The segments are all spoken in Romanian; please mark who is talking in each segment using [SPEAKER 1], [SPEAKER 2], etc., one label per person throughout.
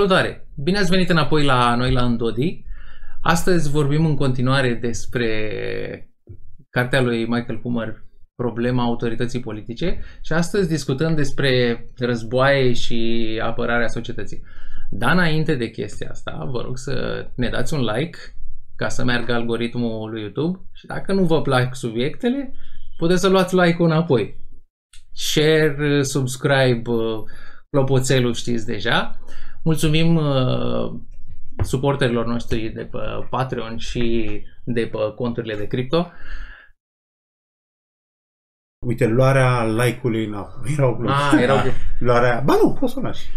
[SPEAKER 1] Salutare! Bine ați venit înapoi la noi la Îndodi. Astăzi vorbim în continuare despre cartea lui Michael Pumer, Problema autorității politice și astăzi discutăm despre războaie și apărarea societății. Dar înainte de chestia asta, vă rog să ne dați un like ca să meargă algoritmul lui YouTube și dacă nu vă plac subiectele, puteți să luați like-ul înapoi. Share, subscribe, clopoțelul știți deja. Mulțumim uh, suporterilor noștri de pe Patreon și de pe conturile de cripto.
[SPEAKER 2] Uite, luarea like-ului înapoi. Erau glume.
[SPEAKER 1] Ah, erau
[SPEAKER 2] Luarea... Ba nu, poți să o lași.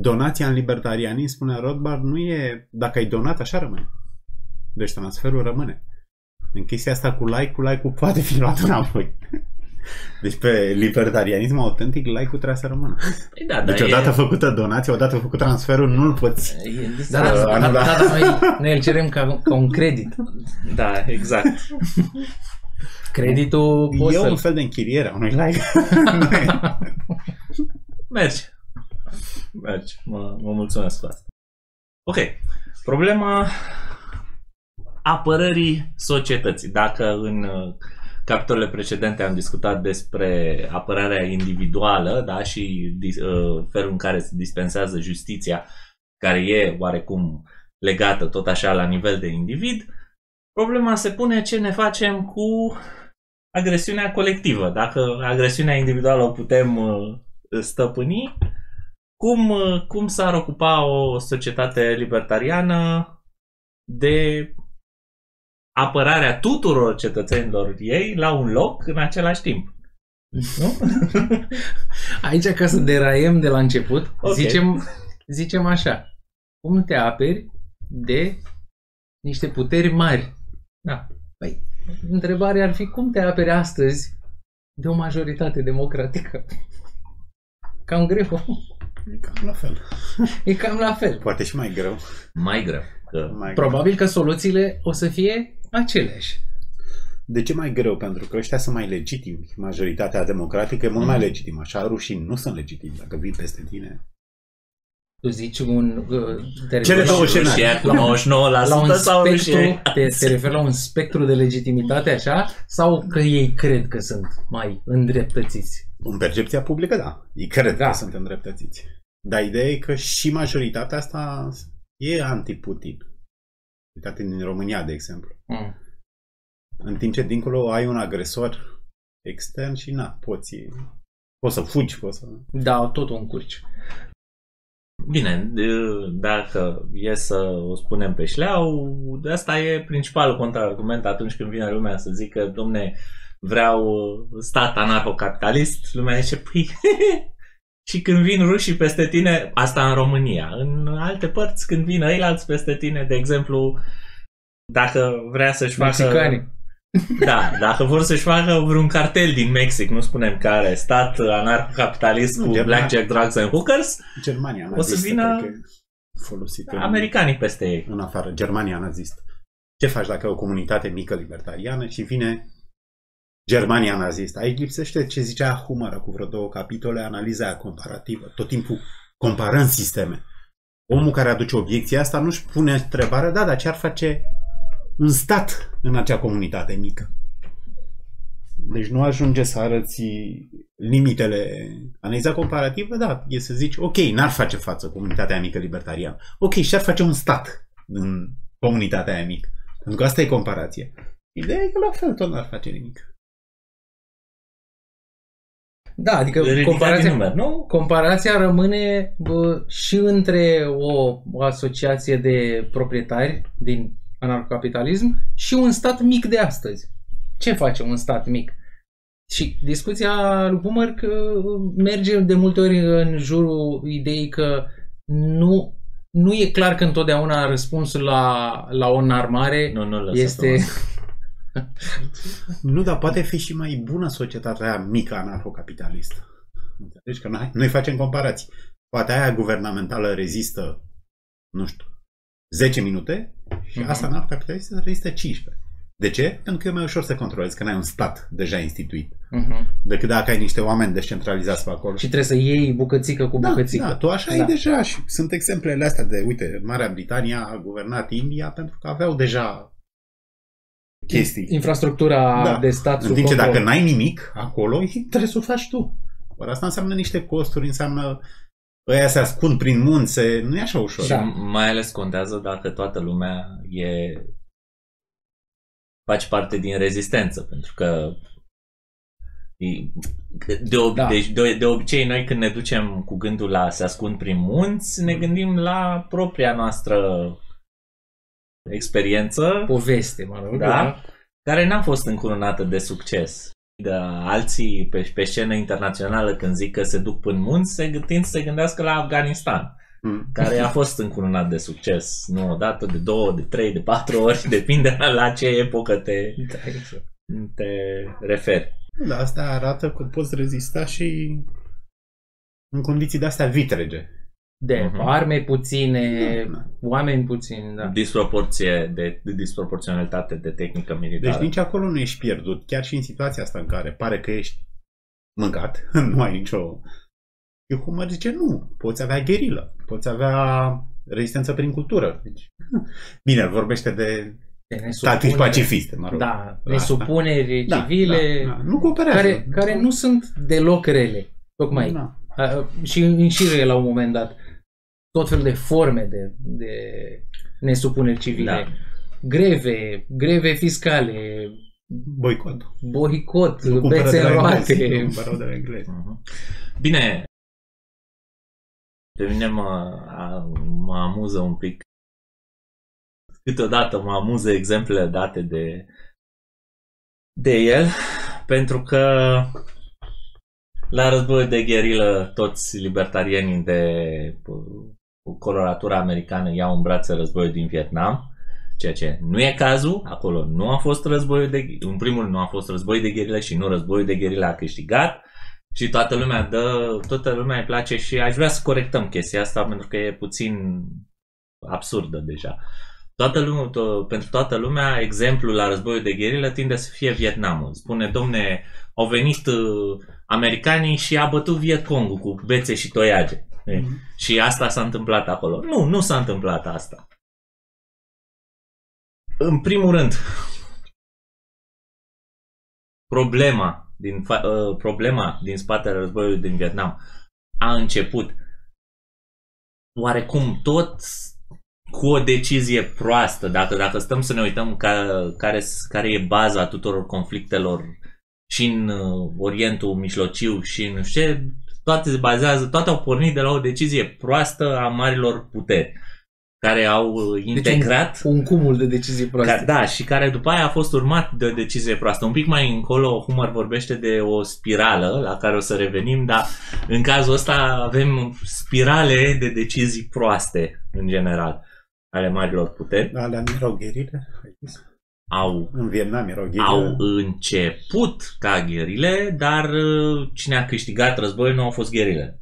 [SPEAKER 2] Donația în libertarianism, spunea Rothbard, nu e... Dacă ai donat, așa rămâne. Deci transferul rămâne. În chestia asta cu like-ul, like-ul poate fi luat înapoi. Deci pe libertarianism autentic, like-ul trebuie să rămână.
[SPEAKER 3] Păi da,
[SPEAKER 2] Deci
[SPEAKER 3] dar
[SPEAKER 2] odată
[SPEAKER 3] e,
[SPEAKER 2] făcută donația, odată făcut transferul, nu-l poți...
[SPEAKER 3] e,
[SPEAKER 1] Da, da,
[SPEAKER 2] Uh,
[SPEAKER 1] da, da,
[SPEAKER 2] anula.
[SPEAKER 1] da, noi, noi îl cerem ca, ca un credit.
[SPEAKER 3] da, exact.
[SPEAKER 1] Creditul poți
[SPEAKER 2] E
[SPEAKER 1] să
[SPEAKER 2] un fel de închiriere a unui like.
[SPEAKER 3] Mergi. Mergi. Mă, mă mulțumesc cu asta. Ok. Problema apărării societății. Dacă în uh, capitolele precedente am discutat despre apărarea individuală da, și dis- uh, felul în care se dispensează justiția, care e oarecum legată tot așa la nivel de individ, problema se pune ce ne facem cu agresiunea colectivă. Dacă agresiunea individuală o putem uh, stăpâni, cum, uh, cum s-ar ocupa o societate libertariană de apărarea tuturor cetățenilor ei la un loc în același timp? Nu?
[SPEAKER 1] Aici, ca să deraiem de la început,
[SPEAKER 3] Ok.
[SPEAKER 1] zicem, zicem așa. Cum te aperi de niște puteri mari?
[SPEAKER 3] Da.
[SPEAKER 1] Păi, întrebarea ar fi cum te aperi astăzi de o majoritate democratică? Cam greu.
[SPEAKER 2] E cam la fel.
[SPEAKER 1] E cam la fel.
[SPEAKER 2] Poate și mai greu.
[SPEAKER 3] Mai greu. Că
[SPEAKER 2] Mai greu.
[SPEAKER 1] Probabil că soluțiile o să fie aceleași.
[SPEAKER 2] De ce mai greu? Pentru că ăștia sunt mai legitimi. Majoritatea democratică e mult mai legitimă. Așa rușini nu sunt legitimi dacă vin peste tine.
[SPEAKER 1] Tu zici un... uh, Te
[SPEAKER 2] Cele
[SPEAKER 1] referi
[SPEAKER 2] două
[SPEAKER 1] la-
[SPEAKER 2] scenarii.
[SPEAKER 3] rușia cu 99%
[SPEAKER 1] la un
[SPEAKER 3] sau
[SPEAKER 1] spectru,
[SPEAKER 3] rușie?
[SPEAKER 1] te, te referi la un spectru de legitimitate așa sau că ei cred că sunt mai îndreptățiți?
[SPEAKER 2] În percepția publică, da. Ei cred
[SPEAKER 1] Da.
[SPEAKER 2] că sunt îndreptățiți. Dar ideea e că și majoritatea asta e anti-Putin. Uitați în România, de exemplu.
[SPEAKER 1] Mm.
[SPEAKER 2] În timp ce dincolo ai un agresor extern și na, poți, poți să fugi, poți să...
[SPEAKER 1] Da, tot un curci.
[SPEAKER 3] Bine, de- dacă e să o spunem pe șleau, de asta e principalul contraargument atunci când vine lumea să zică, domne, vreau stat anarhocapitalist, lumea zice, păi, și când vin rușii peste tine, asta în România, în alte părți, când vin ăilalți peste tine, de exemplu, dacă vrea să-și facă...
[SPEAKER 1] Mexicani.
[SPEAKER 3] Da, dacă vor să-și facă vreun cartel din Mexic, nu spunem care, stat anarhocapitalist
[SPEAKER 2] Nu,
[SPEAKER 3] cu
[SPEAKER 2] Germania.
[SPEAKER 3] blackjack, drugs and hookers,
[SPEAKER 2] Germania
[SPEAKER 3] O să
[SPEAKER 2] nazistă,
[SPEAKER 3] vină
[SPEAKER 2] cred că e folosită în-
[SPEAKER 3] americanii peste ei.
[SPEAKER 2] în afară, Germania nazistă. Ce faci dacă e o comunitate mică libertariană și vine Germania nazistă? Aici lipsește ce zicea Humără cu vreo două capitole, analiza aia comparativă. Tot timpul comparând sisteme. Omul care aduce obiecția asta nu-și pune întrebarea, da, dar ce ar face un stat în acea comunitate mică? Deci nu ajunge să arăți limitele. Analiza comparativă, da, e să zici, ok, n-ar face față comunitatea mică libertariană. Ok, și ar face un stat în comunitatea aia mică. Pentru că asta e comparație. Ideea e că la fel tot n-ar face nimic.
[SPEAKER 1] Da, adică
[SPEAKER 3] Ridicat din
[SPEAKER 1] comparația,
[SPEAKER 3] număr, nu?
[SPEAKER 1] comparația rămâne bă, și între o, o asociație de proprietari din anarhocapitalism și un stat mic de astăzi. Ce face un stat mic? Și discuția lui Boomer că merge de multe ori în jurul ideii că nu, nu e clar că întotdeauna răspunsul la, la o înarmare
[SPEAKER 3] Nu, nu lăsa
[SPEAKER 1] este...
[SPEAKER 2] Nu, dar poate fi și mai bună societatea aia mică anarhocapitalistă. Înțelegi că noi, noi facem comparații. Poate aia guvernamentală rezistă, nu știu, 10 minute și
[SPEAKER 1] Mhm.
[SPEAKER 2] asta anarhocapitalistă rezistă 15. De ce? Pentru că e mai ușor să controlezi, că n-ai un stat deja instituit.
[SPEAKER 1] Mhm.
[SPEAKER 2] decât dacă ai niște oameni descentralizați pe acolo.
[SPEAKER 1] Și trebuie să iei bucățică cu
[SPEAKER 2] da,
[SPEAKER 1] bucățică.
[SPEAKER 2] da, tu așa
[SPEAKER 1] Da.
[SPEAKER 2] ai deja și sunt exemplele astea de, uite, Marea Britania a guvernat India pentru că aveau deja chestii.
[SPEAKER 1] Infrastructura
[SPEAKER 2] Da.
[SPEAKER 1] de stat
[SPEAKER 2] În
[SPEAKER 1] sub
[SPEAKER 2] timp ce
[SPEAKER 1] control.
[SPEAKER 2] dacă n-ai nimic acolo, trebuie să o faci tu. Ori asta înseamnă niște costuri, înseamnă ăia se ascund prin munțe, nu e așa ușor.
[SPEAKER 1] Da.
[SPEAKER 3] Și mai ales contează dacă toată lumea e face parte din rezistență, pentru că e- de, ob-
[SPEAKER 1] Da.
[SPEAKER 3] deci de, de obicei noi când ne ducem cu gândul la se ascund prin munți, ne gândim la propria noastră experiență
[SPEAKER 1] Poveste, mă rog.
[SPEAKER 3] Da. care n-a fost încununată de succes. De alții pe, pe scenă internațională când zic că se duc până în munți, se gândind să se gândească la Afganistan
[SPEAKER 2] Mm.
[SPEAKER 3] care a fost încununat de succes, nu o dată, de două, de trei, de patru ori, depinde la ce epocă te,
[SPEAKER 1] Da, exact.
[SPEAKER 3] te referi.
[SPEAKER 2] Da, asta arată că poți rezista și în condiții de astea vitrege.
[SPEAKER 1] De
[SPEAKER 3] Mhm.
[SPEAKER 1] arme puține,
[SPEAKER 2] Da, da.
[SPEAKER 1] oameni puțini, da.
[SPEAKER 3] Disproporție de, de disproporționalitate de tehnică militară.
[SPEAKER 2] Deci nici acolo nu ești pierdut, chiar și în situația asta în care pare că ești mâncat, nu ai nicio... Humor zice nu, poți avea gherilă, poți avea rezistență prin cultură. Deci, bine, vorbește de
[SPEAKER 1] De
[SPEAKER 2] tactici
[SPEAKER 1] nesupunere-
[SPEAKER 2] pacifiste, mă rog.
[SPEAKER 1] Da,
[SPEAKER 2] asta.
[SPEAKER 1] nesupuneri
[SPEAKER 2] Da,
[SPEAKER 1] civile,
[SPEAKER 2] da, da. Nu cooperează.
[SPEAKER 1] care, care nu sunt deloc rele. Tocmai.
[SPEAKER 2] Da.
[SPEAKER 1] A, și înșiruie la un moment dat tot felul de forme de, de nesupuneri civile.
[SPEAKER 3] Da.
[SPEAKER 1] Greve, greve fiscale,
[SPEAKER 2] Boicot.
[SPEAKER 1] boicot,
[SPEAKER 2] Nu cumpără
[SPEAKER 1] bețe
[SPEAKER 2] de
[SPEAKER 1] în
[SPEAKER 2] la englezi,
[SPEAKER 1] roate.
[SPEAKER 2] nu cumpără de la englezi.
[SPEAKER 3] Mhm. Bine, pe mine mă, a, mă amuză un pic. Câteodată mă amuză exemplele date de, de el, pentru că la războiul de gherilă toți libertarienii de cu coloratura americană iau în brațe războiul din Vietnam, ceea ce nu e cazul, acolo nu a fost războiul de în primul rând nu a fost război de gherilă și nu războiul de gherilă a câștigat și toată lumea dă, toată lumea îi place și aș vrea să corectăm chestia asta pentru că e puțin absurdă deja. Toată lumea, to- pentru toată lumea, exemplul la războiul de gherilă tinde să fie Vietnamul. Spune, domne, au venit uh, americanii și a bătut Vietcongul cu bețe și toiage. E, Și asta s-a întâmplat acolo. Nu, nu s-a întâmplat asta. În primul rând, problema din, fa- uh, problema din spatele războiului din Vietnam a început oarecum tot cu o decizie proastă, dacă, dacă stăm să ne uităm ca, care, care e baza tuturor conflictelor și în uh, Orientul Mijlociu și în nu știu ce, toate se bazează, toate au pornit de la o decizie proastă a marilor puteri care au uh, integrat
[SPEAKER 1] Un cumul de decizii proaste.
[SPEAKER 3] ca, da, și care după aia a fost urmat de o decizie proastă. Un pic mai încolo, Humor vorbește de o spirală la care o să revenim, dar în cazul ăsta avem spirale de decizii proaste, în general, ale marilor puteri.
[SPEAKER 2] Alea nu erau gherile? Ai zis?
[SPEAKER 3] Au,
[SPEAKER 2] În Vietnam erau gherile.
[SPEAKER 3] au început ca gherile, dar uh, cine a câștigat războiul nu au fost gherile.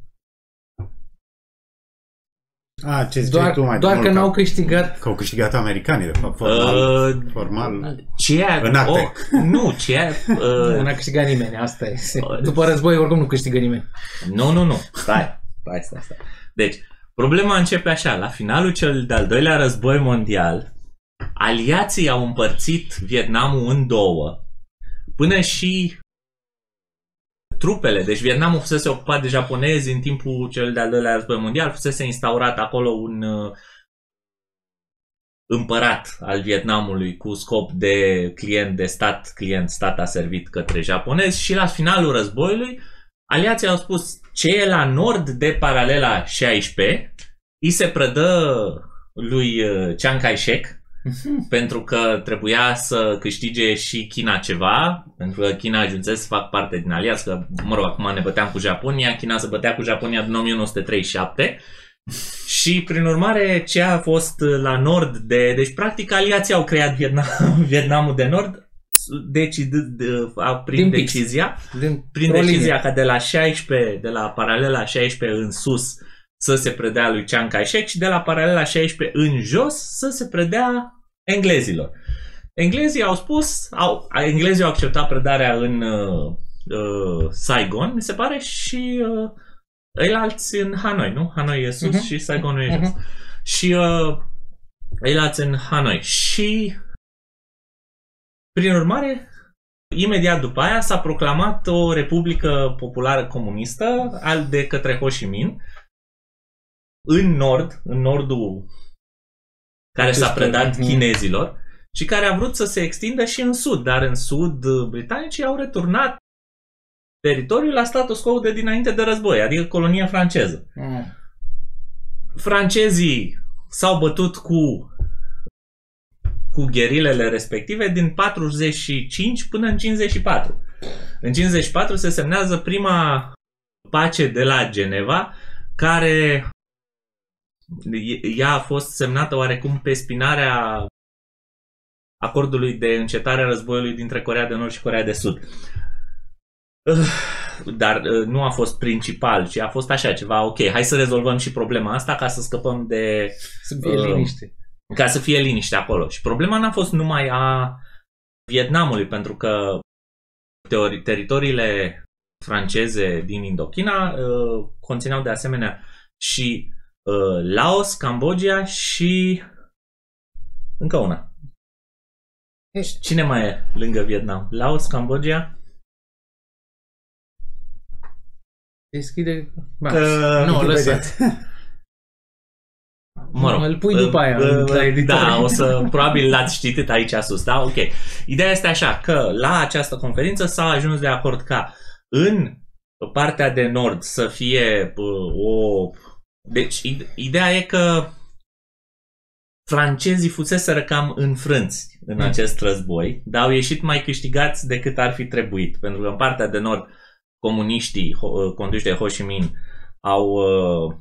[SPEAKER 2] A, ce ziceai
[SPEAKER 1] Doar,
[SPEAKER 2] tu mai
[SPEAKER 1] doar
[SPEAKER 2] mult,
[SPEAKER 1] că n-au câștigat
[SPEAKER 2] Că au câștigat americanii, de fapt, formal.
[SPEAKER 3] Uh,
[SPEAKER 2] formal.
[SPEAKER 3] ce a,
[SPEAKER 2] În acte.
[SPEAKER 3] oh, nu, ce a, uh,
[SPEAKER 1] Nu n-a câștigat nimeni, asta e. După război oricum nu câștigă nimeni.
[SPEAKER 3] Nu, nu, nu. Stai. Stai, stai, stai. Deci, problema începe așa. La finalul cel de-al doilea război mondial, aliații au împărțit Vietnamul în două, până și trupele. Deci Vietnamul fusese ocupat de japonezi în timpul cel de-al doilea război mondial, fusese instaurat acolo un uh, împărat al Vietnamului cu scop de client de stat, client stat a servit către japonezi și la finalul războiului aliații au spus ce e la nord de paralela 16 îi se predă lui uh, Chiang Kai-shek pentru că trebuia să câștige și China ceva, pentru că China ajunsese să fac parte din aliați, că, mă rog, acum ne băteam cu Japonia, China se bătea cu Japonia din 1937 și, prin urmare, ce a fost la nord de... Deci, practic, aliații au creat Vietnam, Vietnamul de nord, deci de, de, a, prin
[SPEAKER 1] Din pix.
[SPEAKER 3] decizia
[SPEAKER 1] Din
[SPEAKER 3] prin
[SPEAKER 1] o linie.
[SPEAKER 3] decizia ca de la 16, de la paralela 16 în sus să se predea lui Chiang Kai-shek și de la paralela 16 în jos să se predea englezilor. Englezii au spus, au, englezii au acceptat predarea în, uh, uh, Saigon, mi se pare, și uh, alți în Hanoi, nu? Hanoi e sus
[SPEAKER 1] Mhm.
[SPEAKER 3] și Saigonul e jos.
[SPEAKER 1] Mhm.
[SPEAKER 3] Și uh, alți în Hanoi. Și prin urmare, imediat după aia s-a proclamat o Republică Populară Comunistă al de către Ho Chi Minh în nord, în nordul care s-a
[SPEAKER 1] Acestor,
[SPEAKER 3] predat
[SPEAKER 1] mhm.
[SPEAKER 3] chinezilor și care a vrut să se extindă și în sud, dar în sud uh, britanicii au returnat teritoriul la status quo de dinainte de război, adică colonia franceză.
[SPEAKER 1] Mm.
[SPEAKER 3] Francezii s-au bătut cu cu gherilele respective din 45 până în 54. În 54 se semnează prima pace de la Geneva, care ea a fost semnată oarecum pe spinarea acordului de încetare a războiului dintre Corea de Nord și Corea de Sud. Dar uh, nu a fost principal, ci a fost așa ceva, ok, hai să rezolvăm și problema asta ca să scăpăm de
[SPEAKER 1] Să fie
[SPEAKER 3] Uh,
[SPEAKER 1] liniște.
[SPEAKER 3] ca să fie liniște acolo. Și problema n-a fost numai a Vietnamului, pentru că teori, teritoriile franceze din Indochina uh, conțineau de asemenea și uh, Laos, Cambodgia și încă una.
[SPEAKER 1] Ești.
[SPEAKER 3] Cine mai e lângă Vietnam? Laos, Cambodgia?
[SPEAKER 1] Deschide... Ba,
[SPEAKER 3] Uh,
[SPEAKER 1] nu,
[SPEAKER 2] Wikipedia.
[SPEAKER 1] lăsați.
[SPEAKER 3] Mă rog.
[SPEAKER 1] Îl pui după aia,
[SPEAKER 3] Uh,
[SPEAKER 1] la editor.
[SPEAKER 3] Da, o să, probabil l-ați citit aici sus, da? Ok. Ideea este așa, că la această conferință s-a ajuns de acord ca în partea de nord să fie uh, o... Deci, ide- ideea e că francezii fuseseră cam înfrânți în
[SPEAKER 1] Mm.
[SPEAKER 3] acest război, dar au ieșit mai câștigați decât ar fi trebuit. Pentru că în partea de nord, comuniștii ho- uh, conduși de Ho Chi Minh au uh,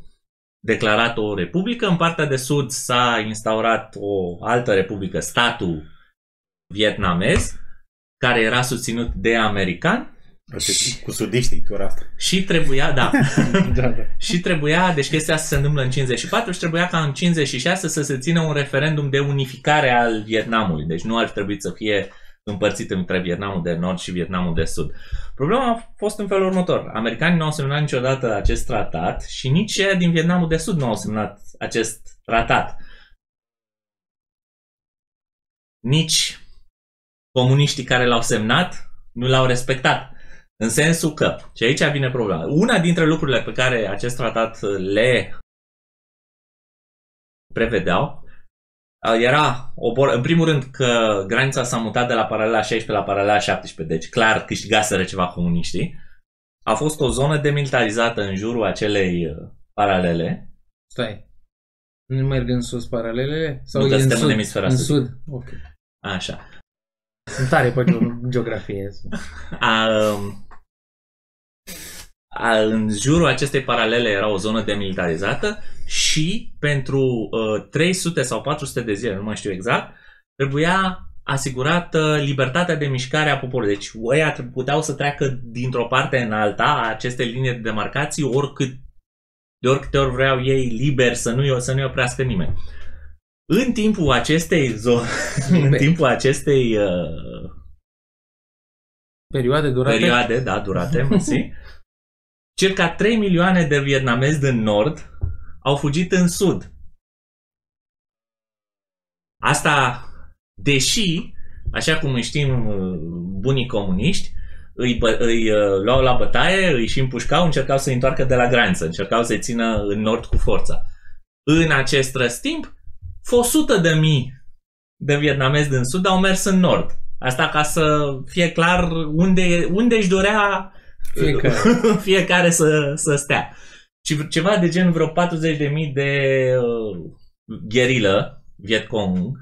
[SPEAKER 3] declarat o republică, în partea de sud s-a instaurat o altă republică, statul vietnamez, care era susținut de americani
[SPEAKER 2] Cu sudiștii, tu asta.
[SPEAKER 3] și trebuia, da,
[SPEAKER 1] da, da.
[SPEAKER 3] și trebuia, deci chestia asta se întâmplă în 54 și trebuia ca în 56 să se țină un referendum de unificare al Vietnamului. Deci nu ar fi trebuit să fie împărțit între Vietnamul de Nord și Vietnamul de Sud. Problema a fost în felul următor. Americanii nu au semnat niciodată acest tratat și nici cei din Vietnamul de Sud nu au semnat acest tratat. Nici comuniștii care l-au semnat nu l-au respectat. În sensul că, și aici vine problema, una dintre lucrurile pe care acest tratat le prevedeau uh, era, o bor- în primul rând, că granița s-a mutat de la paralela 16 la paralela 17, deci clar câștigaseră ceva comuniștii. A fost o zonă demilitarizată în jurul acelei uh, paralele.
[SPEAKER 1] Stai. Nu merg în sus paralelele? Sau
[SPEAKER 3] Nu, că
[SPEAKER 1] e în
[SPEAKER 3] suntem în
[SPEAKER 1] sud?
[SPEAKER 3] emisfera
[SPEAKER 1] În
[SPEAKER 3] sud.
[SPEAKER 1] sud. Ok.
[SPEAKER 3] Așa.
[SPEAKER 1] Sunt tare pe ge- geografie.
[SPEAKER 3] A, um, a, în jurul acestei paralele era o zonă demilitarizată și pentru uh, 300 sau 400 de zile, nu mai știu exact, trebuia asigurată libertatea de mișcare a poporului. Deci ăia tre- puteau să treacă dintr-o parte în alta a aceste linii de demarcații oricât de oricâte ori vreau ei liber să nu să nu oprească nimeni. În timpul acestei zone, în
[SPEAKER 1] Liber.
[SPEAKER 3] timpul acestei uh,
[SPEAKER 1] Perioade durate?
[SPEAKER 3] perioade, da, durate, mersi. Circa 3 milioane de vietnamezi din nord au fugit în sud. Asta, deși, așa cum îi știm uh, bunii comuniști, îi, bă, îi uh, luau la bătaie, îi și împușcau, încercau să-i întoarcă de la graniță, încercau să-i țină în nord cu forța. În acest răstimp, 100 de mii de vietnamezi din sud au mers în nord. Asta ca să fie clar unde, unde își dorea
[SPEAKER 1] Fiecare.
[SPEAKER 3] fiecare să, să stea. Și ceva de gen vreo 40.000 de uh, gherilă, Vietcong,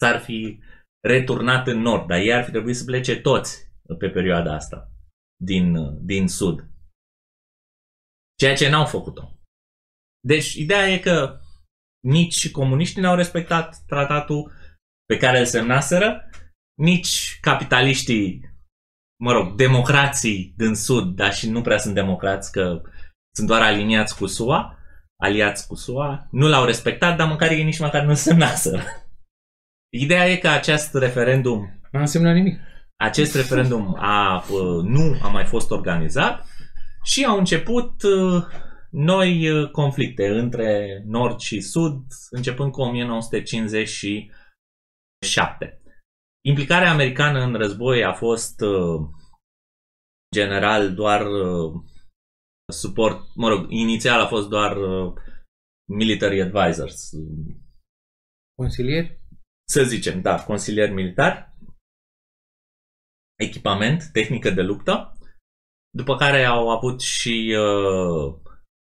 [SPEAKER 3] s-ar fi returnat în nord, dar ei ar fi trebuit să plece toți pe perioada asta din, uh, din sud. Ceea ce n-au făcut-o. Deci, ideea e că nici comuniștii n-au respectat tratatul pe care îl semnaseră, nici capitaliștii, mă rog, democrații din Sud, dar și nu prea sunt democrați, că sunt doar aliniați cu SUA, aliați cu SUA, nu l-au respectat, dar măcar ei nici măcar nu semnaseră. Ideea e că acest referendum
[SPEAKER 1] N-a însemnat nimic.
[SPEAKER 3] Acest referendum a, uh, nu a mai fost organizat și au început uh, noi uh, conflicte între nord și sud, începând cu 1957. Implicarea americană în război a fost general doar suport, mă rog, inițial a fost doar military advisors.
[SPEAKER 1] Consilieri?
[SPEAKER 3] Să zicem, da, consilieri militari echipament, tehnică de luptă, după care au avut și uh,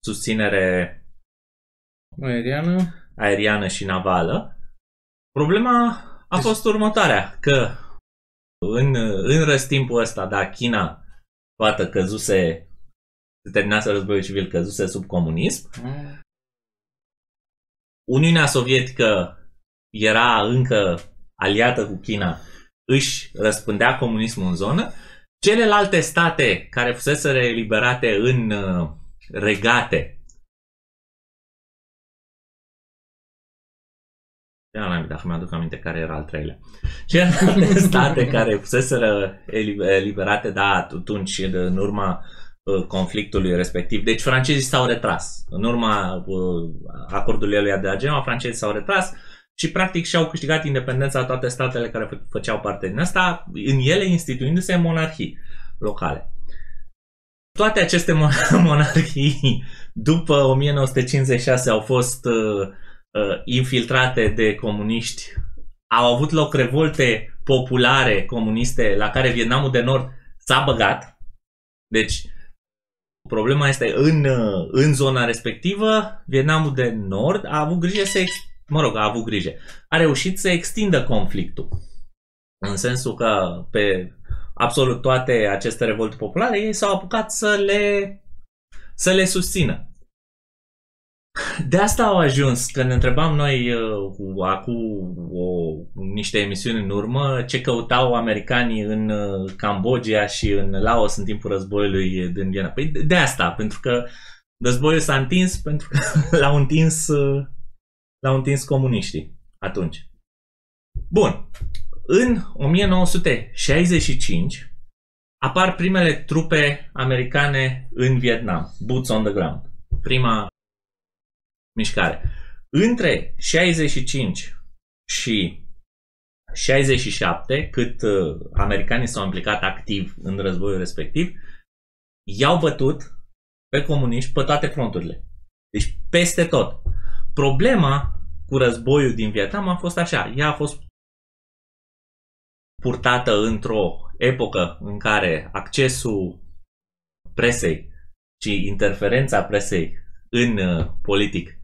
[SPEAKER 3] susținere
[SPEAKER 1] aeriană.
[SPEAKER 3] aeriană și navală. Problema a deci- fost următoarea, că în, în răstimpul ăsta, da, China toată căzuse, se terminase războiul civil, căzuse sub comunism. Mm. Uniunea Sovietică era încă aliată cu China își răspândea comunismul în zonă, celelalte state care fusese eliberate în uh, regate Ia dacă mi-aduc aminte care era al treilea. Celelalte state care fusese eliberate, da, atunci, în urma uh, conflictului respectiv. Deci francezii s-au retras. În urma uh, acordului lui de la francezii s-au retras și practic și-au câștigat independența toate statele care fă- făceau parte din asta, în ele instituindu-se monarhii locale. Toate aceste monarhii după 1956 au fost uh, uh, infiltrate de comuniști, au avut loc revolte populare comuniste la care Vietnamul de Nord s-a băgat. Deci, problema este în, uh, în zona respectivă, Vietnamul de Nord a avut grijă să mă rog, a avut grijă, a reușit să extindă conflictul. În sensul că pe absolut toate aceste revolte populare ei s-au apucat să le, să le susțină. De asta au ajuns, când ne întrebam noi uh, acum o, niște emisiuni în urmă ce căutau americanii în uh, Cambodgia și în Laos în timpul războiului din Viena. Păi de asta, pentru că războiul s-a întins pentru că l-au întins uh, l-au întins comuniștii atunci. Bun. În 1965 apar primele trupe americane în Vietnam. Boots on the ground. Prima mișcare. Între 65 și 67, cât uh, americanii s-au implicat activ în războiul respectiv, i-au bătut pe comuniști pe toate fronturile. Deci peste tot. Problema cu războiul din Vietnam a fost așa. Ea a fost purtată într-o epocă în care accesul presei și interferența presei în uh, politic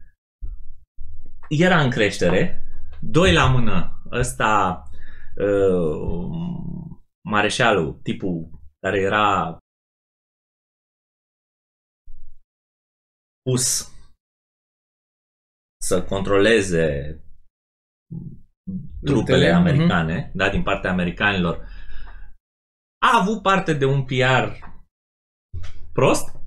[SPEAKER 3] era în creștere. Doi la mână, ăsta uh, mareșalul, tipul care era pus să controleze trupele mhm. americane, uh-huh. da, din partea americanilor, a avut parte de un PR prost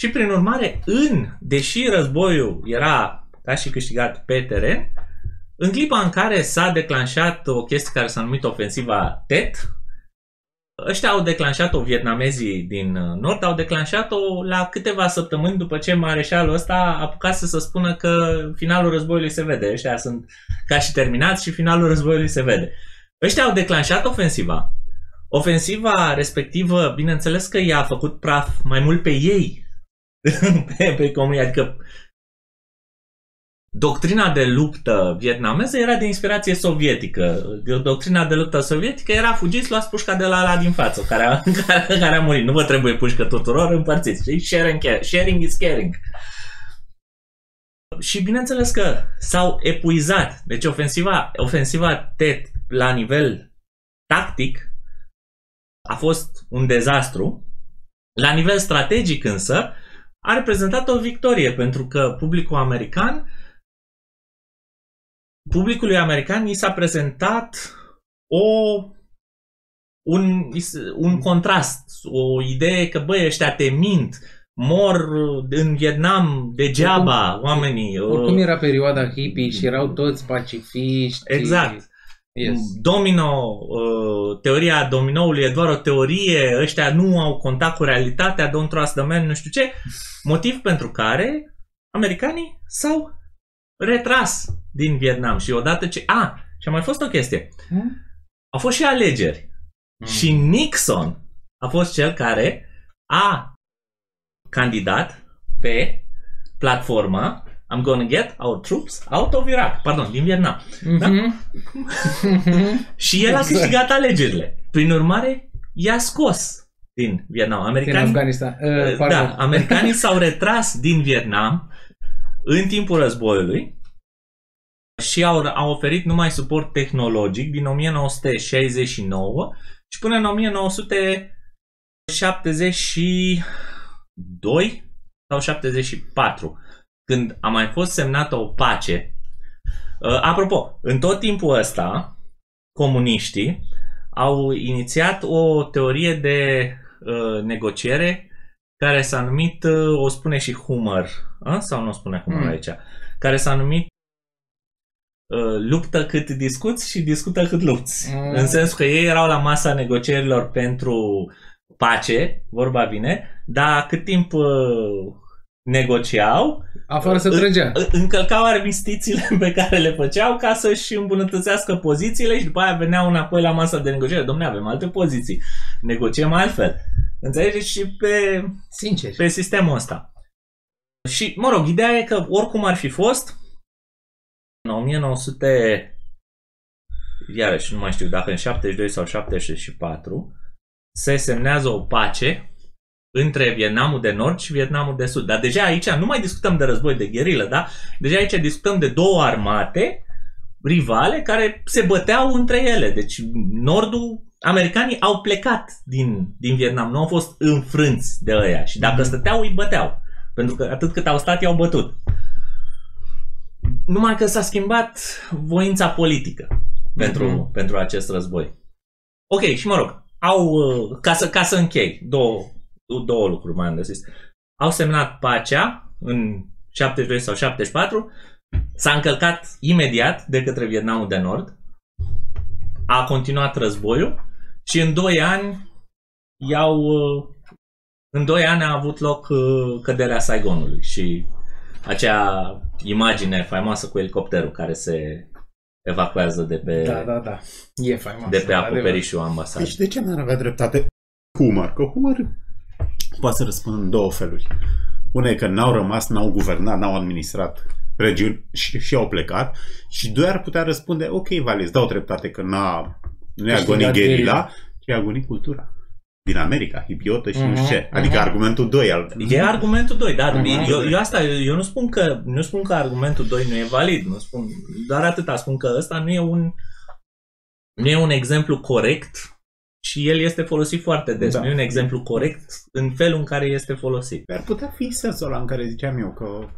[SPEAKER 3] și prin urmare, în, deși războiul era ca și câștigat pe teren, în clipa în care s-a declanșat o chestie care s-a numit ofensiva TET, ăștia au declanșat-o, vietnamezii din uh, nord au declanșat-o la câteva săptămâni după ce mareșalul ăsta a apucat să spună că finalul războiului se vede. Ăștia sunt ca și terminați și finalul războiului se vede. Ăștia au declanșat ofensiva. Ofensiva respectivă, bineînțeles că i-a făcut praf mai mult pe ei, pe, pe comunii, adică Doctrina de luptă vietnameză era de inspirație sovietică. Doctrina de luptă sovietică era fugiți, luați pușca de la ala din față, care a, care, care a murit. Nu vă trebuie pușcă tuturor, împărțiți. Sharing, sharing is caring. Și bineînțeles că s-au epuizat. Deci ofensiva, ofensiva TET la nivel tactic a fost un dezastru. La nivel strategic însă a reprezentat o victorie pentru că publicul american publicului american i s-a prezentat o, un, un contrast, o idee că, băi, ăștia te mint, mor în Vietnam degeaba oricum, oamenii.
[SPEAKER 1] Oricum era perioada hippie și erau toți pacifiști.
[SPEAKER 3] Exact.
[SPEAKER 1] Yes.
[SPEAKER 3] Domino, uh, teoria dominoului e doar o teorie, ăștia nu au contact cu realitatea, don't trust the man, nu știu ce. Motiv pentru care americanii s-au retras din Vietnam și odată ce... A, și a mai fost o chestie.
[SPEAKER 1] Hmm?
[SPEAKER 3] Au fost și alegeri.
[SPEAKER 2] Mm.
[SPEAKER 3] Și Nixon a fost cel care a candidat pe platforma I'm gonna get our troops out of Iraq. Pardon, din Vietnam. Da?
[SPEAKER 1] Mhm.
[SPEAKER 3] Și el a
[SPEAKER 1] Exact.
[SPEAKER 3] câștigat alegerile. Prin urmare, i-a scos din Vietnam.
[SPEAKER 1] Din
[SPEAKER 3] Americanii,
[SPEAKER 1] Afganistan. Uh,
[SPEAKER 3] da,
[SPEAKER 1] pardon.
[SPEAKER 3] americanii s-au retras din Vietnam în timpul războiului și au, au oferit numai suport tehnologic din 1969 și până în 1972 sau 74 când a mai fost semnată o pace. Uh, apropo, în tot timpul ăsta, comuniștii au inițiat o teorie de uh, negociere care s-a numit, uh, o spune și Humor, a? sau nu o spune Humor
[SPEAKER 1] Mm.
[SPEAKER 3] aici, care s-a numit uh, luptă cât discuți și discută cât lupți.
[SPEAKER 1] Mm.
[SPEAKER 3] În sensul că ei erau la masa negocierilor pentru pace, vorba vine, dar cât timp uh, negociau,
[SPEAKER 1] Afară să trăgea.
[SPEAKER 3] încălcau armistițiile pe care le făceau ca să-și îmbunătățească pozițiile și după aia veneau înapoi la masa de negociere. Domne, avem alte poziții. Negociem altfel. Înțelegeți? Și pe,
[SPEAKER 1] Sincer.
[SPEAKER 3] pe sistemul ăsta. Și, mă rog, ideea e că oricum ar fi fost, în 1900, iarăși nu mai știu dacă în 72 sau 74, se semnează o pace între Vietnamul de Nord și Vietnamul de Sud. Dar deja aici nu mai discutăm de război de gherilă, da? Deja aici discutăm de două armate rivale care se băteau între ele. Deci Nordul, americanii au plecat din, din Vietnam, nu au fost înfrânți de ăia și dacă
[SPEAKER 1] Mhm.
[SPEAKER 3] stăteau, îi băteau. Pentru că atât cât au stat, i-au bătut. Numai că s-a schimbat voința politică pentru,
[SPEAKER 1] Mhm.
[SPEAKER 3] pentru acest război. Ok, și mă rog, au, uh, ca să, ca să închei, două, două lucruri mai am de zis. Au semnat pacea în 72 sau 74, s-a încălcat imediat de către Vietnamul de Nord, a continuat războiul și în 2 ani i-au uh, în 2 ani a avut loc uh, căderea Saigonului și acea imagine faimoasă cu elicopterul care se evacuează de pe,
[SPEAKER 1] Da, da, da. E faimos.
[SPEAKER 3] de pe
[SPEAKER 1] adevărat.
[SPEAKER 3] acoperișul ambasadei.
[SPEAKER 2] Deci de ce n-ar avea dreptate Humor? Că Humor poate să răspundă în două feluri. Una e că n-au rămas, n-au guvernat, n-au administrat regiuni și, și au plecat. Și doi ar putea răspunde, ok, Vale, îți dau dreptate că n-a, nu i-a
[SPEAKER 1] Câștigat
[SPEAKER 2] agonit gherila,
[SPEAKER 1] gherila.
[SPEAKER 2] ci i-a agonit cultura. Din America, hipiotă și nu
[SPEAKER 1] Mhm,
[SPEAKER 2] știu ce. Adică
[SPEAKER 1] mhm.
[SPEAKER 2] argumentul 2 al...
[SPEAKER 3] E argumentul 2, da.
[SPEAKER 1] Mhm.
[SPEAKER 3] Eu, eu, asta, eu nu spun că nu spun că argumentul 2 nu e valid, nu spun doar atâta, spun că ăsta nu e un nu e un exemplu corect și el este folosit foarte des.
[SPEAKER 2] Da.
[SPEAKER 3] Nu e un exemplu corect în felul în care este folosit.
[SPEAKER 2] Ar putea fi sensul ăla în care ziceam eu că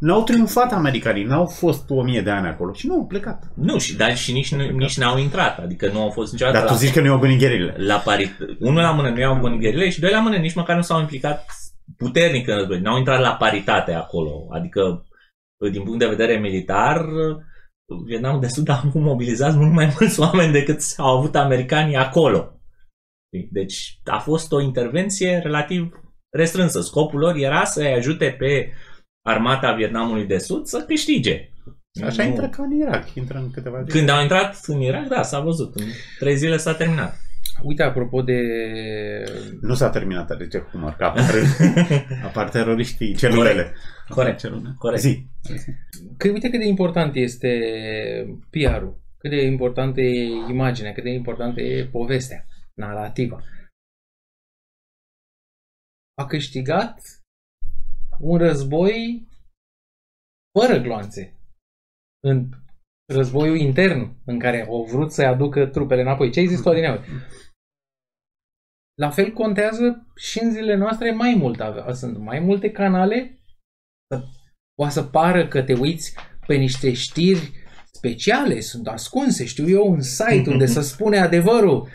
[SPEAKER 2] n-au triumfat americanii, n-au fost o mie de ani acolo și nu au plecat.
[SPEAKER 3] Nu, și, dar și nici, nu- nici n-au intrat, adică nu au fost niciodată
[SPEAKER 2] Dar tu
[SPEAKER 3] la,
[SPEAKER 2] zici că nu i-au agonit gherile.
[SPEAKER 3] la parit. Unul la mână nu i-au îmbunit gherile și doi la mână nici măcar nu s-au implicat puternic în război. N-au intrat la paritate acolo. Adică, din punct de vedere militar, Vietnamul de Sud a avut mobilizați mult mai mulți oameni decât au avut americanii acolo. Deci a fost o intervenție relativ restrânsă. Scopul lor era să-i ajute pe armata Vietnamului de Sud să câștige.
[SPEAKER 2] Așa
[SPEAKER 3] Nu-
[SPEAKER 2] intră ca în Irak, intră în câteva zile.
[SPEAKER 3] Când au intrat în Irak, da, s-a văzut. În trei zile s-a terminat.
[SPEAKER 1] Uite, apropo de...
[SPEAKER 2] Nu s-a terminat de humor, că apar, apar teroriștii, celulele.
[SPEAKER 3] Corect.
[SPEAKER 2] Celule.
[SPEAKER 3] Corect.
[SPEAKER 2] Zi.
[SPEAKER 1] Că uite cât de important este PR-ul, cât de importantă e imaginea, cât de importantă e povestea, narrativa. A câștigat un război fără gloanțe. În războiul intern în care au vrut să aducă trupele înapoi. Ce ai zis tu, Adineaur? La fel contează și în zilele noastre mai mult. ave- Sunt mai multe canale. O să pară că te uiți pe niște știri speciale, sunt ascunse, știu eu, un site unde să spune adevărul.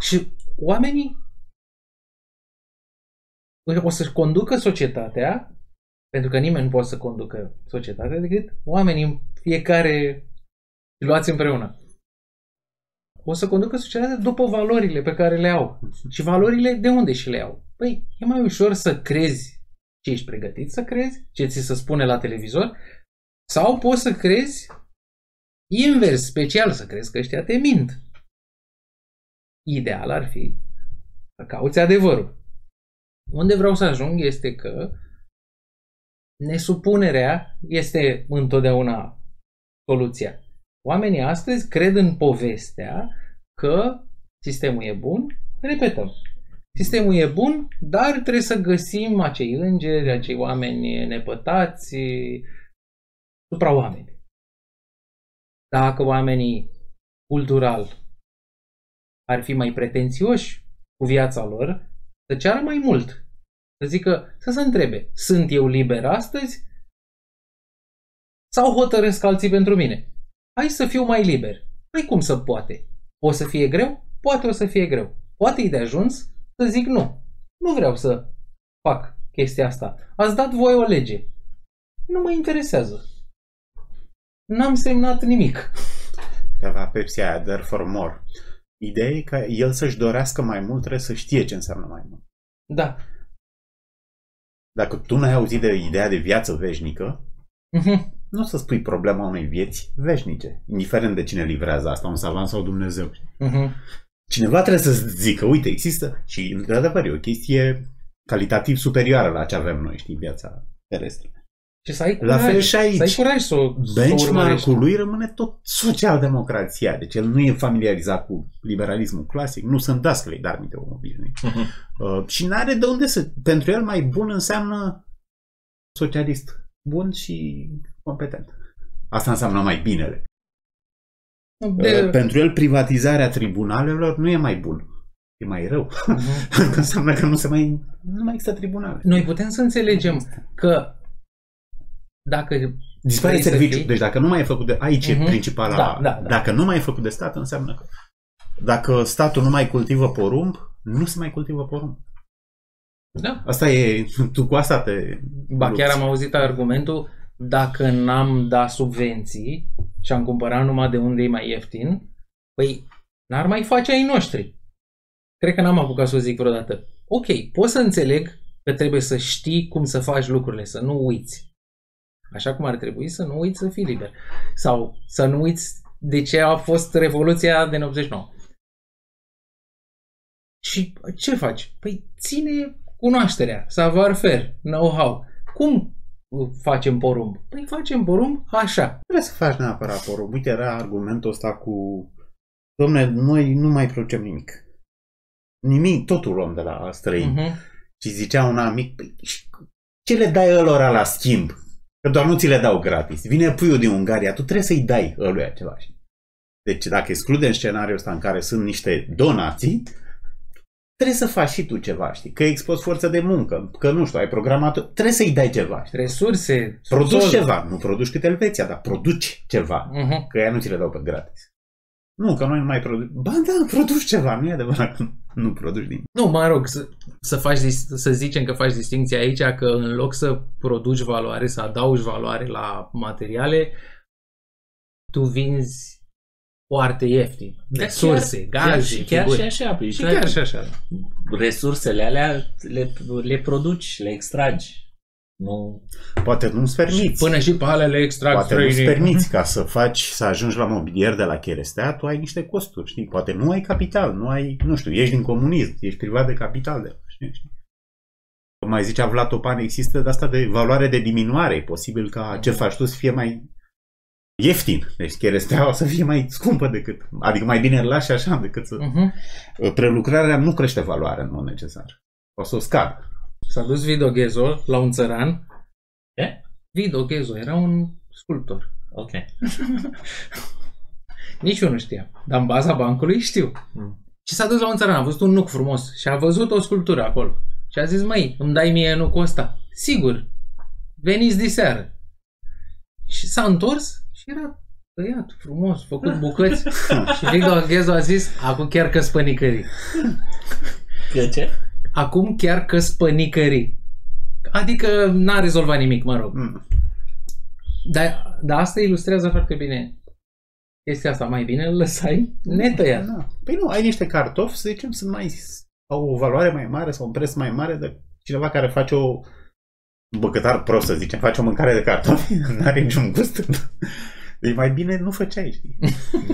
[SPEAKER 1] Și oamenii o să conducă societatea, pentru că nimeni nu poate să conducă societatea decât oamenii în fiecare luați împreună. O să conducă societatea după valorile pe care le au. Și valorile de unde și le au? Păi, e mai ușor să crezi ce ești pregătit să crezi, ce ți se spune la televizor, sau poți să crezi invers, special, să crezi că ăștia te mint. Ideal ar fi să cauți adevărul. Unde vreau să ajung este că nesupunerea este întotdeauna soluția. Oamenii astăzi cred în povestea că sistemul e bun, repetăm, sistemul e bun, dar trebuie să găsim acei îngeri, acei oameni nepătați, supra-oameni. Dacă oamenii cultural ar fi mai pretențioși cu viața lor, să ceară mai mult. Să zică, să se întrebe, sunt eu liber astăzi sau hotărăsc alții pentru mine? Hai să fiu mai liber. Păi cum să poate? O să fie greu? Poate o să fie greu. Poate e de ajuns să zic nu. Nu vreau să fac chestia asta. Ați dat voi o lege. Nu mă interesează. N-am semnat nimic.
[SPEAKER 2] Avea Pepsi aia, there for more. Ideea e că el să-și dorească mai mult, trebuie să știe ce înseamnă mai mult.
[SPEAKER 1] Da.
[SPEAKER 2] Dacă tu n-ai auzit de ideea de viață veșnică,
[SPEAKER 1] Mhm.
[SPEAKER 2] nu o să spui problema unei vieți veșnice, indiferent de cine livrează asta, un savant sau Dumnezeu.
[SPEAKER 1] Mhm.
[SPEAKER 2] Cineva trebuie să zică, uite, există și, într-adevăr, e o chestie calitativ superioară la ce avem noi, știi, viața terestră.
[SPEAKER 1] Și să ai
[SPEAKER 2] La
[SPEAKER 1] curaj.
[SPEAKER 2] fel și aici.
[SPEAKER 1] Să ai curaj să, o- să o urmărești.
[SPEAKER 2] Benchmark-ul lui rămâne tot social-democrația, deci el nu e familiarizat cu liberalismul clasic, nu sunt dascălei, dar minte om obișnuit. Uh, și nu are de unde să... Pentru el mai bun înseamnă socialist bun și competent. Asta înseamnă mai binele.
[SPEAKER 1] De...
[SPEAKER 2] Uh, pentru el privatizarea tribunalelor nu e mai bun. E mai rău.
[SPEAKER 1] Mhm.
[SPEAKER 2] Pentru că înseamnă că nu se mai, nu mai există tribunale.
[SPEAKER 1] Noi putem să înțelegem că dacă
[SPEAKER 2] Dispare
[SPEAKER 1] vrei să
[SPEAKER 2] serviciu.
[SPEAKER 1] fii-
[SPEAKER 2] Deci dacă nu mai e făcut de... Aici e
[SPEAKER 1] Mhm.
[SPEAKER 2] principala...
[SPEAKER 1] Da, da, da.
[SPEAKER 2] Dacă nu mai e făcut de stat, înseamnă că... Dacă statul nu mai cultivă porumb, nu se mai cultivă porumb.
[SPEAKER 1] Da.
[SPEAKER 2] Asta e... Tu cu asta te...
[SPEAKER 1] Ba
[SPEAKER 2] lupți.
[SPEAKER 1] chiar am auzit argumentul dacă n-am dat subvenții și am cumpărat numai de unde e mai ieftin, păi n-ar mai face ai noștri. Cred că n-am apucat să o zic vreodată. Ok, pot să înțeleg că trebuie să știi cum să faci lucrurile, să nu uiți. Așa cum ar trebui să nu uiți să fii liber. Sau să nu uiți de ce a fost Revoluția din 89. Și ce faci? Păi ține cunoașterea, savoir-faire, know-how. Cum facem porumb? Păi facem porumb așa.
[SPEAKER 2] Trebuie să faci neapărat porumb. Uite, era argumentul ăsta cu... Domne, noi nu mai producem nimic. Nimic, totul luăm de la străini.
[SPEAKER 1] Uh-huh.
[SPEAKER 2] Și zicea un amic, "Păi, și ce le dai ălora la schimb? Că doar nu ți le dau gratis. Vine puiul din Ungaria, tu trebuie să-i dai ăluia ceva. știi? Deci dacă excludem scenariul ăsta în care sunt niște donații, trebuie să faci și tu ceva, știi? Că expozi forță de muncă, că nu știu, ai programator, trebuie să-i dai ceva. Știi?
[SPEAKER 1] Resurse.
[SPEAKER 2] Produci
[SPEAKER 1] subsol.
[SPEAKER 2] ceva, nu produci cât Elveția, dar produci ceva.
[SPEAKER 1] Uh-huh.
[SPEAKER 2] Că ea nu ți le dau pe gratis. Nu, că noi nu mai producem. Ba da, produci ceva, nu e adevărat că nu produci nimic.
[SPEAKER 1] Nu, mă rog, să, să, faci, dis- să zicem că faci distinția aici, că în loc să produci valoare, să adaugi valoare la materiale, tu vinzi foarte ieftin.
[SPEAKER 3] Dar
[SPEAKER 1] Resurse,
[SPEAKER 3] chiar,
[SPEAKER 1] gaze,
[SPEAKER 3] chiar, chiar
[SPEAKER 1] figuri.
[SPEAKER 3] și așa. păi,
[SPEAKER 1] Și
[SPEAKER 3] că
[SPEAKER 1] chiar și așa.
[SPEAKER 3] Resursele alea le, le produci, le extragi. Nu...
[SPEAKER 2] Poate nu-ți permiți.
[SPEAKER 1] Până și pe alea le extrag
[SPEAKER 2] Poate nu-ți
[SPEAKER 1] străinii.
[SPEAKER 2] permiți ca să faci, să ajungi la mobilier de la cherestea, tu ai niște costuri, știi? Poate nu ai capital, nu ai, nu știu, ești din comunism, ești privat de capital de știi? știi? Cum mai zicea Vlad Topan, există de asta de valoare de diminuare. E posibil ca ce faci tu să fie mai ieftin. Deci cherestea o să fie mai scumpă decât, adică mai bine îl lași așa decât să...
[SPEAKER 1] Uh-huh.
[SPEAKER 2] Prelucrarea nu crește valoarea în mod necesar. O să o scadă.
[SPEAKER 1] S-a dus Vido Ghezo la un țăran.
[SPEAKER 3] Ce?
[SPEAKER 1] Vido Ghezo era un sculptor.
[SPEAKER 3] Ok.
[SPEAKER 1] Nici eu nu știam. Dar în baza bancului știu.
[SPEAKER 3] Mm.
[SPEAKER 1] Și s-a dus la un țăran, a văzut un nuc frumos și a văzut o sculptură acolo. Și a zis, măi, îmi dai mie nucul ăsta? Sigur. Veniți diseară. Și s-a întors și era tăiat, frumos, făcut bucăți. și Vido Ghezo a zis, acum chiar că spănicării.
[SPEAKER 3] Că ce?
[SPEAKER 1] Acum chiar că spănicării. Adică n-a rezolvat nimic, mă rog.
[SPEAKER 2] Mm.
[SPEAKER 1] Dar, dar asta ilustrează foarte bine chestia asta mai bine îl lăsai netăiat.
[SPEAKER 2] Da. Păi nu, ai niște cartofi, să zicem, sunt mai, au o valoare mai mare sau un preț mai mare de cineva care face o un băcătar prost, să zicem, face o mâncare de cartofi, nu are niciun gust. Deci mai bine nu făceai, știi?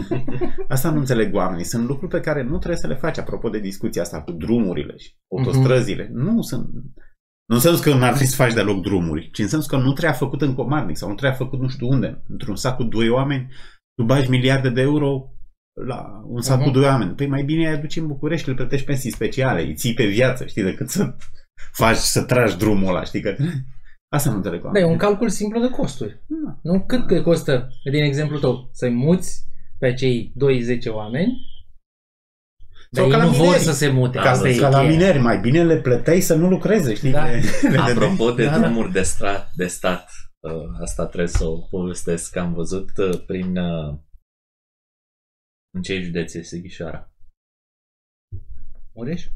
[SPEAKER 2] Asta nu înțeleg oamenii. Sunt lucruri pe care nu trebuie să le faci, apropo de discuția asta cu drumurile și autostrăzile. Uh-huh. Nu sunt... Nu înseamnă că nu ar trebui să faci deloc drumuri, ci înseamnă că nu trebuie făcut în comarnic sau nu trebuie făcut nu știu unde. Într-un sac cu doi oameni, tu bagi miliarde de euro la un sac uh-huh. cu doi oameni. Păi mai bine îi aduci în București, îl plătești pensii speciale, îi ții pe viață, știi, decât să faci, să tragi drumul ăla, știi, că Asta nu înțeleg.
[SPEAKER 1] Da, e un calcul simplu de costuri. Da. Nu cât că costă, din exemplu tău, să-i muți pe cei 2-10 oameni sau dar ei nu mineri. vor să se mute.
[SPEAKER 2] Ca, Asta ca la mineri, mai bine le plăteai să nu lucreze, știi?
[SPEAKER 3] Da.
[SPEAKER 2] Le,
[SPEAKER 3] le Apropo de da, drumuri de, stat, de stat, uh, asta trebuie să o povestesc, că am văzut uh, prin... Uh, în ce județ e Sighișoara?
[SPEAKER 1] Mureș?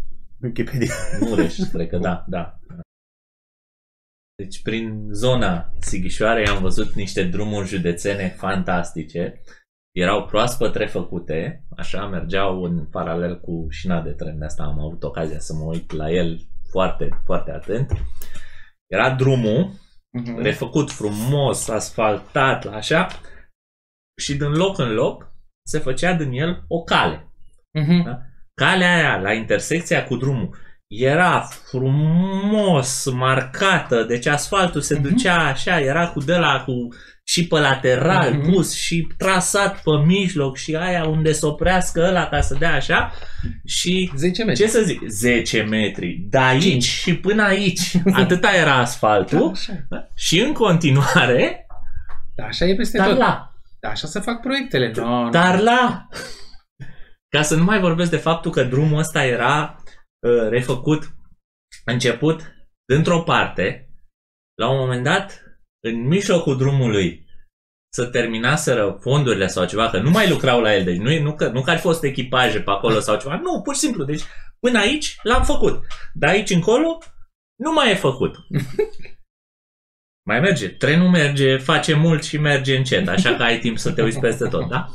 [SPEAKER 2] Wikipedia.
[SPEAKER 3] Mureș, cred că da, da. Deci prin zona Sighișoarei am văzut niște drumuri județene fantastice. Erau proaspăt refăcute, așa, mergeau în paralel cu șina de tren. De asta am avut ocazia să mă uit la el foarte, foarte atent. Era drumul uh-huh. refăcut frumos, asfaltat, așa, și din loc în loc se făcea din el o cale. Uh-huh. Da? Calea aia la intersecția cu drumul era frumos marcată, deci asfaltul se uh-huh. ducea așa, era cu de la cu și pe lateral uh-huh. pus și trasat pe mijloc și aia unde să oprească ăla ca să dea așa și
[SPEAKER 1] 10 metri.
[SPEAKER 3] Ce să zic? 10 metri. De aici 5. și până aici. Atâta era asfaltul da, așa. și în continuare
[SPEAKER 1] da, așa e peste
[SPEAKER 3] dar
[SPEAKER 1] tot.
[SPEAKER 3] La.
[SPEAKER 1] Da, așa se fac proiectele. No,
[SPEAKER 3] dar no. la. Ca să nu mai vorbesc de faptul că drumul ăsta era Uh, refăcut, început dintr-o parte, la un moment dat, în mijlocul drumului, să terminaseră fondurile sau ceva, că nu mai lucrau la el, deci nu, nu, că, nu că ar fost echipaje pe acolo sau ceva, nu, pur și simplu, deci până aici l-am făcut, de aici încolo nu mai e făcut. mai merge, trenul merge, face mult și merge încet, așa că ai timp să te uiți peste tot, da?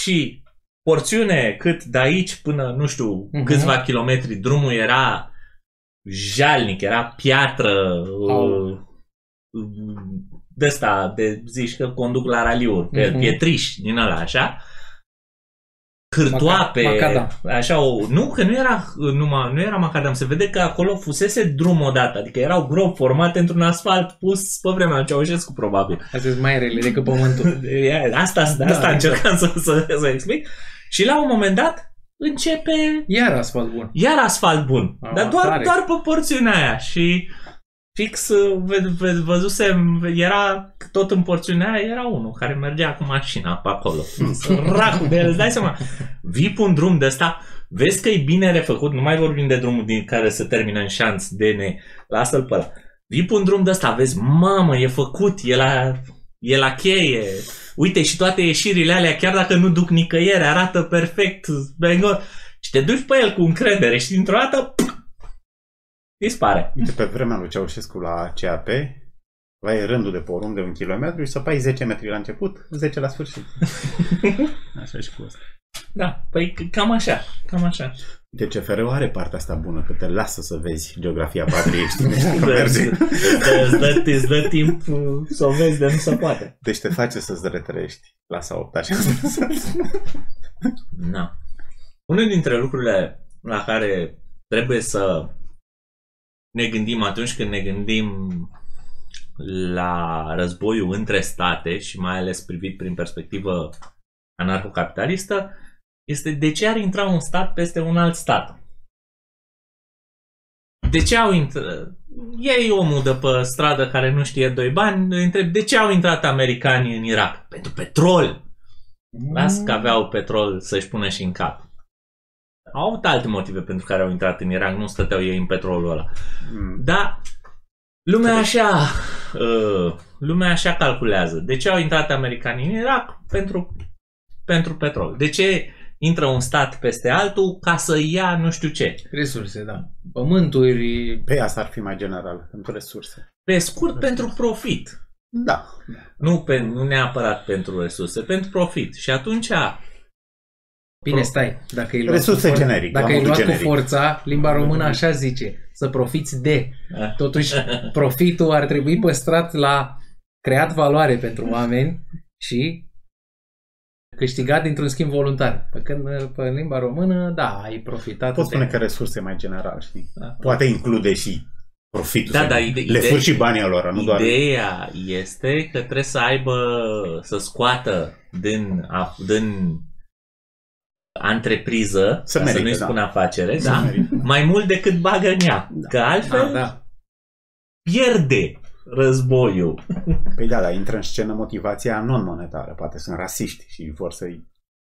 [SPEAKER 3] Și porțiune cât de aici până, nu știu, uh-huh. câțiva kilometri drumul era jalnic, era piatră, oh. de asta, de zici că conduc la raliuri, uh-huh. pietriș din ăla, așa, cârtoape, macadam. așa, o, nu, că nu era numai, nu era macadam, se vede că acolo fusese drum odată, adică erau gropi formate într-un asfalt pus pe vremea lui Ceaușescu, probabil.
[SPEAKER 1] Astea mai rele decât pământul.
[SPEAKER 3] asta, asta da, încercam să, să, să explic. Și la un moment dat începe...
[SPEAKER 1] Iar asfalt bun.
[SPEAKER 3] Iar asfalt bun. A, dar doar, doar pe porțiunea aia. Și fix v- văzusem, era tot în porțiunea aia, era unul care mergea cu mașina pe acolo. Săracul de el, îți dai seama. Vii pe un drum de ăsta, vezi că e bine refăcut, nu mai vorbim de drumul din care se termină în șanț, DN, lasă-l pe ăla. Vii pe un drum de ăsta, vezi, mamă, e făcut, e la, e la cheie, uite și toate ieșirile alea, chiar dacă nu duc nicăieri, arată perfect, bengo, și te duci pe el cu încredere și dintr-o dată dispare.
[SPEAKER 2] Uite, pe vremea lui Ceaușescu la CAP, vai rândul de porumb de un kilometru și să pai 10 metri la început, 10 la sfârșit. așa și cu asta.
[SPEAKER 3] Da, păi cam așa, cam așa.
[SPEAKER 2] De CFR are partea asta bună, că te lasă să vezi geografia patriei, știi?
[SPEAKER 3] îți, dă, îți dă timp să o vezi de nu se poate.
[SPEAKER 2] Deci te face să-ți retrești la 8 așa.
[SPEAKER 3] Na. Unul dintre lucrurile la care trebuie să ne gândim atunci când ne gândim la războiul între state și mai ales privit prin perspectivă anarhocapitalistă este de ce ar intra un stat peste un alt stat. De ce au intrat... Ei omul de pe stradă care nu știe doi bani, îi întreb de ce au intrat americanii în Irak? Pentru petrol. Las că aveau petrol să-și pună și în cap. Au avut alte motive pentru care au intrat în Irak, nu stăteau ei în petrolul ăla. Mm. Dar lumea așa, uh, lumea așa calculează. De ce au intrat americanii în Irak? Pentru, pentru petrol. De ce intră un stat peste altul ca să ia nu știu ce.
[SPEAKER 1] Resurse, da. Pământuri.
[SPEAKER 2] Pe asta ar fi mai general, pentru resurse.
[SPEAKER 3] Pe scurt, resurse. pentru profit.
[SPEAKER 2] Da.
[SPEAKER 3] Nu, pe, nu neapărat pentru resurse, pentru profit. Și atunci,
[SPEAKER 1] Bine,
[SPEAKER 3] Pro-
[SPEAKER 1] stai. Dacă e luat
[SPEAKER 2] Resurse
[SPEAKER 1] cu for-
[SPEAKER 2] generic, la
[SPEAKER 1] Dacă e
[SPEAKER 2] modul
[SPEAKER 1] luat
[SPEAKER 2] generic.
[SPEAKER 1] cu forța, limba română așa zice. Să profiți de.
[SPEAKER 3] Ah.
[SPEAKER 1] Totuși, profitul ar trebui păstrat la creat valoare pentru oameni și câștigat dintr-un schimb voluntar. Pe când pe limba română, da, ai profitat
[SPEAKER 2] Pot
[SPEAKER 1] de...
[SPEAKER 2] spune că resurse mai general, știi?
[SPEAKER 3] Da.
[SPEAKER 2] Poate include și profitul.
[SPEAKER 3] Da,
[SPEAKER 2] să-
[SPEAKER 3] da, ide-
[SPEAKER 2] le
[SPEAKER 3] ide-
[SPEAKER 2] furi și banii lor, nu doar...
[SPEAKER 3] Ideea este că trebuie să aibă, să scoată din, a- din întrepriză,
[SPEAKER 2] Să
[SPEAKER 3] ca să
[SPEAKER 2] merite,
[SPEAKER 3] nu-i
[SPEAKER 2] da.
[SPEAKER 3] spun afacere,
[SPEAKER 2] Să
[SPEAKER 3] da?
[SPEAKER 2] merită.
[SPEAKER 3] mai mult decât bagă în ea.
[SPEAKER 2] Da.
[SPEAKER 3] Că altfel
[SPEAKER 1] Ah, da.
[SPEAKER 3] pierde războiul.
[SPEAKER 2] Păi da, dar intră în scenă motivația non-monetară. Poate sunt rasiști și vor să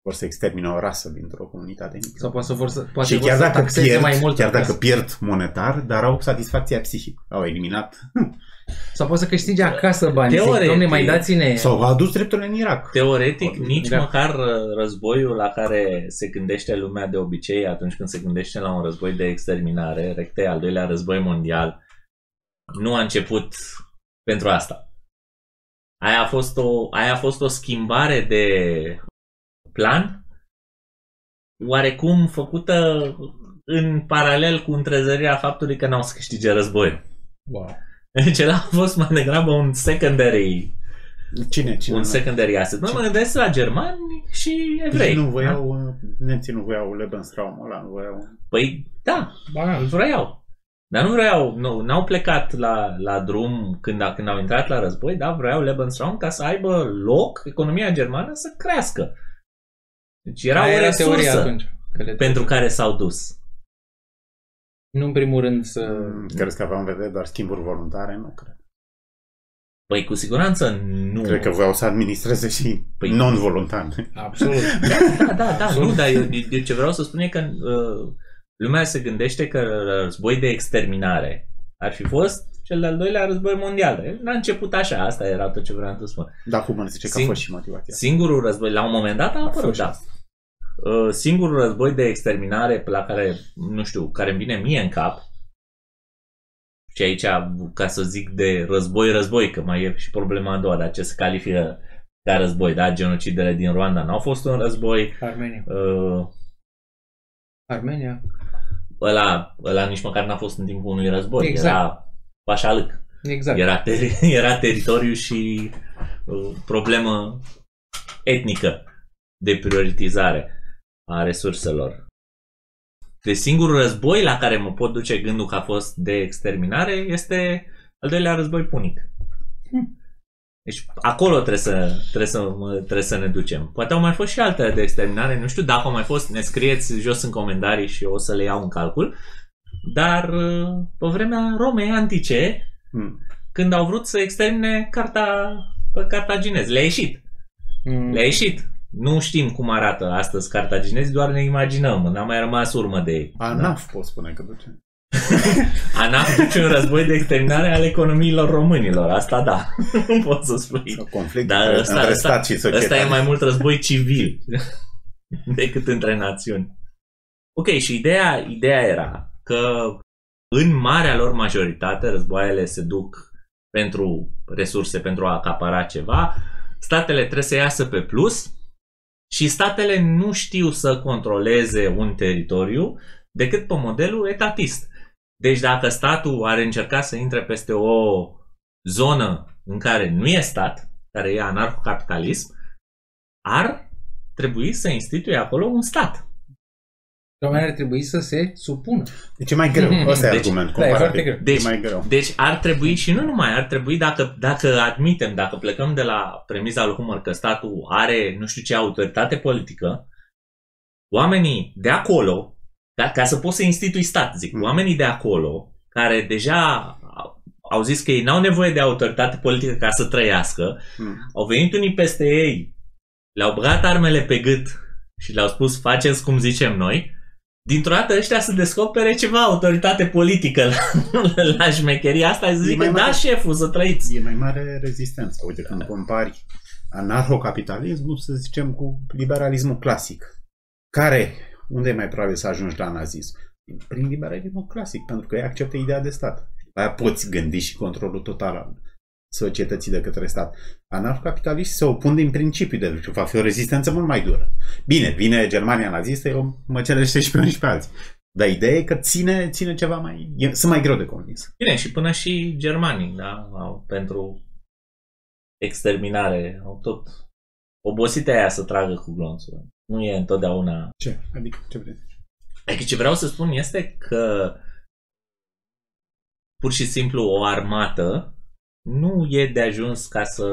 [SPEAKER 2] vor să extermine o rasă dintr-o comunitate mică.
[SPEAKER 1] Sau poate să vor să, poate
[SPEAKER 2] și
[SPEAKER 1] vor
[SPEAKER 2] chiar
[SPEAKER 1] să
[SPEAKER 2] dacă,
[SPEAKER 1] taxeze
[SPEAKER 2] pierd,
[SPEAKER 1] mai mult
[SPEAKER 2] chiar
[SPEAKER 1] acasă.
[SPEAKER 2] dacă pierd monetar, dar au satisfacția psihică. Au eliminat.
[SPEAKER 1] Sau poate să câștige acasă bani. Zic,
[SPEAKER 3] Teoretic.
[SPEAKER 1] Domne, mai dați-ne...
[SPEAKER 2] Sau au adus drepturile în Irak.
[SPEAKER 3] Teoretic, nici
[SPEAKER 1] Da.
[SPEAKER 3] măcar uh, războiul la care se gândește lumea de obicei atunci când se gândește la un război de exterminare, recte al doilea război mondial, nu a început pentru asta. Aia a fost o, aia a fost o schimbare de plan oarecum făcută în paralel cu întrezărirea faptului că n-au să câștige războiul.
[SPEAKER 1] Wow.
[SPEAKER 3] Deci ăla a fost mai degrabă un secondary,
[SPEAKER 2] Cine? Cine?
[SPEAKER 3] un
[SPEAKER 2] nu?
[SPEAKER 3] secondary asset. Mă, mă gândesc la germani și evrei.
[SPEAKER 2] Deci nu voiau, nemții nu voiau Lebensraum ăla, nu voiau...
[SPEAKER 3] Păi da,
[SPEAKER 1] Ba,
[SPEAKER 3] îl vreau. Dar nu vreau, nu, n-au plecat la, la drum când, a- când au intrat la război, dar vreau Lebensraum ca să aibă loc economia germană să crească. Deci era
[SPEAKER 1] aia
[SPEAKER 3] o
[SPEAKER 1] era teoria
[SPEAKER 3] resursă
[SPEAKER 1] atunci. Că le
[SPEAKER 3] pentru care s-au dus.
[SPEAKER 1] Nu în primul rând să...
[SPEAKER 2] Mm, Crezi că aveau în vedere doar schimburi voluntare? Nu cred.
[SPEAKER 3] Păi cu siguranță nu.
[SPEAKER 2] Cred că voiau să administreze și
[SPEAKER 3] Păi-
[SPEAKER 2] non-voluntar.
[SPEAKER 1] Absolut.
[SPEAKER 3] Da, da, da, nu, dar eu, eu ce vreau să spun e că uh, lumea se gândește că război de exterminare ar fi fost cel de-al doilea război mondial. N-a început așa, asta era tot ce vreau să spun.
[SPEAKER 2] Da, Human zice că a
[SPEAKER 3] Sing-
[SPEAKER 2] fost și motivația.
[SPEAKER 3] Singurul război, la un moment dat a
[SPEAKER 2] A
[SPEAKER 3] apărut,
[SPEAKER 2] fost și
[SPEAKER 3] da.
[SPEAKER 2] asta.
[SPEAKER 3] Uh, Singurul război de exterminare la care, nu știu, care îmi vine mie în cap, și aici, ca să zic de război-război, că mai e și problema a doua, dar ce se califică ca război, da? Genocidele din Rwanda n-au fost un război,
[SPEAKER 1] Armenia.
[SPEAKER 3] uh,
[SPEAKER 1] Armenia.
[SPEAKER 3] ăla, ăla nici măcar n-a fost în timpul unui război,
[SPEAKER 1] Exact.
[SPEAKER 3] era pașalâc.
[SPEAKER 1] Exact.
[SPEAKER 3] Era, teri- era teritoriu și uh, problemă etnică de prioritizare a resurselor. De singurul război la care mă pot duce gândul că a fost de exterminare este al doilea război punic. Deci acolo trebuie să, trebuie, să, mă- trebuie să ne ducem. Poate au mai fost și altele de exterminare, nu știu dacă au mai fost, ne scrieți jos în comentarii și o să le iau în calcul. Dar uh, pe vremea Romei antice,
[SPEAKER 2] Mm.
[SPEAKER 3] când au vrut să extermine carta pe cartaginezi. Le-a ieșit.
[SPEAKER 1] Mm.
[SPEAKER 3] Le-a ieșit. Nu știm cum arată astăzi cartaginezi, doar ne imaginăm. N-a mai rămas urmă de ei.
[SPEAKER 2] ANAF pot spune că duce.
[SPEAKER 3] ANAF duce un război de exterminare al economiilor românilor. Asta da. Nu pot să spui.
[SPEAKER 2] Sau conflict
[SPEAKER 3] Dar
[SPEAKER 2] între,
[SPEAKER 3] ăsta-
[SPEAKER 2] între
[SPEAKER 3] ăsta-
[SPEAKER 2] stat și societate.
[SPEAKER 3] Ăsta e mai mult război civil decât între națiuni. Ok, și ideea, ideea era că în marea lor majoritate războaiele se duc pentru resurse, pentru a acapara ceva, statele trebuie să iasă pe plus și statele nu știu să controleze un teritoriu decât pe modelul etatist. Deci dacă statul ar încerca să intre peste o zonă în care nu e stat, care e anarhocapitalism, ar trebui să instituie acolo un stat.
[SPEAKER 1] Oamenii ar trebui să se supună.
[SPEAKER 2] Deci e mai greu. Ăsta e
[SPEAKER 3] Deci-
[SPEAKER 2] argument
[SPEAKER 1] da, e
[SPEAKER 2] comparativ.
[SPEAKER 1] foarte greu.
[SPEAKER 3] Deci-
[SPEAKER 2] e mai greu.
[SPEAKER 3] Deci ar trebui și nu numai, ar trebui dacă, dacă admitem, dacă plecăm de la premiza lui Hummer că statul are nu știu ce autoritate politică, oamenii de acolo, ca, ca să poți să institui stat, zic,
[SPEAKER 2] Mm.
[SPEAKER 3] oamenii de acolo, care deja au- au zis că ei n-au nevoie de autoritate politică ca să trăiască,
[SPEAKER 2] Mm.
[SPEAKER 3] au venit unii peste ei, le-au băgat armele pe gât și le-au spus faceți cum zicem noi, dintr-o dată ăștia să descopere ceva autoritate politică la, la șmecheria asta și să
[SPEAKER 2] E
[SPEAKER 3] zică,
[SPEAKER 2] mai
[SPEAKER 3] da,
[SPEAKER 2] mare.
[SPEAKER 3] șeful, să trăiți.
[SPEAKER 2] E mai mare rezistență. Uite, când compari anarhocapitalismul, să zicem, cu liberalismul clasic. Care, unde e mai probabil să ajungi la nazism? Prin liberalismul clasic, pentru că ei acceptă ideea de stat. Aia poți gândi și controlul total al societății de către stat. Anarhocapitaliștii se opun din principiu, de deci va fi o rezistență mult mai dură. Bine, vine Germania nazistă, eu mă celește și pe unii și pe alții. Dar ideea e că ține, ține ceva mai... E, sunt mai greu de convins.
[SPEAKER 3] Bine, și până și germanii, da? Au, pentru exterminare, au tot obosite aia să tragă cu glonțul. Nu e întotdeauna...
[SPEAKER 2] Ce? Adică ce vrei?
[SPEAKER 3] Adică ce vreau să spun este că pur și simplu o armată nu e de ajuns ca să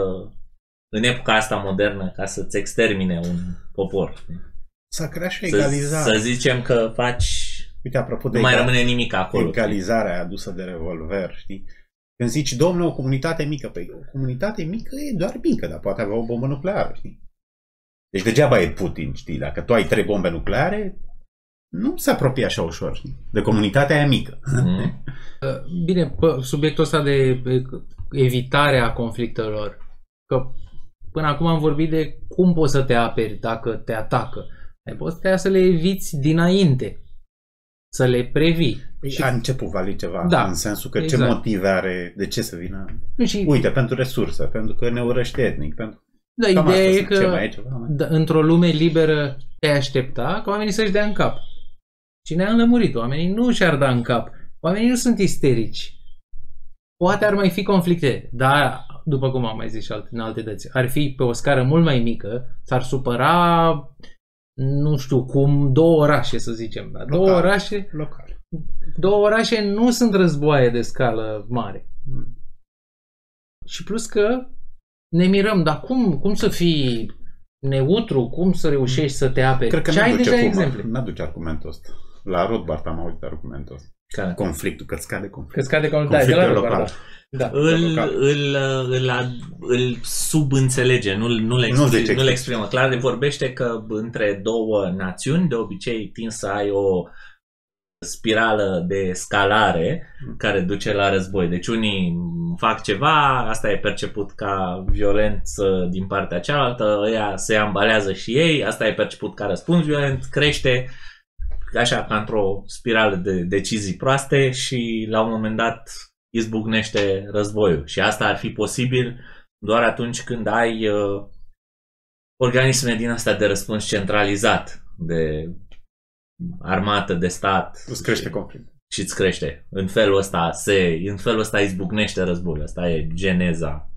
[SPEAKER 3] în epoca asta modernă ca să-ți extermine un popor.
[SPEAKER 2] S-a creat și
[SPEAKER 3] Să,
[SPEAKER 2] egalizare.
[SPEAKER 3] să zicem că faci
[SPEAKER 2] Uite, apropo de
[SPEAKER 3] nu mai
[SPEAKER 2] egal-
[SPEAKER 3] rămâne nimic acolo.
[SPEAKER 2] egalizarea adusă de revolver, știi? Când zici, domnule, o comunitate mică, păi o comunitate mică e doar mică, dar poate avea o bombă nucleară, știi? Deci degeaba e Putin, știi? Dacă tu ai trei bombe nucleare, nu se apropie așa ușor, știi? De comunitatea aia mică.
[SPEAKER 3] Mhm.
[SPEAKER 1] Bine, pe subiectul ăsta de e, evitare a conflictelor, că până acum am vorbit de cum poți să te aperi dacă te atacă. Ai poți putea să le eviți dinainte, să le previi.
[SPEAKER 2] Și a început vali ceva,
[SPEAKER 1] Da,
[SPEAKER 2] în sensul că
[SPEAKER 1] exact.
[SPEAKER 2] ce motive are, de ce să vină?
[SPEAKER 1] Și,
[SPEAKER 2] Uite, pentru resurse, pentru că ne urăște etnic, pentru...
[SPEAKER 1] da,
[SPEAKER 2] Cam
[SPEAKER 1] ideea
[SPEAKER 2] asta
[SPEAKER 1] e
[SPEAKER 2] sunt. Ce
[SPEAKER 1] că
[SPEAKER 2] mai e ceva? Mai?
[SPEAKER 1] da, într-o lume liberă te aștepta ca oamenii să-și dea în cap. Și ne-am lămurit, oamenii nu și-ar da în cap. Oamenii nu sunt isterici. Poate ar mai fi conflicte, dar, după cum am mai zis și alte, în alte dăți, ar fi pe o scară mult mai mică, s-ar supăra, nu știu cum, două orașe, să zicem. Dar două
[SPEAKER 2] Local.
[SPEAKER 1] orașe,
[SPEAKER 2] Local.
[SPEAKER 1] două orașe nu sunt războaie de scală mare. Și plus că ne mirăm, dar cum, cum să fii neutru, cum să reușești să te aperi?
[SPEAKER 2] Cred că
[SPEAKER 1] și
[SPEAKER 2] nu
[SPEAKER 1] ai
[SPEAKER 2] duce
[SPEAKER 1] deja
[SPEAKER 2] cum,
[SPEAKER 1] exemple.
[SPEAKER 2] Nu duce argumentul ăsta. La Rothbard am auzit argumentul ăsta.
[SPEAKER 3] Care?
[SPEAKER 2] Conflictul, că scade conflictul.
[SPEAKER 1] Că scade ca un da, de
[SPEAKER 2] Conflictul
[SPEAKER 1] la
[SPEAKER 2] local.
[SPEAKER 1] local. Da.
[SPEAKER 3] Îl,
[SPEAKER 2] local.
[SPEAKER 3] îl, îl, îl, îl subînțelege, nu, nu, le
[SPEAKER 2] Nu zice
[SPEAKER 3] exprimă, nu
[SPEAKER 2] explicit.
[SPEAKER 3] le exprimă. Clar, vorbește că între două națiuni, de obicei, tind să ai o spirală de escalare care duce la război. Deci unii fac ceva, asta e perceput ca violență din partea cealaltă, ăia se ambalează și ei, asta e perceput ca răspuns violent, crește așa ca într-o spirală de decizii proaste și la un moment dat izbucnește războiul. Și asta ar fi posibil doar atunci când ai uh, organisme din asta de răspuns centralizat, de armată, de stat.
[SPEAKER 2] Îți crește conflictul.
[SPEAKER 3] Și îți crește. În felul ăsta se, în felul ăsta izbucnește războiul. Asta e geneza.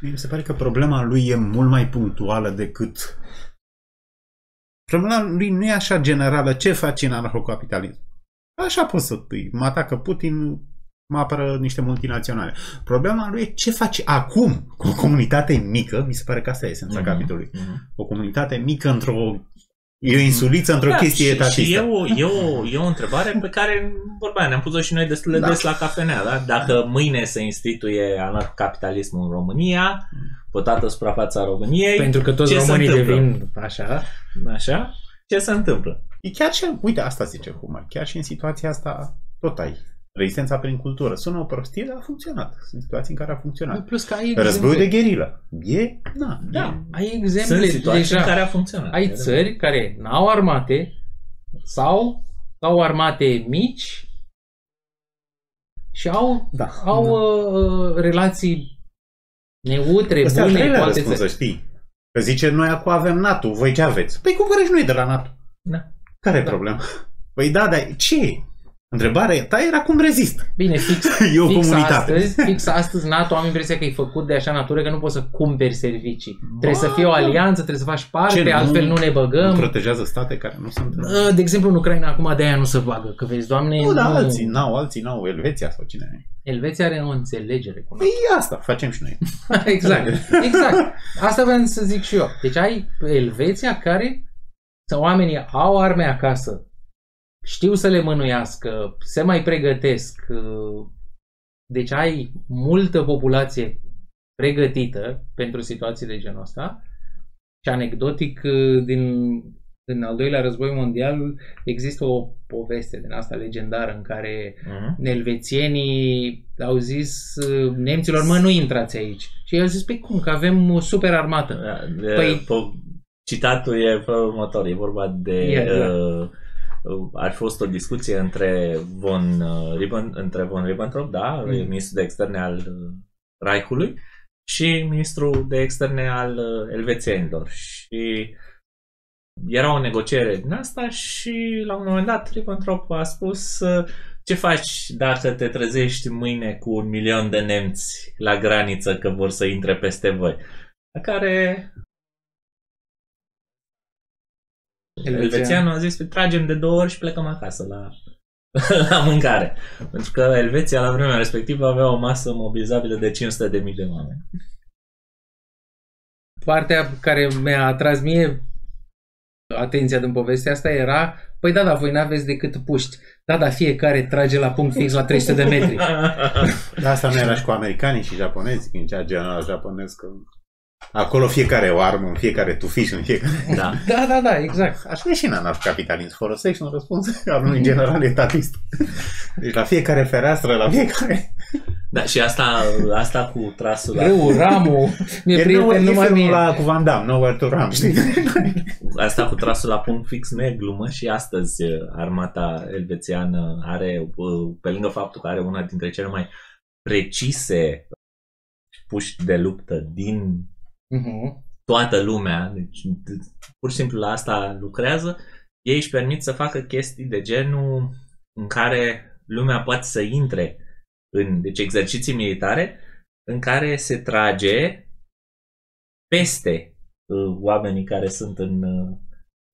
[SPEAKER 2] Mie mi se pare că problema lui e mult mai punctuală decât... Problema lui nu e așa generală. Ce faci în anarhocapitalism? Așa poți să pui. Mă atacă Putin, mă apără niște multinaționale. Problema lui e ce faci acum cu o comunitate mică. Mi se pare că asta e esența
[SPEAKER 3] Mhm.
[SPEAKER 2] capitolului.
[SPEAKER 3] Mhm.
[SPEAKER 2] O comunitate mică într-o... E o insuliță într-o chestie
[SPEAKER 3] și,
[SPEAKER 2] etatistă.
[SPEAKER 3] și e, o, e, o, e o întrebare pe care, vorba aia, ne-am pus-o și noi destul de
[SPEAKER 2] Da.
[SPEAKER 3] des la cafenea, da? Dacă mâine se instituie anarhocapitalismul în România, pe toată suprafața României,
[SPEAKER 1] Pentru că toți
[SPEAKER 3] Ce se
[SPEAKER 1] românii
[SPEAKER 3] întâmplă?
[SPEAKER 1] devin așa.
[SPEAKER 3] așa, ce se întâmplă?
[SPEAKER 2] E chiar și, uite, asta zice Humor, chiar și în situația asta tot ai rezistența prin cultură. Sună o prostie, dar a funcționat. Sunt situații în care a funcționat.
[SPEAKER 1] Plus că ai
[SPEAKER 2] Războiul de
[SPEAKER 1] exemple,
[SPEAKER 2] gherilă. E? Da.
[SPEAKER 3] Da.
[SPEAKER 1] ai
[SPEAKER 3] Sunt
[SPEAKER 1] exemple
[SPEAKER 3] situații
[SPEAKER 1] deja.
[SPEAKER 3] în care a funcționat.
[SPEAKER 1] Ai țări care n-au armate sau au armate mici și au,
[SPEAKER 2] Da.
[SPEAKER 1] au
[SPEAKER 2] da.
[SPEAKER 1] uh, relații neutre,
[SPEAKER 2] Ăsta e al
[SPEAKER 1] bune
[SPEAKER 2] treilea
[SPEAKER 1] cu alte
[SPEAKER 2] răspuns, să
[SPEAKER 1] țări.
[SPEAKER 2] știi. Că zice, noi acum avem NATO, voi ce aveți? Păi cumpărăși noi de la NATO.
[SPEAKER 3] Da.
[SPEAKER 2] Care e
[SPEAKER 1] Da.
[SPEAKER 2] problema? Păi da, dar ce e? Întrebarea ta era cum rezist.
[SPEAKER 1] Bine, fix,
[SPEAKER 2] E o
[SPEAKER 1] fix
[SPEAKER 2] comunitate.
[SPEAKER 1] astăzi, fix astăzi NATO am impresia că e făcut de așa natură că nu poți să cumperi servicii.
[SPEAKER 2] Ba,
[SPEAKER 1] trebuie să fie o
[SPEAKER 2] da.
[SPEAKER 1] alianță, trebuie să faci parte,
[SPEAKER 2] Ce, nu-
[SPEAKER 1] altfel nu ne
[SPEAKER 2] Nu
[SPEAKER 1] băgăm.
[SPEAKER 2] protejează state care nu sunt...
[SPEAKER 1] Uh, De exemplu, în Ucraina acum de aia nu se bagă, că vezi, doamne,
[SPEAKER 2] Nu, dar
[SPEAKER 1] nu-
[SPEAKER 2] alții n-au, alții n-au, Elveția sau cine e.
[SPEAKER 1] Elveția are o înțelegere cu noi.
[SPEAKER 2] Păi asta, facem și noi.
[SPEAKER 1] exact, exact. Asta vreau să zic și eu. Deci ai Elveția care sau oamenii au arme acasă, știu să le mânuiască, se mai pregătesc. uh, Deci ai multă populație pregătită pentru situații de genul ăsta. Și anecdotic, uh, din, în al doilea război mondial există o poveste din asta legendară în care
[SPEAKER 3] Mhm.
[SPEAKER 1] elvețienii au zis uh, nemților, mă, nu intrați aici. Și ei au zis, pe cum, că avem o super armată.
[SPEAKER 3] Da, de,
[SPEAKER 1] Păi-
[SPEAKER 3] po- citatul e felul următor. E vorba de...
[SPEAKER 1] Ia, da.
[SPEAKER 3] uh, uh, ar fi fost o discuție între von, uh, Ribben, între von Ribbentrop, da,
[SPEAKER 1] Mm.
[SPEAKER 3] ministrul de externe al uh, Reichului, și ministrul de externe al uh, elvețienilor. Și era o negociere din asta și la un moment dat Ribbentrop a spus uh, ce faci dacă te trezești mâine cu un milion de nemți la graniță că vor să intre peste voi? La care Elvețianul a zis, tragem de două ori și plecăm acasă la, la mâncare. Pentru că Elveția la vremea respectivă avea o masă mobilizabilă de 500.000 de oameni.
[SPEAKER 1] Partea care mi-a atras mie atenția din povestea asta era Păi da, da, voi n-aveți decât puști. Da, da, fiecare trage la punct fix la 300 de metri.
[SPEAKER 2] Dar asta nu era și cu americanii și japonezi, când cea general japonez, că Acolo fiecare o armă, în fiecare tufiș, în fiecare...
[SPEAKER 3] Da.
[SPEAKER 1] da, da, da, exact.
[SPEAKER 2] Așa e și în anarhocapitalism. Folosești un răspuns al unui general etatist. Deci la fiecare fereastră, la fiecare...
[SPEAKER 3] Da, și asta, asta cu trasul la...
[SPEAKER 1] Râul, ramul, mi-e prieten numai mie.
[SPEAKER 2] la cu Van Damme, Nowhere to Ram, știi?
[SPEAKER 3] Asta cu trasul la punct fix nu e glumă și astăzi armata elvețiană are, pe lângă faptul că are una dintre cele mai precise puși de luptă din uh-huh. toată lumea, deci pur și simplu la asta lucrează, ei își permit să facă chestii de genul în care lumea poate să intre în deci exerciții militare în care se trage peste uh, oamenii care sunt în uh,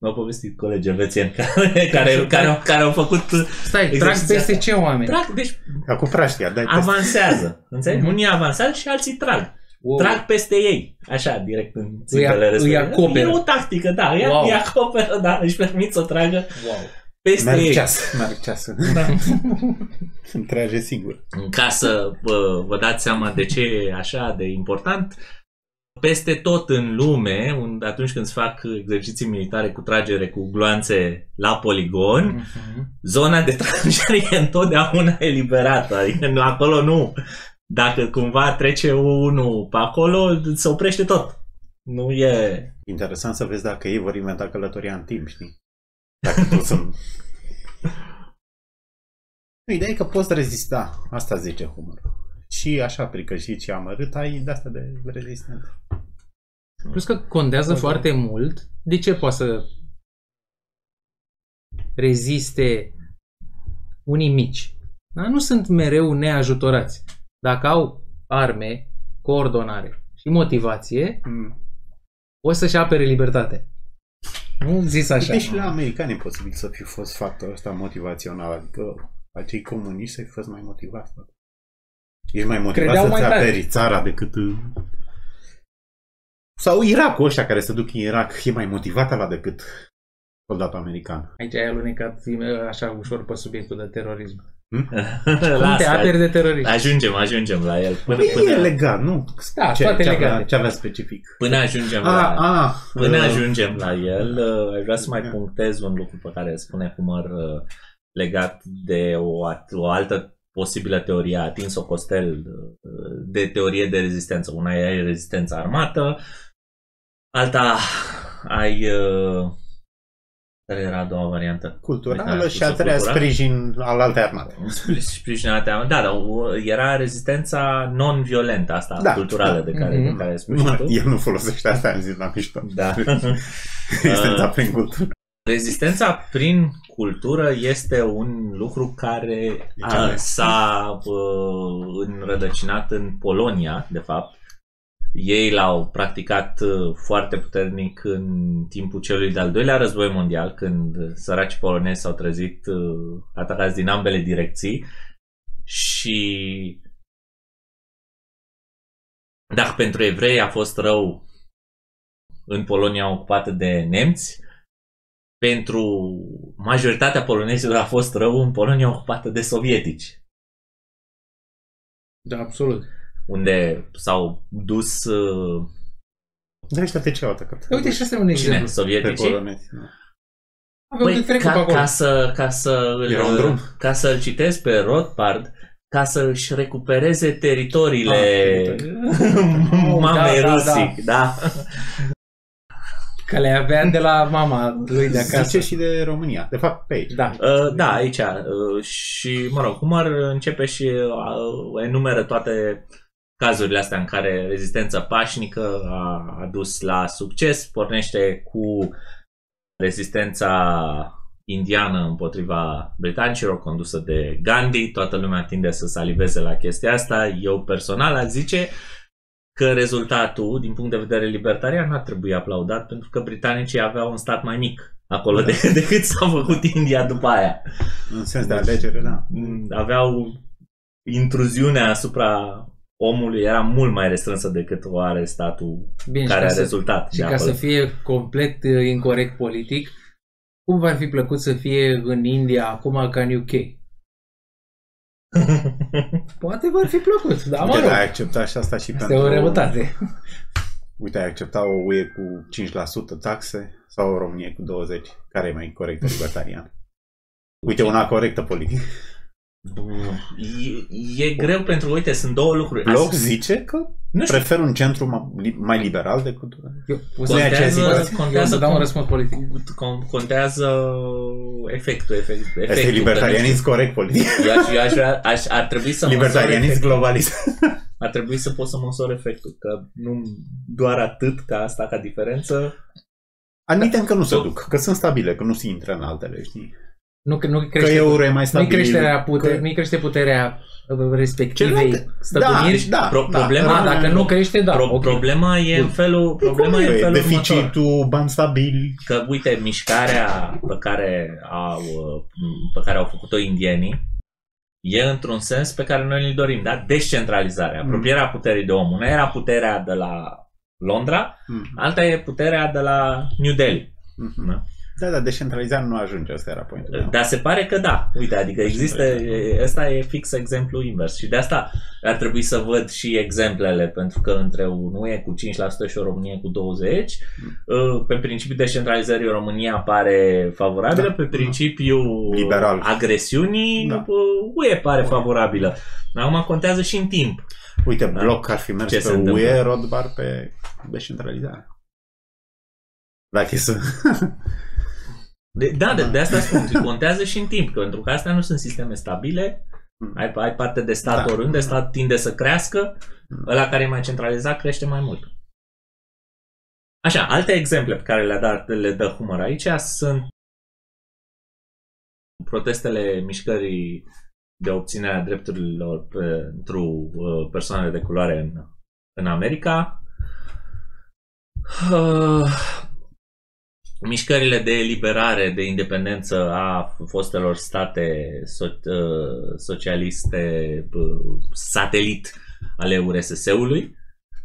[SPEAKER 3] mi-au povestit colegi elvețieni care, care, care, care au făcut uh,
[SPEAKER 1] Stai, trag peste ce oameni?
[SPEAKER 3] Trag, deci
[SPEAKER 2] Acum praștia, dai peste.
[SPEAKER 3] avansează. Înțelegi? Mm-hmm. Unii avansează și alții trag. Wow. Trag peste ei, așa, direct în țintele
[SPEAKER 1] respective. Îi acoperă.
[SPEAKER 3] E o tactică, da, îi, wow. îi acoperă, da, își permit să tragă wow. peste
[SPEAKER 2] merg
[SPEAKER 3] ei.
[SPEAKER 2] Ceas, merg ceas. Da. Îmi trage singur.
[SPEAKER 3] Ca să vă, vă dați seama de ce e așa de important, peste tot în lume, unde atunci când se fac exerciții militare cu tragere cu gloanțe la poligon, uh-huh. zona de tragere e întotdeauna eliberată. Adică acolo nu dacă cumva trece unul pe acolo, se oprește tot. Nu e...
[SPEAKER 2] Interesant să vezi dacă ei vor inventa călătoria în timp, știi? Dacă tot sunt... Ideea e că poți rezista. Asta zice Humor. Și așa pricășit și amărât ai de-asta de rezistent.
[SPEAKER 1] Plus că contează okay. foarte mult de ce poate să reziste unii mici. Dar nu sunt mereu neajutorați dacă au arme, coordonare și motivație, mm. o să-și apere libertate. Nu zis așa.
[SPEAKER 2] Deci la americani e posibil să fi fost factorul ăsta motivațional, adică acei comuniști să fi fost mai motivați. Ești mai motivat Credeau să-ți aperi țara decât... Uh, sau Irakul ăștia care se duc în Irak e mai motivat la decât soldatul american.
[SPEAKER 1] Aici ai alunecat așa ușor pe subiectul de terorism. Hmm? Cum te aperi de terorism?
[SPEAKER 3] Ajungem, ajungem la el.
[SPEAKER 2] Până, păi până... E legal, nu?
[SPEAKER 1] Da, ce, toate
[SPEAKER 2] ce
[SPEAKER 1] legale.
[SPEAKER 2] Avea, ce avea specific?
[SPEAKER 3] Până ajungem,
[SPEAKER 2] a,
[SPEAKER 3] la,
[SPEAKER 2] a,
[SPEAKER 3] până uh, ajungem la el, uh, aș vrea să mai punctez un lucru pe care spune Humor uh, legat de o, o altă posibilă teorie, a atins-o Costel, de teorie de rezistență. Una e rezistența armată, alta ai care era a doua variantă?
[SPEAKER 2] Culturală și a treia sprijin al alte armate.
[SPEAKER 3] Sprijin al alte armate. Da, dar era rezistența non-violentă, asta, da, culturală da. de care, mm-hmm. de care spui nu, tu.
[SPEAKER 2] El nu folosește asta, am zis la mișto.
[SPEAKER 3] Da.
[SPEAKER 2] rezistența prin cultură.
[SPEAKER 3] Rezistența prin cultură este un lucru care a, s-a uh, înrădăcinat în Polonia, de fapt, ei l-au practicat uh, foarte puternic în timpul celui de-al doilea război mondial, când săraci polonezi s-au trezit uh, atacați din ambele direcții și dacă pentru evrei a fost rău în Polonia ocupată de nemți, pentru majoritatea polonezilor a fost rău în Polonia ocupată de sovietici.
[SPEAKER 1] Da, absolut
[SPEAKER 3] unde s-au dus... Uh...
[SPEAKER 2] Da, ăștia de ce au atacat?
[SPEAKER 1] Uite, și asta e un exemplu. Cine?
[SPEAKER 3] Sovietici?
[SPEAKER 1] Păi, ca,
[SPEAKER 3] ca, să, ca, să îl, ca să îl citesc pe Rothbard, ca să își recupereze teritoriile ah, mamei da, rusii. Da, da.
[SPEAKER 1] Că le avea de la mama lui de acasă.
[SPEAKER 2] Zice și de România. De fapt, pe aici.
[SPEAKER 3] Da, uh, da aici. Uh, și, mă rog, cum ar începe și uh, enumeră toate cazurile astea în care rezistența pașnică a, a dus la succes, pornește cu rezistența indiană împotriva britanicilor condusă de Gandhi, toată lumea tinde să saliveze la chestia asta, eu personal aș zice că rezultatul, din punct de vedere libertarian, n-ar trebui aplaudat pentru că britanicii aveau un stat mai mic acolo de, decât s-a făcut India după aia.
[SPEAKER 2] În sens de alegere, da.
[SPEAKER 3] Aveau intruziunea asupra omului era mult mai restrânsă decât o are statul
[SPEAKER 1] Bine,
[SPEAKER 3] care
[SPEAKER 1] și
[SPEAKER 3] a
[SPEAKER 1] ca să-
[SPEAKER 3] rezultat.
[SPEAKER 1] Și
[SPEAKER 3] de
[SPEAKER 1] ca
[SPEAKER 3] acolo.
[SPEAKER 1] să fie complet uh, incorrect politic, cum v-ar fi plăcut să fie în India acum ca în UK? Poate v-ar fi plăcut, dar mă
[SPEAKER 2] Uite,
[SPEAKER 1] rog,
[SPEAKER 2] ai acceptat și asta și
[SPEAKER 1] este
[SPEAKER 2] pentru...
[SPEAKER 1] o răutate.
[SPEAKER 2] Uite, ai accepta o UE cu 5% taxe sau o Românie cu 20%? Care e mai corectă libertarian? Uite, una corectă politic.
[SPEAKER 3] E, e greu pentru că, uite, sunt două lucruri.
[SPEAKER 2] Bloc
[SPEAKER 3] As-
[SPEAKER 2] zice că
[SPEAKER 3] nu știu,
[SPEAKER 2] prefer un centru ma- li- mai liberal decât...
[SPEAKER 1] Eu, o
[SPEAKER 2] Nu e aceea
[SPEAKER 1] să,
[SPEAKER 2] situație.
[SPEAKER 1] eu
[SPEAKER 3] contează
[SPEAKER 1] să dau un
[SPEAKER 3] cum-
[SPEAKER 1] răspuns politic.
[SPEAKER 3] con- contează efectul. efect,
[SPEAKER 2] Este
[SPEAKER 3] efectul
[SPEAKER 2] libertarianism corect politic.
[SPEAKER 3] că nu- Eu, aș, eu aș vrea, aș, ar trebui să măsor
[SPEAKER 2] Libertarianism
[SPEAKER 3] efectul.
[SPEAKER 2] globalist.
[SPEAKER 3] Ar trebui să pot să măsor efectul, că nu doar atât ca asta ca diferență.
[SPEAKER 2] Admitem că nu se
[SPEAKER 3] Tot.
[SPEAKER 2] duc, că sunt stabile, că nu se intră în altele, știi?
[SPEAKER 1] Nu, nu
[SPEAKER 2] Că
[SPEAKER 1] crește,
[SPEAKER 2] euro e mai
[SPEAKER 1] nu
[SPEAKER 2] stabil.
[SPEAKER 1] creșterea putere,
[SPEAKER 2] că-
[SPEAKER 1] nu crește puterea uh, respectivei
[SPEAKER 2] Celelalte-
[SPEAKER 1] stăpâniri.
[SPEAKER 2] Da,
[SPEAKER 3] Pro-
[SPEAKER 2] da,
[SPEAKER 3] problema-
[SPEAKER 1] Ah, dacă nu crește, da.
[SPEAKER 3] Pro,
[SPEAKER 1] ok.
[SPEAKER 3] Problema e în
[SPEAKER 2] Bun.
[SPEAKER 3] felul, problema e în
[SPEAKER 2] e
[SPEAKER 3] felul următor.
[SPEAKER 2] deficitul, bani stabili.
[SPEAKER 3] că, uite, mișcarea pe care au, uh, pe care au făcut-o indienii e într-un sens pe care noi îl dorim, da? Descentralizarea,
[SPEAKER 2] Mm.
[SPEAKER 3] apropierea puterii de om. Una era puterea de la Londra,
[SPEAKER 2] Mhm.
[SPEAKER 3] alta e puterea de la New Delhi.
[SPEAKER 2] Mhm.
[SPEAKER 3] Da.
[SPEAKER 2] Da, da, decentralizarea nu ajunge, asta era pointul. meu.
[SPEAKER 3] Dar se pare că da. Uite, adică există, e- ăsta e fix exemplu invers. Și de asta ar trebui să văd și exemplele, pentru că între un UE cu 5% și o Românie cu 20%, uh, pe principiul descentralizării România pare favorabilă,
[SPEAKER 2] Da.
[SPEAKER 3] pe principiul
[SPEAKER 2] Liberal.
[SPEAKER 3] agresiunii
[SPEAKER 2] Da.
[SPEAKER 3] uh, UE pare favorabilă. Acum contează și în timp.
[SPEAKER 2] Uite,
[SPEAKER 3] Da.
[SPEAKER 2] bloc ar fi mers
[SPEAKER 3] Ce
[SPEAKER 2] pe
[SPEAKER 3] se întâmplă?
[SPEAKER 2] UE, Rodbar pe descentralizare. Dacă e să...
[SPEAKER 3] De, da, de, de asta spun, contează și în timp, pentru că astea nu sunt sisteme stabile,
[SPEAKER 2] Mm.
[SPEAKER 3] ai, ai parte de stat
[SPEAKER 2] Da.
[SPEAKER 3] oriunde, stat tinde să crească,
[SPEAKER 2] Mm.
[SPEAKER 3] ăla care e mai centralizat crește mai mult. Așa, alte exemple pe care le-a dat, le dă Humor aici sunt protestele mișcării de obținere a drepturilor pentru uh, persoanele de culoare în, în America. Uh, mișcările de eliberare, de independență a fostelor state so- uh, socialiste uh, satelit ale URSS-ului,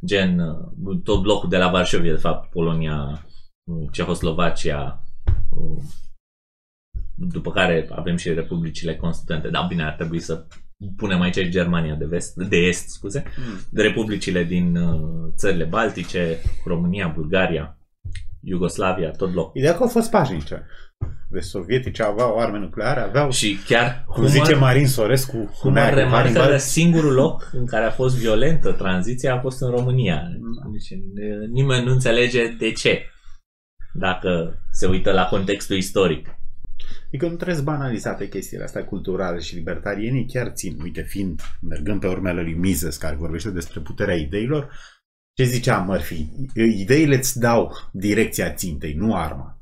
[SPEAKER 3] gen uh, tot blocul de la Varșovia, de fapt, Polonia, uh, Cehoslovacia, uh, după care avem și republicile constituente. Da, bine, ar trebui să punem aici și Germania de, vest, de est, scuze, de republicile din uh, țările Baltice, România, Bulgaria, Iugoslavia, tot blocul.
[SPEAKER 2] Ideea că au fost pașnice. Deci sovietici aveau arme nucleare, aveau,
[SPEAKER 3] Și chiar
[SPEAKER 2] cum zice Marin Sorescu,
[SPEAKER 3] cum
[SPEAKER 2] aia
[SPEAKER 3] ar
[SPEAKER 2] cu
[SPEAKER 3] remarcă
[SPEAKER 2] Hannibal,
[SPEAKER 3] că singurul loc în care a fost violentă tranziția a fost în România.
[SPEAKER 2] Da.
[SPEAKER 3] Deci, n- nimeni nu înțelege de ce, dacă se uită la contextul istoric.
[SPEAKER 2] Adică nu trebuie să banalizate chestiile astea culturale și libertarienii chiar țin. Uite, fiind, mergând pe urmele lui Mises, care vorbește despre puterea ideilor, ce zicea Murphy? Ideile îți dau direcția țintei, nu arma.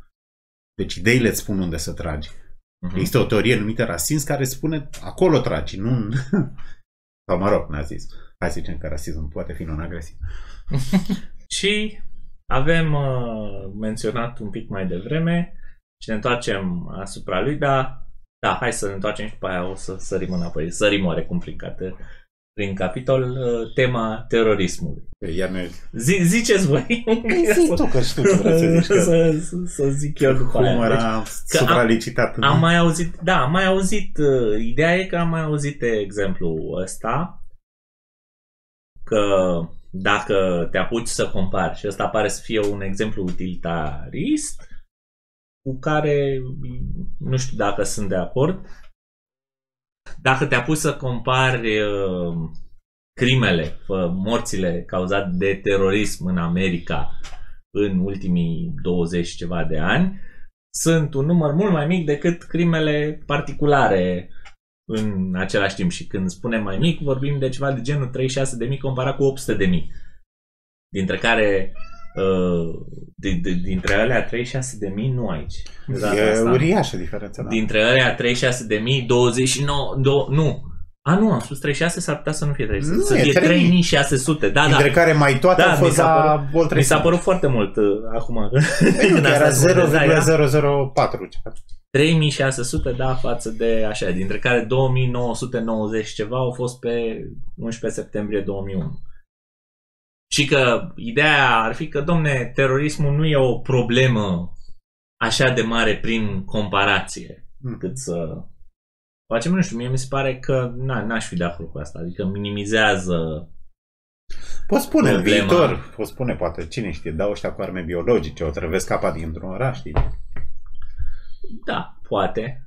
[SPEAKER 2] Deci ideile îți spun unde să tragi.
[SPEAKER 3] Mhm.
[SPEAKER 2] Există o teorie numită rasism care spune acolo tragi, nu în... Sau mă rog, nazism. Hai să zicem că rasismul poate fi non-agresiv.
[SPEAKER 3] Și avem uh, menționat un pic mai devreme și ne întoarcem asupra lui, dar da, hai să ne întoarcem și după aia o să sărim înapoi. Sărim oarecum prin, cat- prin capitol uh, tema terorismului.
[SPEAKER 2] Iar noi...
[SPEAKER 3] Zi, ziceți voi.
[SPEAKER 2] Zic tu că știu ce vreau să zici. Că
[SPEAKER 3] să, să, să zic eu după
[SPEAKER 2] cum
[SPEAKER 3] aia. Deci,
[SPEAKER 2] era supralicitat. în-
[SPEAKER 3] am mai auzit, da, am mai auzit, uh, ideea e că am mai auzit de exemplu ăsta, că dacă te apuci să compari, și ăsta pare să fie un exemplu utilitarist, cu care nu știu dacă sunt de acord, dacă te apuci să compari uh, crimele, uh, morțile cauzate de terorism în America în ultimii 20 și ceva de ani, sunt un număr mult mai mic decât crimele particulare în același timp. Și când spunem mai mic, vorbim de ceva de genul 36.000 comparat cu 800.000. Dintre care uh, de, de, dintre alea 36.000 nu aici. De data
[SPEAKER 2] E
[SPEAKER 3] asta.
[SPEAKER 2] uriașă diferența. Da.
[SPEAKER 3] Dintre alea 36.000, 29, do, nu. A, nu, am spus 36, s-ar putea să nu fie 36,
[SPEAKER 2] Nu,
[SPEAKER 3] să
[SPEAKER 2] e
[SPEAKER 3] fie
[SPEAKER 2] 3000.
[SPEAKER 3] 3600. Da, da.
[SPEAKER 2] Dintre care mai toate
[SPEAKER 3] Da,
[SPEAKER 2] au
[SPEAKER 3] mi
[SPEAKER 2] fost
[SPEAKER 3] s-a
[SPEAKER 2] la Volt
[SPEAKER 3] Mi s-a
[SPEAKER 2] 300.
[SPEAKER 3] părut foarte mult uh, acum.
[SPEAKER 2] Păi nu,
[SPEAKER 3] când
[SPEAKER 2] că
[SPEAKER 3] am
[SPEAKER 2] era
[SPEAKER 3] stat să vorbesc, da, era
[SPEAKER 2] 0,004. ceva.
[SPEAKER 3] 3600, da, față de așa, dintre care 2990 ceva au fost pe 11 septembrie 2001. Și că ideea ar fi că, domne, terorismul nu e o problemă așa de mare prin comparație,
[SPEAKER 2] Mm.
[SPEAKER 3] cât să facem, nu știu, mie mi se pare că na, n-aș fi de acord cu asta, adică minimizează
[SPEAKER 2] Poți spune în
[SPEAKER 3] Problema-
[SPEAKER 2] viitor, poți spune poate, cine știe, dau ăștia cu arme biologice, o trăvesc apa dintr-un oraș, știi?
[SPEAKER 3] Da, poate.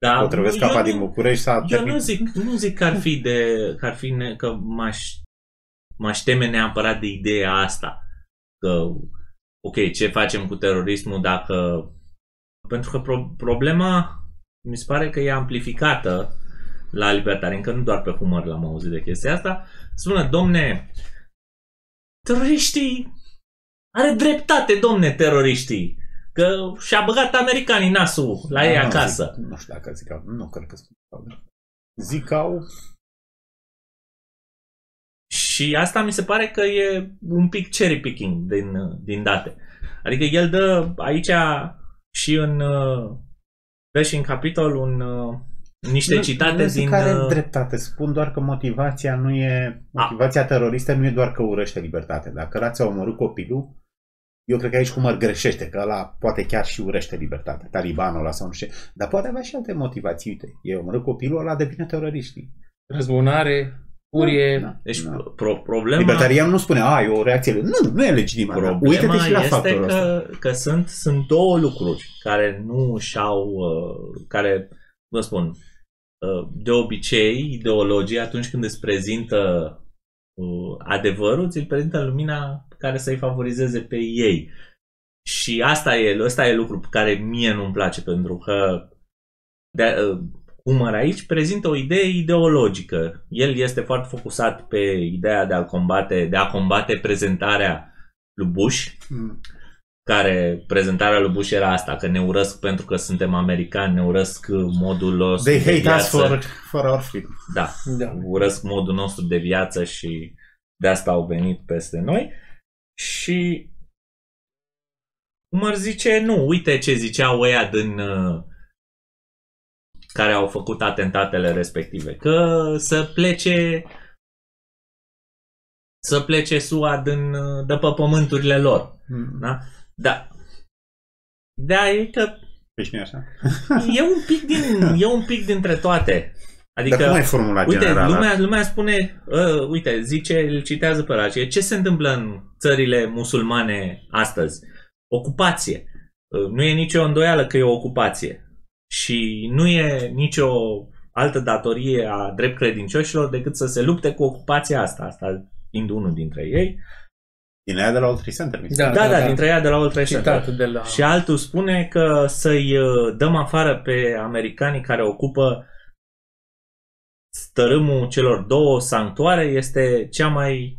[SPEAKER 3] Da,
[SPEAKER 2] O trăvesc
[SPEAKER 3] eu
[SPEAKER 2] apa
[SPEAKER 3] nu-
[SPEAKER 2] din București s-a
[SPEAKER 3] Eu nu
[SPEAKER 2] terminat.
[SPEAKER 3] zic, nu zic că ar fi de, că ar fi ne, că m-aș, m-aș teme neapărat de ideea asta. Că, ok, ce facem cu terorismul dacă... Pentru că pro, problema mi se pare că e amplificată la libertari, încă nu doar pe humor l-am auzit de chestia asta. Spune, domne, teroriștii are dreptate, domne, teroriștii. Că și-a băgat americanii nasul la ei
[SPEAKER 2] Da, nu,
[SPEAKER 3] acasă.
[SPEAKER 2] Zic, nu știu dacă zic au, nu cred că spun au. Zic au,
[SPEAKER 3] Și asta mi se pare că e un pic cherry picking din, din date. Adică el dă aici și în uh, dă și în capitol un, uh, niște
[SPEAKER 2] nu,
[SPEAKER 3] citate
[SPEAKER 2] nu zic
[SPEAKER 3] din...
[SPEAKER 2] că are
[SPEAKER 3] uh,
[SPEAKER 2] dreptate, spun doar că motivația nu e, motivația teroristă nu e doar că urăște libertate. Dacă ăla ți-a omorât copilul, eu cred că aici cum ar greșește, că ăla poate chiar și urăște libertate, talibanul ăla sau nu știu ce. Dar poate avea și alte motivații. Uite, e omorât copilul, ăla devine terorist. știi?
[SPEAKER 1] Răzbunare, furie.
[SPEAKER 2] Da,
[SPEAKER 3] Deci
[SPEAKER 2] da.
[SPEAKER 3] pro, problema,
[SPEAKER 2] Libertarian nu spune, a, e o reacție. Nu, nu e legitimă.
[SPEAKER 3] problema
[SPEAKER 2] Uite-te și la
[SPEAKER 3] este
[SPEAKER 2] factorul ăsta.
[SPEAKER 3] că, că sunt, sunt două lucruri care nu și-au, uh, care, vă spun, uh, de obicei, ideologii, atunci când îți prezintă uh, adevărul, ți-l prezintă în lumina care să-i favorizeze pe ei. Și asta e, ăsta e lucru pe care mie nu-mi place, pentru că de, uh, Umăr aici prezintă o idee ideologică. El este foarte focusat pe ideea de a combate, de a combate prezentarea lui Bush,
[SPEAKER 2] Mm.
[SPEAKER 3] care prezentarea lui Bush era asta, că ne urăsc pentru că suntem americani, ne urăsc modul nostru
[SPEAKER 2] They
[SPEAKER 3] de
[SPEAKER 2] hate
[SPEAKER 3] viață.
[SPEAKER 2] us for, for our freedom.
[SPEAKER 3] Da,
[SPEAKER 1] Da.
[SPEAKER 3] urăsc modul nostru de viață și de asta au venit peste noi. Și Umăr zice, nu, uite ce ziceau ăia din uh, care au făcut atentatele respective, că să plece să plece SUA din, uh, de pe pământurile lor.
[SPEAKER 2] Mm.
[SPEAKER 3] Da? Da. Da, e că
[SPEAKER 2] Deci nu e așa?
[SPEAKER 3] e un pic din, e un pic dintre toate. Adică,
[SPEAKER 2] Dar cum ai formula
[SPEAKER 3] uite,
[SPEAKER 2] generală?
[SPEAKER 3] lumea, lumea spune, uh, uite, zice, îl citează pe ăla, zice, ce se întâmplă în țările musulmane astăzi? Ocupație. Uh, nu e nicio îndoială că e o ocupație. Și nu e nicio altă datorie a drept credincioșilor decât să se lupte cu ocupația asta, asta fiind unul dintre ei.
[SPEAKER 2] Din aia de la All Trade Center, mi se
[SPEAKER 1] Da,
[SPEAKER 3] Da, da, dintre ea de la Old Trafford.
[SPEAKER 1] Citat de la...
[SPEAKER 3] Și altul spune că să-i uh, dăm afară pe americanii care ocupă stărâmul celor două sanctuare este cea mai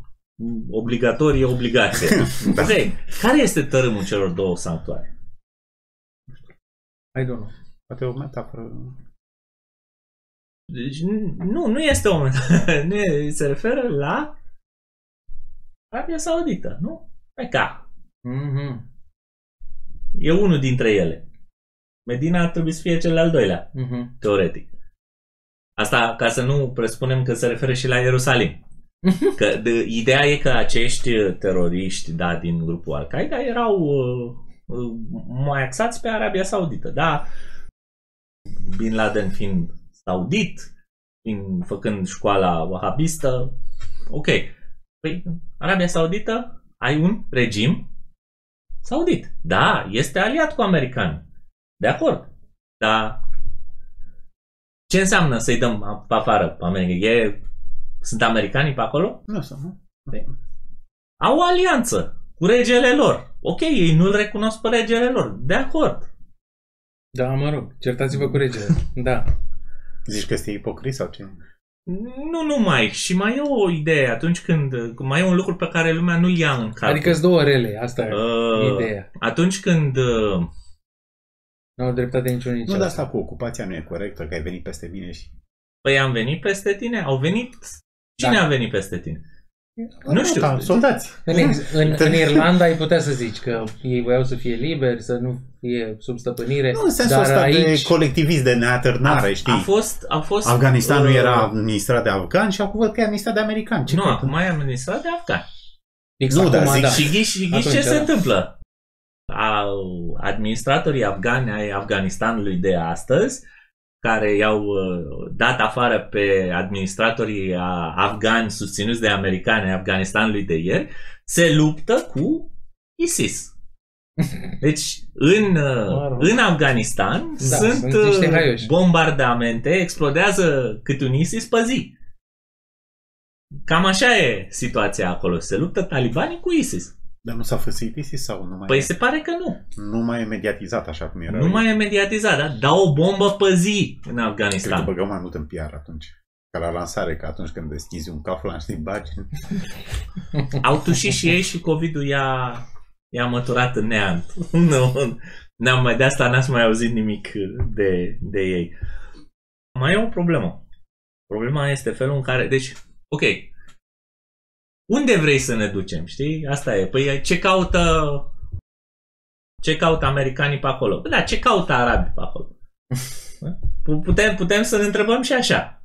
[SPEAKER 3] obligatorie obligație.
[SPEAKER 2] da.
[SPEAKER 3] Ok, care este tărâmul celor două sanctuare?
[SPEAKER 1] I don't know.
[SPEAKER 2] Poate o metaforă.
[SPEAKER 3] Deci, n- nu, nu este o nu e, se referă la Arabia Saudită, nu? Meca.
[SPEAKER 1] Mhm.
[SPEAKER 3] E unul dintre ele. Medina ar trebui să fie cel al doilea.
[SPEAKER 1] Mhm.
[SPEAKER 3] teoretic. Asta ca să nu presupunem că se referă și la Ierusalim. Că de, ideea e că acești teroriști da, din grupul Al-Qaeda erau uh, uh, mai axați pe Arabia Saudită. Da, Bin Laden fiind saudit, fiind, făcând școala wahabistă, ok. Păi, Arabia Saudită ai un regim saudit. Da, este aliat cu americani. De acord. Dar ce înseamnă să-i dăm pe afară pe America? E, sunt americanii pe acolo?
[SPEAKER 2] Nu sunt, nu?
[SPEAKER 3] Au o alianță cu regele lor. Ok, ei nu-l recunosc pe regele lor. De acord.
[SPEAKER 1] Da, mă rog, certați-vă cu regele. Da.
[SPEAKER 2] Zici că este ipocrit sau ce?
[SPEAKER 3] Nu numai, și mai e o idee atunci când, mai e un lucru pe care lumea nu-l ia în calcul.
[SPEAKER 1] Adică sunt două rele, asta e
[SPEAKER 3] Uh,
[SPEAKER 1] ideea.
[SPEAKER 3] Atunci când uh,
[SPEAKER 1] Nu au dreptate niciunul nici
[SPEAKER 2] Nu, dar
[SPEAKER 1] altul.
[SPEAKER 2] asta cu ocupația nu e corectă, că ai venit peste mine și...
[SPEAKER 3] Păi am venit peste tine? Au venit? Cine
[SPEAKER 1] Da.
[SPEAKER 3] a venit peste tine?
[SPEAKER 2] Nu
[SPEAKER 3] Nu știu.
[SPEAKER 2] Da, soldați.
[SPEAKER 1] În, ex- în, în Irlanda ai putea să zici că ei voiau să fie liberi, să nu fie sub stăpânire,
[SPEAKER 2] Nu în sensul
[SPEAKER 1] dar
[SPEAKER 2] ăsta
[SPEAKER 1] aici...
[SPEAKER 2] de colectivist, de neatârnare,
[SPEAKER 3] a,
[SPEAKER 2] știi?
[SPEAKER 3] a fost, a fost
[SPEAKER 2] Afganistanul
[SPEAKER 3] uh,
[SPEAKER 2] era administrat de afgani și acum văd că e administrat de americani. Ce
[SPEAKER 3] Nu,
[SPEAKER 2] fac?
[SPEAKER 3] acum e administrat de afgani.
[SPEAKER 1] Fix
[SPEAKER 2] Nu,
[SPEAKER 1] acum,
[SPEAKER 2] dar zic
[SPEAKER 1] da.
[SPEAKER 3] Și ghiși, și ghiși ce
[SPEAKER 1] Atunci,
[SPEAKER 3] se
[SPEAKER 1] da.
[SPEAKER 3] întâmplă? Au administratorii afgani ai Afganistanului de astăzi, care i-au uh, dat afară pe administratorii a- afgani susținuți de americani ai Afganistanului de ieri, se luptă cu ISIS. Deci, în, uh,
[SPEAKER 1] Mă rog.
[SPEAKER 3] în Afganistan
[SPEAKER 1] Da,
[SPEAKER 3] sunt,
[SPEAKER 1] sunt niște
[SPEAKER 3] uh,
[SPEAKER 1] haioși.
[SPEAKER 3] bombardamente, explodează cât un ISIS pe zi. Cam așa e situația acolo. Se luptă talibanii cu ISIS.
[SPEAKER 2] Dar nu s-a făsit ISIS sau nu mai,
[SPEAKER 3] Păi
[SPEAKER 2] e,
[SPEAKER 3] se pare că nu.
[SPEAKER 2] nu mai e mediatizat așa cum era?
[SPEAKER 3] Nu mai e mediatizat, da? Dau o bombă pe zi în
[SPEAKER 2] Cred că
[SPEAKER 3] Afganistan.
[SPEAKER 2] băgăm mai mult în PR atunci. Ca la lansare, că atunci când deschizi un caflan, știi, bagi.
[SPEAKER 3] Au tușit și ei și COVID-ul i-a, i-a măturat în neant. nu, n-am mai, de asta n-ați mai auzit nimic de, de ei. Mai e o problemă. Problema este felul în care... Deci, ok. Unde vrei să ne ducem, știi? Asta e. Păi ce caută... Ce caută americanii pe acolo? Păi da, ce caută arabii pe acolo? Putem, putem să ne întrebăm și așa.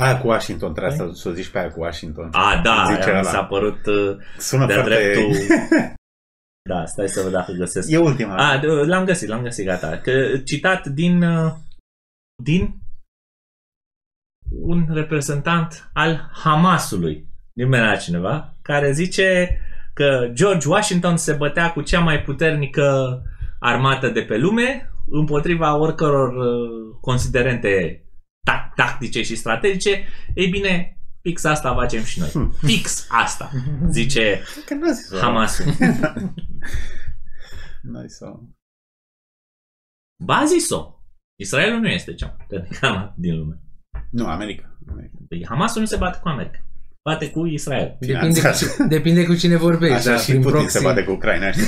[SPEAKER 2] Aia cu Washington, trebuie să, să o zici pe aia cu Washington.
[SPEAKER 3] A, da,
[SPEAKER 2] Zice
[SPEAKER 3] aia mi
[SPEAKER 2] ăla.
[SPEAKER 3] s-a părut uh,
[SPEAKER 2] Sună
[SPEAKER 3] de
[SPEAKER 2] foarte...
[SPEAKER 3] dreptul... Da, stai să văd dacă găsesc.
[SPEAKER 2] E ultima.
[SPEAKER 3] A, d- l-am găsit, l-am găsit, gata. Că, citat din, uh, din un reprezentant al Hamasului, nimeni altcineva, care zice că George Washington se bătea cu cea mai puternică armată de pe lume împotriva oricăror uh, considerente tac- tactice și strategice. Ei bine, fix asta facem și noi. Fix asta, zice
[SPEAKER 2] Că n-a zis
[SPEAKER 3] Hamasul.
[SPEAKER 2] N-a zis
[SPEAKER 3] Ba zis-o. Israelul nu este cea mai puternică armată din lume.
[SPEAKER 2] Nu, America. America.
[SPEAKER 3] Păi Hamasul nu se bate cu America. Bate cu Israel.
[SPEAKER 1] Depinde cu,
[SPEAKER 2] Finanțat.
[SPEAKER 1] ci- depinde cu cine vorbești.
[SPEAKER 2] Așa
[SPEAKER 1] da,
[SPEAKER 2] și
[SPEAKER 1] prin
[SPEAKER 2] Putin
[SPEAKER 1] proxy.
[SPEAKER 2] se bate cu Ucraina, știi?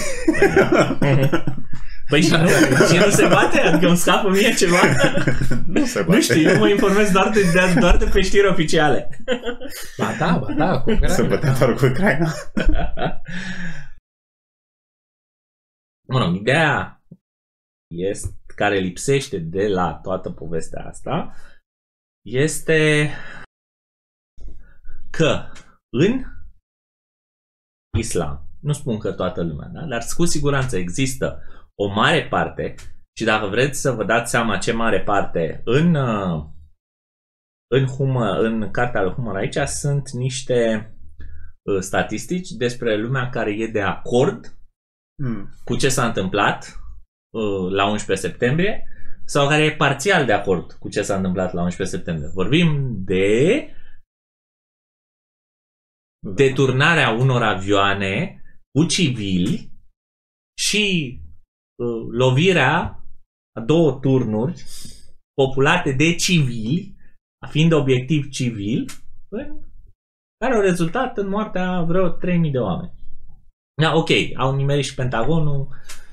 [SPEAKER 3] Păi și nu, și nu se bate? Adică îmi scapă mie ceva?
[SPEAKER 2] nu se bate.
[SPEAKER 3] Nu știu, eu mă informez doar de, de, doar de pe știri oficiale.
[SPEAKER 1] Ba da, ba da, cu Ucraina,
[SPEAKER 2] Se bate
[SPEAKER 1] da.
[SPEAKER 2] doar cu Ucraina.
[SPEAKER 3] Mă rog, ideea este, care lipsește de la toată povestea asta este că în islam, nu spun că toată lumea, da? dar cu siguranță există o mare parte și dacă vreți să vă dați seama ce mare parte în uh, în, humor, în cartea lui Humor aici sunt niște uh, statistici despre lumea care e de acord
[SPEAKER 2] Mm.
[SPEAKER 3] cu ce s-a întâmplat uh, la 11 septembrie sau care e parțial de acord cu ce s-a întâmplat la 11 septembrie. Vorbim de deturnarea unor avioane cu civili și uh, lovirea a două turnuri populate de civili, fiind obiectiv civil, în- care au rezultat în moartea vreo 3000 de oameni. Da, ok, au nimerit și Pentagonul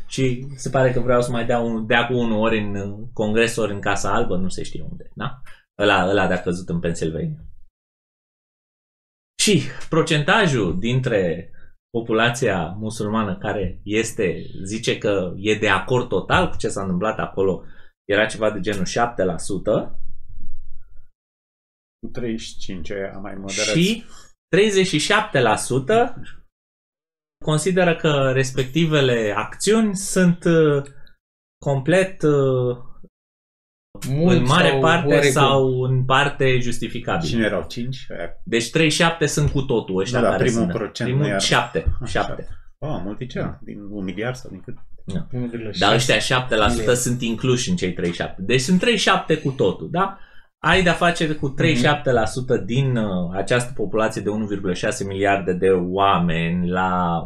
[SPEAKER 3] și se pare că vreau să mai dea, un, dea cu unul ori în uh, congres, ori în Casa Albă, nu se știe unde, da? Ăla, ăla de-a căzut în Pennsylvania. Și procentajul dintre populația musulmană care este, zice că e de acord total cu ce s-a întâmplat acolo, era ceva de genul 7%,
[SPEAKER 2] Cu 35 aia mai moderat.
[SPEAKER 3] și 37% consideră că respectivele acțiuni sunt uh, complet uh,
[SPEAKER 1] Mult
[SPEAKER 3] în mare
[SPEAKER 1] sau
[SPEAKER 3] parte
[SPEAKER 1] oarecum.
[SPEAKER 3] sau în parte justificabile.
[SPEAKER 2] Cine erau 5? Aia...
[SPEAKER 3] Deci 37 sunt cu totul ăștia
[SPEAKER 2] Da, da,
[SPEAKER 3] care
[SPEAKER 2] primul
[SPEAKER 3] sunt.
[SPEAKER 2] procent nu
[SPEAKER 3] primul
[SPEAKER 2] iar-
[SPEAKER 3] 7,
[SPEAKER 2] Ah,
[SPEAKER 3] 7.
[SPEAKER 2] Oh, multicel. Din un miliard sau din cât?
[SPEAKER 1] 1,6.
[SPEAKER 3] Dar ăștia 7%
[SPEAKER 1] Bine.
[SPEAKER 3] sunt incluși în cei 37. Deci sunt 37 cu totul, da? Ai de-a face cu 37% din uh, această populație de 1,6 miliarde de oameni la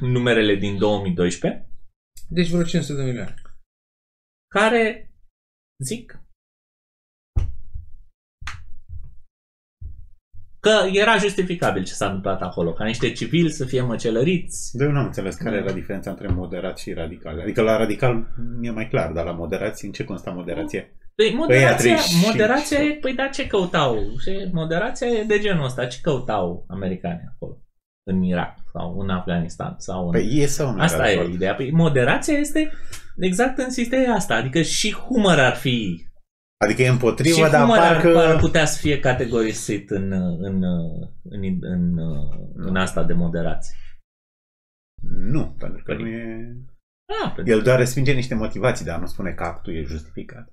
[SPEAKER 3] numerele din 2012,
[SPEAKER 1] Deci vreo 500 de milioane.
[SPEAKER 3] care zic că era justificabil ce s-a întâmplat acolo, ca niște civili să fie măcelăriți.
[SPEAKER 2] De eu nu am înțeles care da. era diferența între moderat și radical. Adică la radical mi-e mai clar, dar la moderați în ce consta moderație?
[SPEAKER 3] Păi moderația,
[SPEAKER 2] păi
[SPEAKER 3] moderația e, păi da, ce căutau? Și moderația e de genul ăsta, ce căutau americanii acolo? În Irak sau în Afganistan sau în...
[SPEAKER 2] Păi e sau nu
[SPEAKER 3] Asta e ideea. Păi moderația este exact în sistemul asta. Adică și humor ar fi
[SPEAKER 2] Adică e împotrivă,
[SPEAKER 3] și
[SPEAKER 2] dar
[SPEAKER 3] humor ar,
[SPEAKER 2] parcă...
[SPEAKER 3] ar putea să fie categorisit în, în, în, în, în, în asta de moderație.
[SPEAKER 2] Nu, pentru că
[SPEAKER 3] Păi-
[SPEAKER 2] nu e...
[SPEAKER 3] Ah, pentru
[SPEAKER 2] El doar respinge niște motivații, dar nu spune că actul e justificat.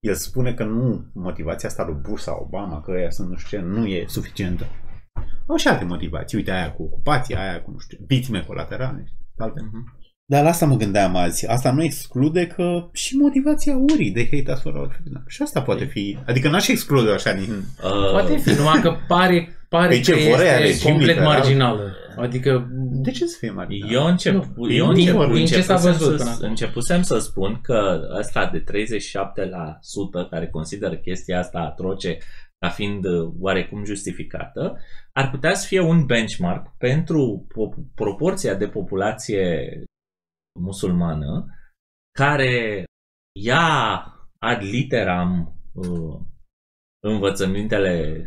[SPEAKER 2] El spune că nu motivația asta lui Bush sau Obama, că ăia sunt nu știu ce, nu e suficientă. Au și alte motivații. Uite, aia cu ocupația, aia cu, nu știu, victime colaterale. și Alte.
[SPEAKER 3] Mhm.
[SPEAKER 2] Dar la asta mă gândeam azi. Asta nu exclude că și motivația urii de hate asupra femeilor. Și asta poate fi. Adică n-aș exclude așa din...
[SPEAKER 3] Uh,
[SPEAKER 1] Poate fi, numai că pare, pare
[SPEAKER 2] Păi ce,
[SPEAKER 1] că
[SPEAKER 2] vor ăia
[SPEAKER 1] este
[SPEAKER 2] regim
[SPEAKER 1] complet
[SPEAKER 2] liberal?
[SPEAKER 1] marginală. Adică,
[SPEAKER 2] De ce să fie mai
[SPEAKER 3] Eu, încep,
[SPEAKER 1] Nu,
[SPEAKER 3] eu
[SPEAKER 1] din-
[SPEAKER 3] încep,
[SPEAKER 1] din ce s-a
[SPEAKER 3] începusem
[SPEAKER 1] văzut
[SPEAKER 3] să,
[SPEAKER 1] până acum.
[SPEAKER 3] începusem să spun că ăsta de 37% care consideră chestia asta atroce ca fiind uh, oarecum justificată, ar putea să fie un benchmark pentru po- proporția de populație musulmană care ia ad literam uh, învățămintele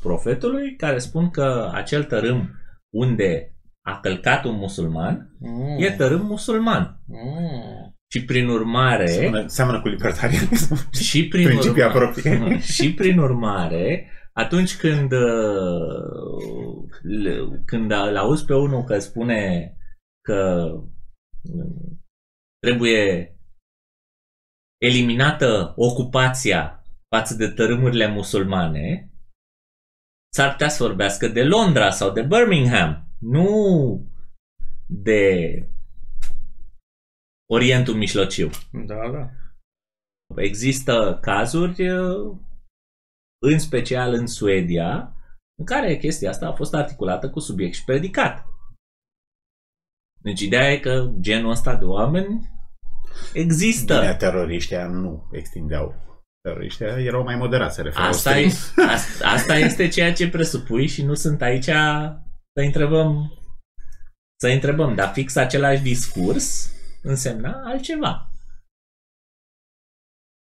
[SPEAKER 3] profetului care spun că acel tărâm unde a călcat un musulman
[SPEAKER 1] mm,
[SPEAKER 3] e tărâm musulman.
[SPEAKER 1] mm,
[SPEAKER 3] Și prin urmare,
[SPEAKER 2] Seamănă, seamănă cu libertarianism.
[SPEAKER 3] și prin,
[SPEAKER 2] Principii
[SPEAKER 3] urma,
[SPEAKER 2] apropie.
[SPEAKER 3] și prin urmare, atunci când uh, le- când îl auzi pe unul că spune că uh, trebuie eliminată ocupația față de tărâmurile musulmane, s-ar putea să vorbească de Londra sau de Birmingham, nu de Orientul Mijlociu.
[SPEAKER 1] Da, da.
[SPEAKER 3] Există cazuri, uh, în special în Suedia, în care chestia asta a fost articulată cu subiect și predicat. Deci ideea e că genul ăsta de oameni există.
[SPEAKER 2] Bine, teroriștii aia nu extindeau. Teroriștii aia erau mai moderați, se referau
[SPEAKER 3] Asta, e,
[SPEAKER 2] strict.
[SPEAKER 3] asta, asta este ceea ce presupui și nu sunt aici să întrebăm să întrebăm, dar fix același discurs însemna altceva.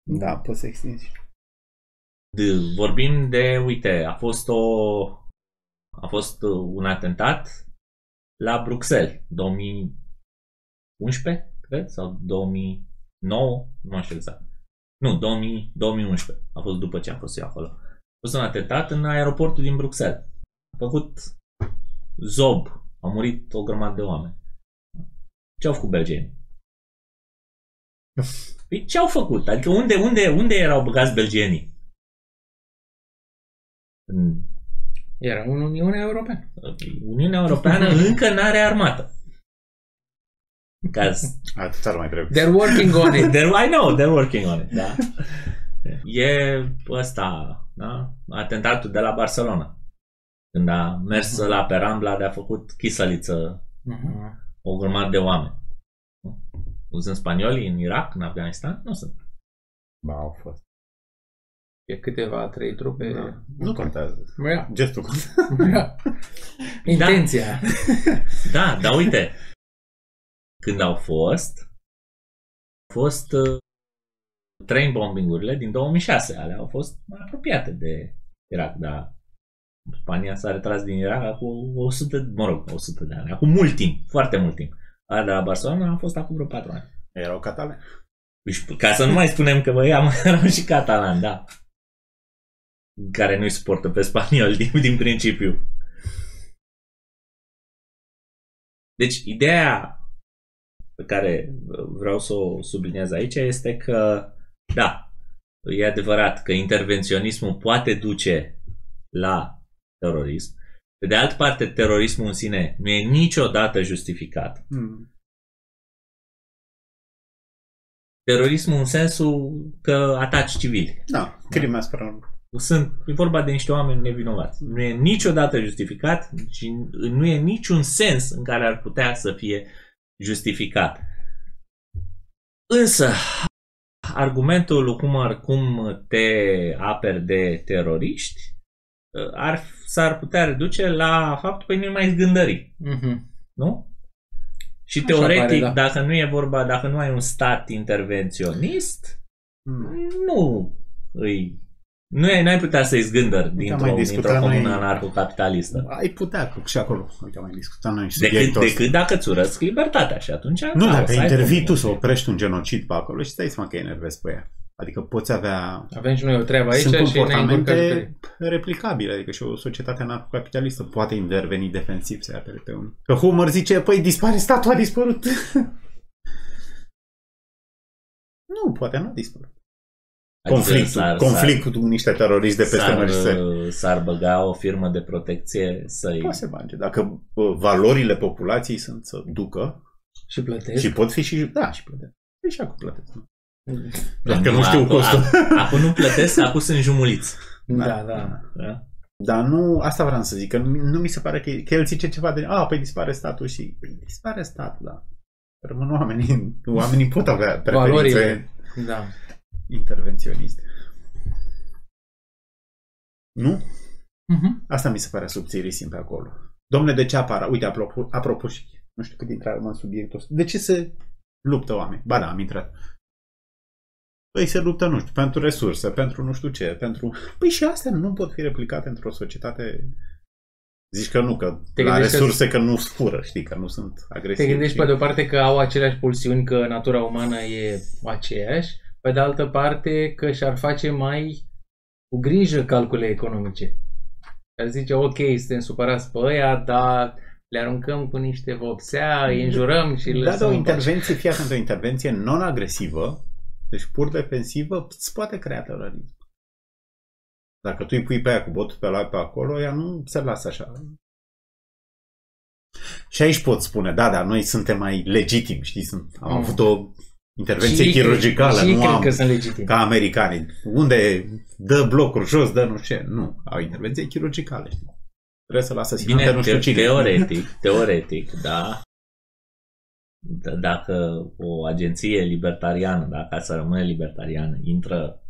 [SPEAKER 2] Da, poți să extinzi.
[SPEAKER 3] De, vorbim de, uite, a fost o a fost uh, un atentat la Bruxelles 2011, cred, sau 2009, nu mai știu exact. Nu, 2000, 2011. A fost după ce am fost eu acolo. A fost un atentat în aeroportul din Bruxelles. A făcut zob. Au murit o grămadă de oameni. Ce au făcut belgenii? Păi ce au făcut? Adică unde, unde, unde erau băgați belgenii? În
[SPEAKER 1] Era în Uniunea Europeană.
[SPEAKER 3] Uniunea Europeană încă n-are armată. Ca să-
[SPEAKER 2] Atât ar mai trebuie.
[SPEAKER 1] They're working on it.
[SPEAKER 3] They're, I know, they're working on it, da. E ăsta, da? Atentatul de la Barcelona. Când a mers la pe Rambla de a făcut chisăliță
[SPEAKER 1] Mhm.
[SPEAKER 3] o grămadă de oameni. Nu sunt spanioli în Irak, în Afganistan? Nu sunt.
[SPEAKER 2] Ba, au fost.
[SPEAKER 1] E câteva, trei trupe.
[SPEAKER 2] Da. Nu contează.
[SPEAKER 1] Ia,
[SPEAKER 2] Gestul contează.
[SPEAKER 1] ia. Intenția.
[SPEAKER 3] Da, dar uite, când au fost, au fost uh, train bombing-urile din 2006. Ale au fost mai apropiate de Irak, dar Spania s-a retras din Irak cu 100, mă rog, 100 de ani, acum mult timp, foarte mult timp. Aia de la Barcelona a fost acum vreo 4 ani.
[SPEAKER 2] Erau catale.
[SPEAKER 3] Deci, ca să nu mai spunem că băi, am erau și catalan, da. Care nu-i suportă pe spaniol din, din principiu. Deci, ideea pe care vreau să o subliniez aici este că, da, e adevărat că intervenționismul poate duce la terorism. Pe de altă parte, terorismul în sine nu e niciodată justificat.
[SPEAKER 2] Hmm.
[SPEAKER 3] Terorismul în sensul că ataci civili.
[SPEAKER 2] Da, crime asupra
[SPEAKER 3] Sunt, e vorba de niște oameni nevinovați. Nu e niciodată justificat și nu e niciun sens în care ar putea să fie justificat. Însă, argumentul cum, ar, cum te aperi de teroriști uh, ar, s-ar putea reduce la faptul că nu mai zgândări,
[SPEAKER 1] Mhm.
[SPEAKER 3] nu? Și
[SPEAKER 1] Așa
[SPEAKER 3] teoretic,
[SPEAKER 1] pare, da.
[SPEAKER 3] dacă nu e vorba, dacă nu ai un stat intervenționist,
[SPEAKER 2] Mm.
[SPEAKER 3] nu îi nu ai, n-ai putea să-i zgândări
[SPEAKER 2] mai
[SPEAKER 3] dintr-o,
[SPEAKER 2] discutat
[SPEAKER 3] dintr-o comună
[SPEAKER 2] noi-
[SPEAKER 3] anarhocapitalistă.
[SPEAKER 2] Ai putea că și acolo. Uite, am mai discutat noi
[SPEAKER 3] Decât,
[SPEAKER 2] subiectul ăsta.
[SPEAKER 3] decât dacă îți urăsc libertatea și atunci...
[SPEAKER 2] Nu,
[SPEAKER 3] da, o
[SPEAKER 2] dacă
[SPEAKER 3] să ai
[SPEAKER 2] intervii
[SPEAKER 3] cum.
[SPEAKER 2] tu să oprești un genocid pe acolo și stai seama că enervezi pe ea. Adică poți avea...
[SPEAKER 1] Avem și noi o treabă aici
[SPEAKER 2] Sunt
[SPEAKER 1] și ne încurcă
[SPEAKER 2] comportamente replicabile, adică și o societate anarcocapitalistă poate interveni defensiv să apere pe unul. Că Homer zice, păi dispare statul, a dispărut. nu, poate nu a dispărut.
[SPEAKER 3] Adică
[SPEAKER 2] Conflictul,
[SPEAKER 3] s-ar-
[SPEAKER 2] conflictul cu niște teroriști de peste
[SPEAKER 3] s-ar,
[SPEAKER 2] mări țări.
[SPEAKER 3] s-ar, s-ar băga o firmă de protecție să-i...
[SPEAKER 2] Poate se bage. Dacă bă, valorile populației sunt să ducă
[SPEAKER 1] și plătesc.
[SPEAKER 2] și pot fi și... Da, și plătesc. Păi și acum plătesc. nu?
[SPEAKER 3] Păi
[SPEAKER 2] Dacă nu știu
[SPEAKER 3] acum-
[SPEAKER 2] costul.
[SPEAKER 3] a- Acum nu plătesc, acum sunt jumuliți.
[SPEAKER 1] Da, da.
[SPEAKER 3] Da?
[SPEAKER 2] Dar nu, asta vreau să zic, că nu, nu mi se pare că, că el zice ceva de, a, păi dispare statul și, păi dispare statul, da. Rămân oamenii, oamenii pot avea preferințe
[SPEAKER 1] Valorile. Da.
[SPEAKER 2] Intervenționiste. Nu?
[SPEAKER 1] Mhm.
[SPEAKER 2] Asta mi se pare subțirisim pe acolo. Domnule, de ce apară? Uite, apropo, apropo și nu știu cât intrăm în subiectul ăsta. De ce se luptă oameni? Ba da, am intrat. Păi se luptă, nu știu, pentru resurse, pentru nu știu ce, pentru... Păi și astea nu pot fi replicate într-o societate... Zici că nu, că
[SPEAKER 1] Te
[SPEAKER 2] la
[SPEAKER 1] gândești că-
[SPEAKER 2] resurse că nu fură, știi, că nu sunt agresivi.
[SPEAKER 1] Te gândești
[SPEAKER 2] și-
[SPEAKER 1] pe de o parte că au aceleași pulsiuni, că natura umană e aceeași, pe de altă parte că și-ar face mai cu grijă calcule economice. Ar zice, ok, suntem supărați pe ăia, dar le aruncăm cu niște vopsea, îi înjurăm și le
[SPEAKER 2] Da, da, o
[SPEAKER 1] lăsăm în pace.
[SPEAKER 2] intervenție, fie atent, o intervenție non-agresivă, deci pur defensivă, îți poate crea terorism. Dacă tu îi pui pe aia cu botul pe la pe acolo, ea nu se lasă așa. Și aici pot spune, da, da, noi suntem mai legitimi, știi, sunt, am
[SPEAKER 1] Mm.
[SPEAKER 2] avut o intervenție
[SPEAKER 1] Și ei cred-
[SPEAKER 2] chirurgicală,
[SPEAKER 1] și ei
[SPEAKER 2] nu
[SPEAKER 1] cred
[SPEAKER 2] am
[SPEAKER 1] că sunt legitimi.
[SPEAKER 2] ca americanii. Unde dă blocuri jos, dă nu știu ce. Nu, au intervenție chirurgicală, știi. Trebuie să lasă
[SPEAKER 3] Bine,
[SPEAKER 2] sinate nu știu
[SPEAKER 3] te-
[SPEAKER 2] cine.
[SPEAKER 3] teoretic, teoretic, da. D- Dacă o agenție libertariană, dacă să rămâne libertariană, intră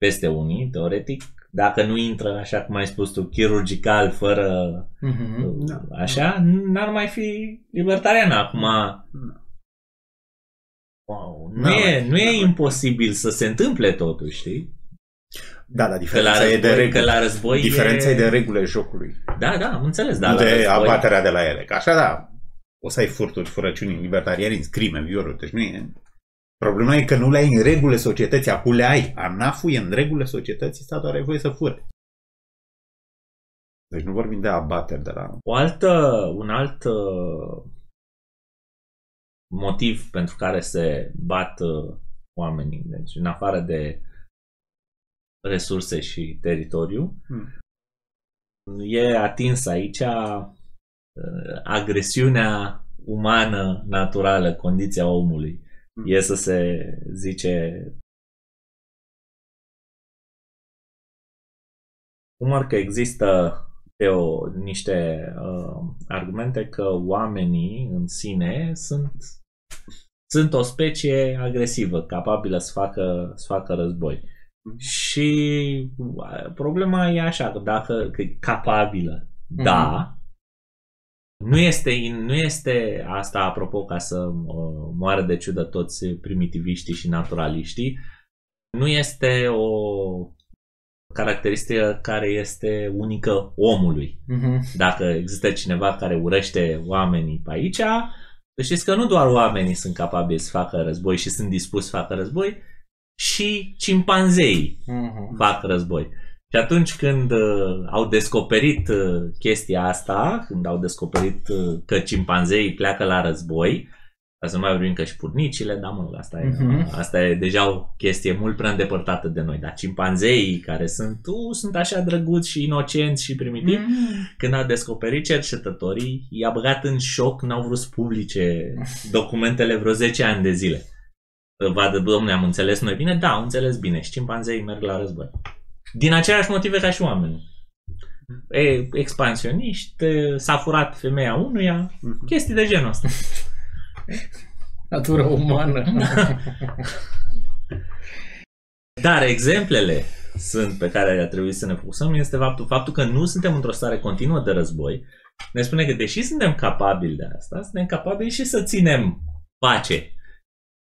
[SPEAKER 3] peste unii, teoretic, dacă nu intră, așa cum ai spus tu, chirurgical, fără
[SPEAKER 1] Mhm.
[SPEAKER 2] Da.
[SPEAKER 3] așa, n-ar mai fi libertariană. Acum,
[SPEAKER 2] Da.
[SPEAKER 3] Wow, nu,
[SPEAKER 2] Da,
[SPEAKER 3] e,
[SPEAKER 2] mai-
[SPEAKER 3] nu e
[SPEAKER 2] da, mai-
[SPEAKER 3] imposibil să se întâmple totuși, știi?
[SPEAKER 2] Da, da,
[SPEAKER 3] Că la
[SPEAKER 2] diferența e de
[SPEAKER 3] război,
[SPEAKER 2] reguli.
[SPEAKER 3] că la război
[SPEAKER 2] Diferența
[SPEAKER 3] e...
[SPEAKER 2] e de regulile jocului.
[SPEAKER 3] Da, da, am înțeles, dar
[SPEAKER 2] nu
[SPEAKER 3] la
[SPEAKER 2] de
[SPEAKER 3] război...
[SPEAKER 2] abaterea de la ele. Că așa, da, o să ai furturi, furăciuni, libertarianism, crime, violuri, deci nu e... Problema e că nu le ai în regulile societății, acum le ai. ANAF-ul e în regulile societății, statul are voie să fure. Deci nu vorbim de abateri de la...
[SPEAKER 3] O altă, un alt uh, motiv pentru care se bat uh, oamenii, deci în afară de resurse și teritoriu,
[SPEAKER 2] Hmm.
[SPEAKER 3] e atins aici uh, agresiunea umană naturală, condiția omului.
[SPEAKER 2] Hmm.
[SPEAKER 3] E să se zice Cum că există o, niște uh, argumente că oamenii în sine sunt, sunt o specie agresivă, capabilă să facă, să facă război. Și uh, problema e așa, că dacă că e capabilă, da, nu este, nu este asta, apropo, ca să uh, moară de ciudă toți primitiviștii și naturaliștii, nu este o caracteristică care este unică omului.
[SPEAKER 1] Mhm.
[SPEAKER 3] Dacă există cineva care urăște oamenii pe aici, să știți că nu doar oamenii sunt capabili să facă război și sunt dispuși să facă război, și cimpanzeii
[SPEAKER 1] Mhm.
[SPEAKER 3] fac război. Și atunci când uh, au descoperit uh, chestia asta, când au descoperit uh, că cimpanzeii pleacă la război, ca să nu mai vorbim că și purnicile, da mă, asta e,
[SPEAKER 1] Mhm.
[SPEAKER 3] asta e deja o chestie mult prea îndepărtată de noi. Dar cimpanzeii care sunt, uh, sunt așa drăguți și inocenți și primitivi,
[SPEAKER 1] Mhm.
[SPEAKER 3] când au descoperit cercetătorii, i-a băgat în șoc, n-au vrut să publice documentele vreo 10 ani de zile. Vadă, domnule, am înțeles noi bine? Da, am înțeles bine. Și cimpanzeii merg la război. Din aceleași motive ca și oamenii. E, expansioniști, e, s-a furat femeia unuia,
[SPEAKER 2] Mhm.
[SPEAKER 3] chestii de genul ăsta.
[SPEAKER 1] Natura umană.
[SPEAKER 3] Dar exemplele sunt pe care ar trebui să ne focusăm este faptul, faptul că nu suntem într-o stare continuă de război. Ne spune că deși suntem capabili de asta, suntem capabili și să ținem pace.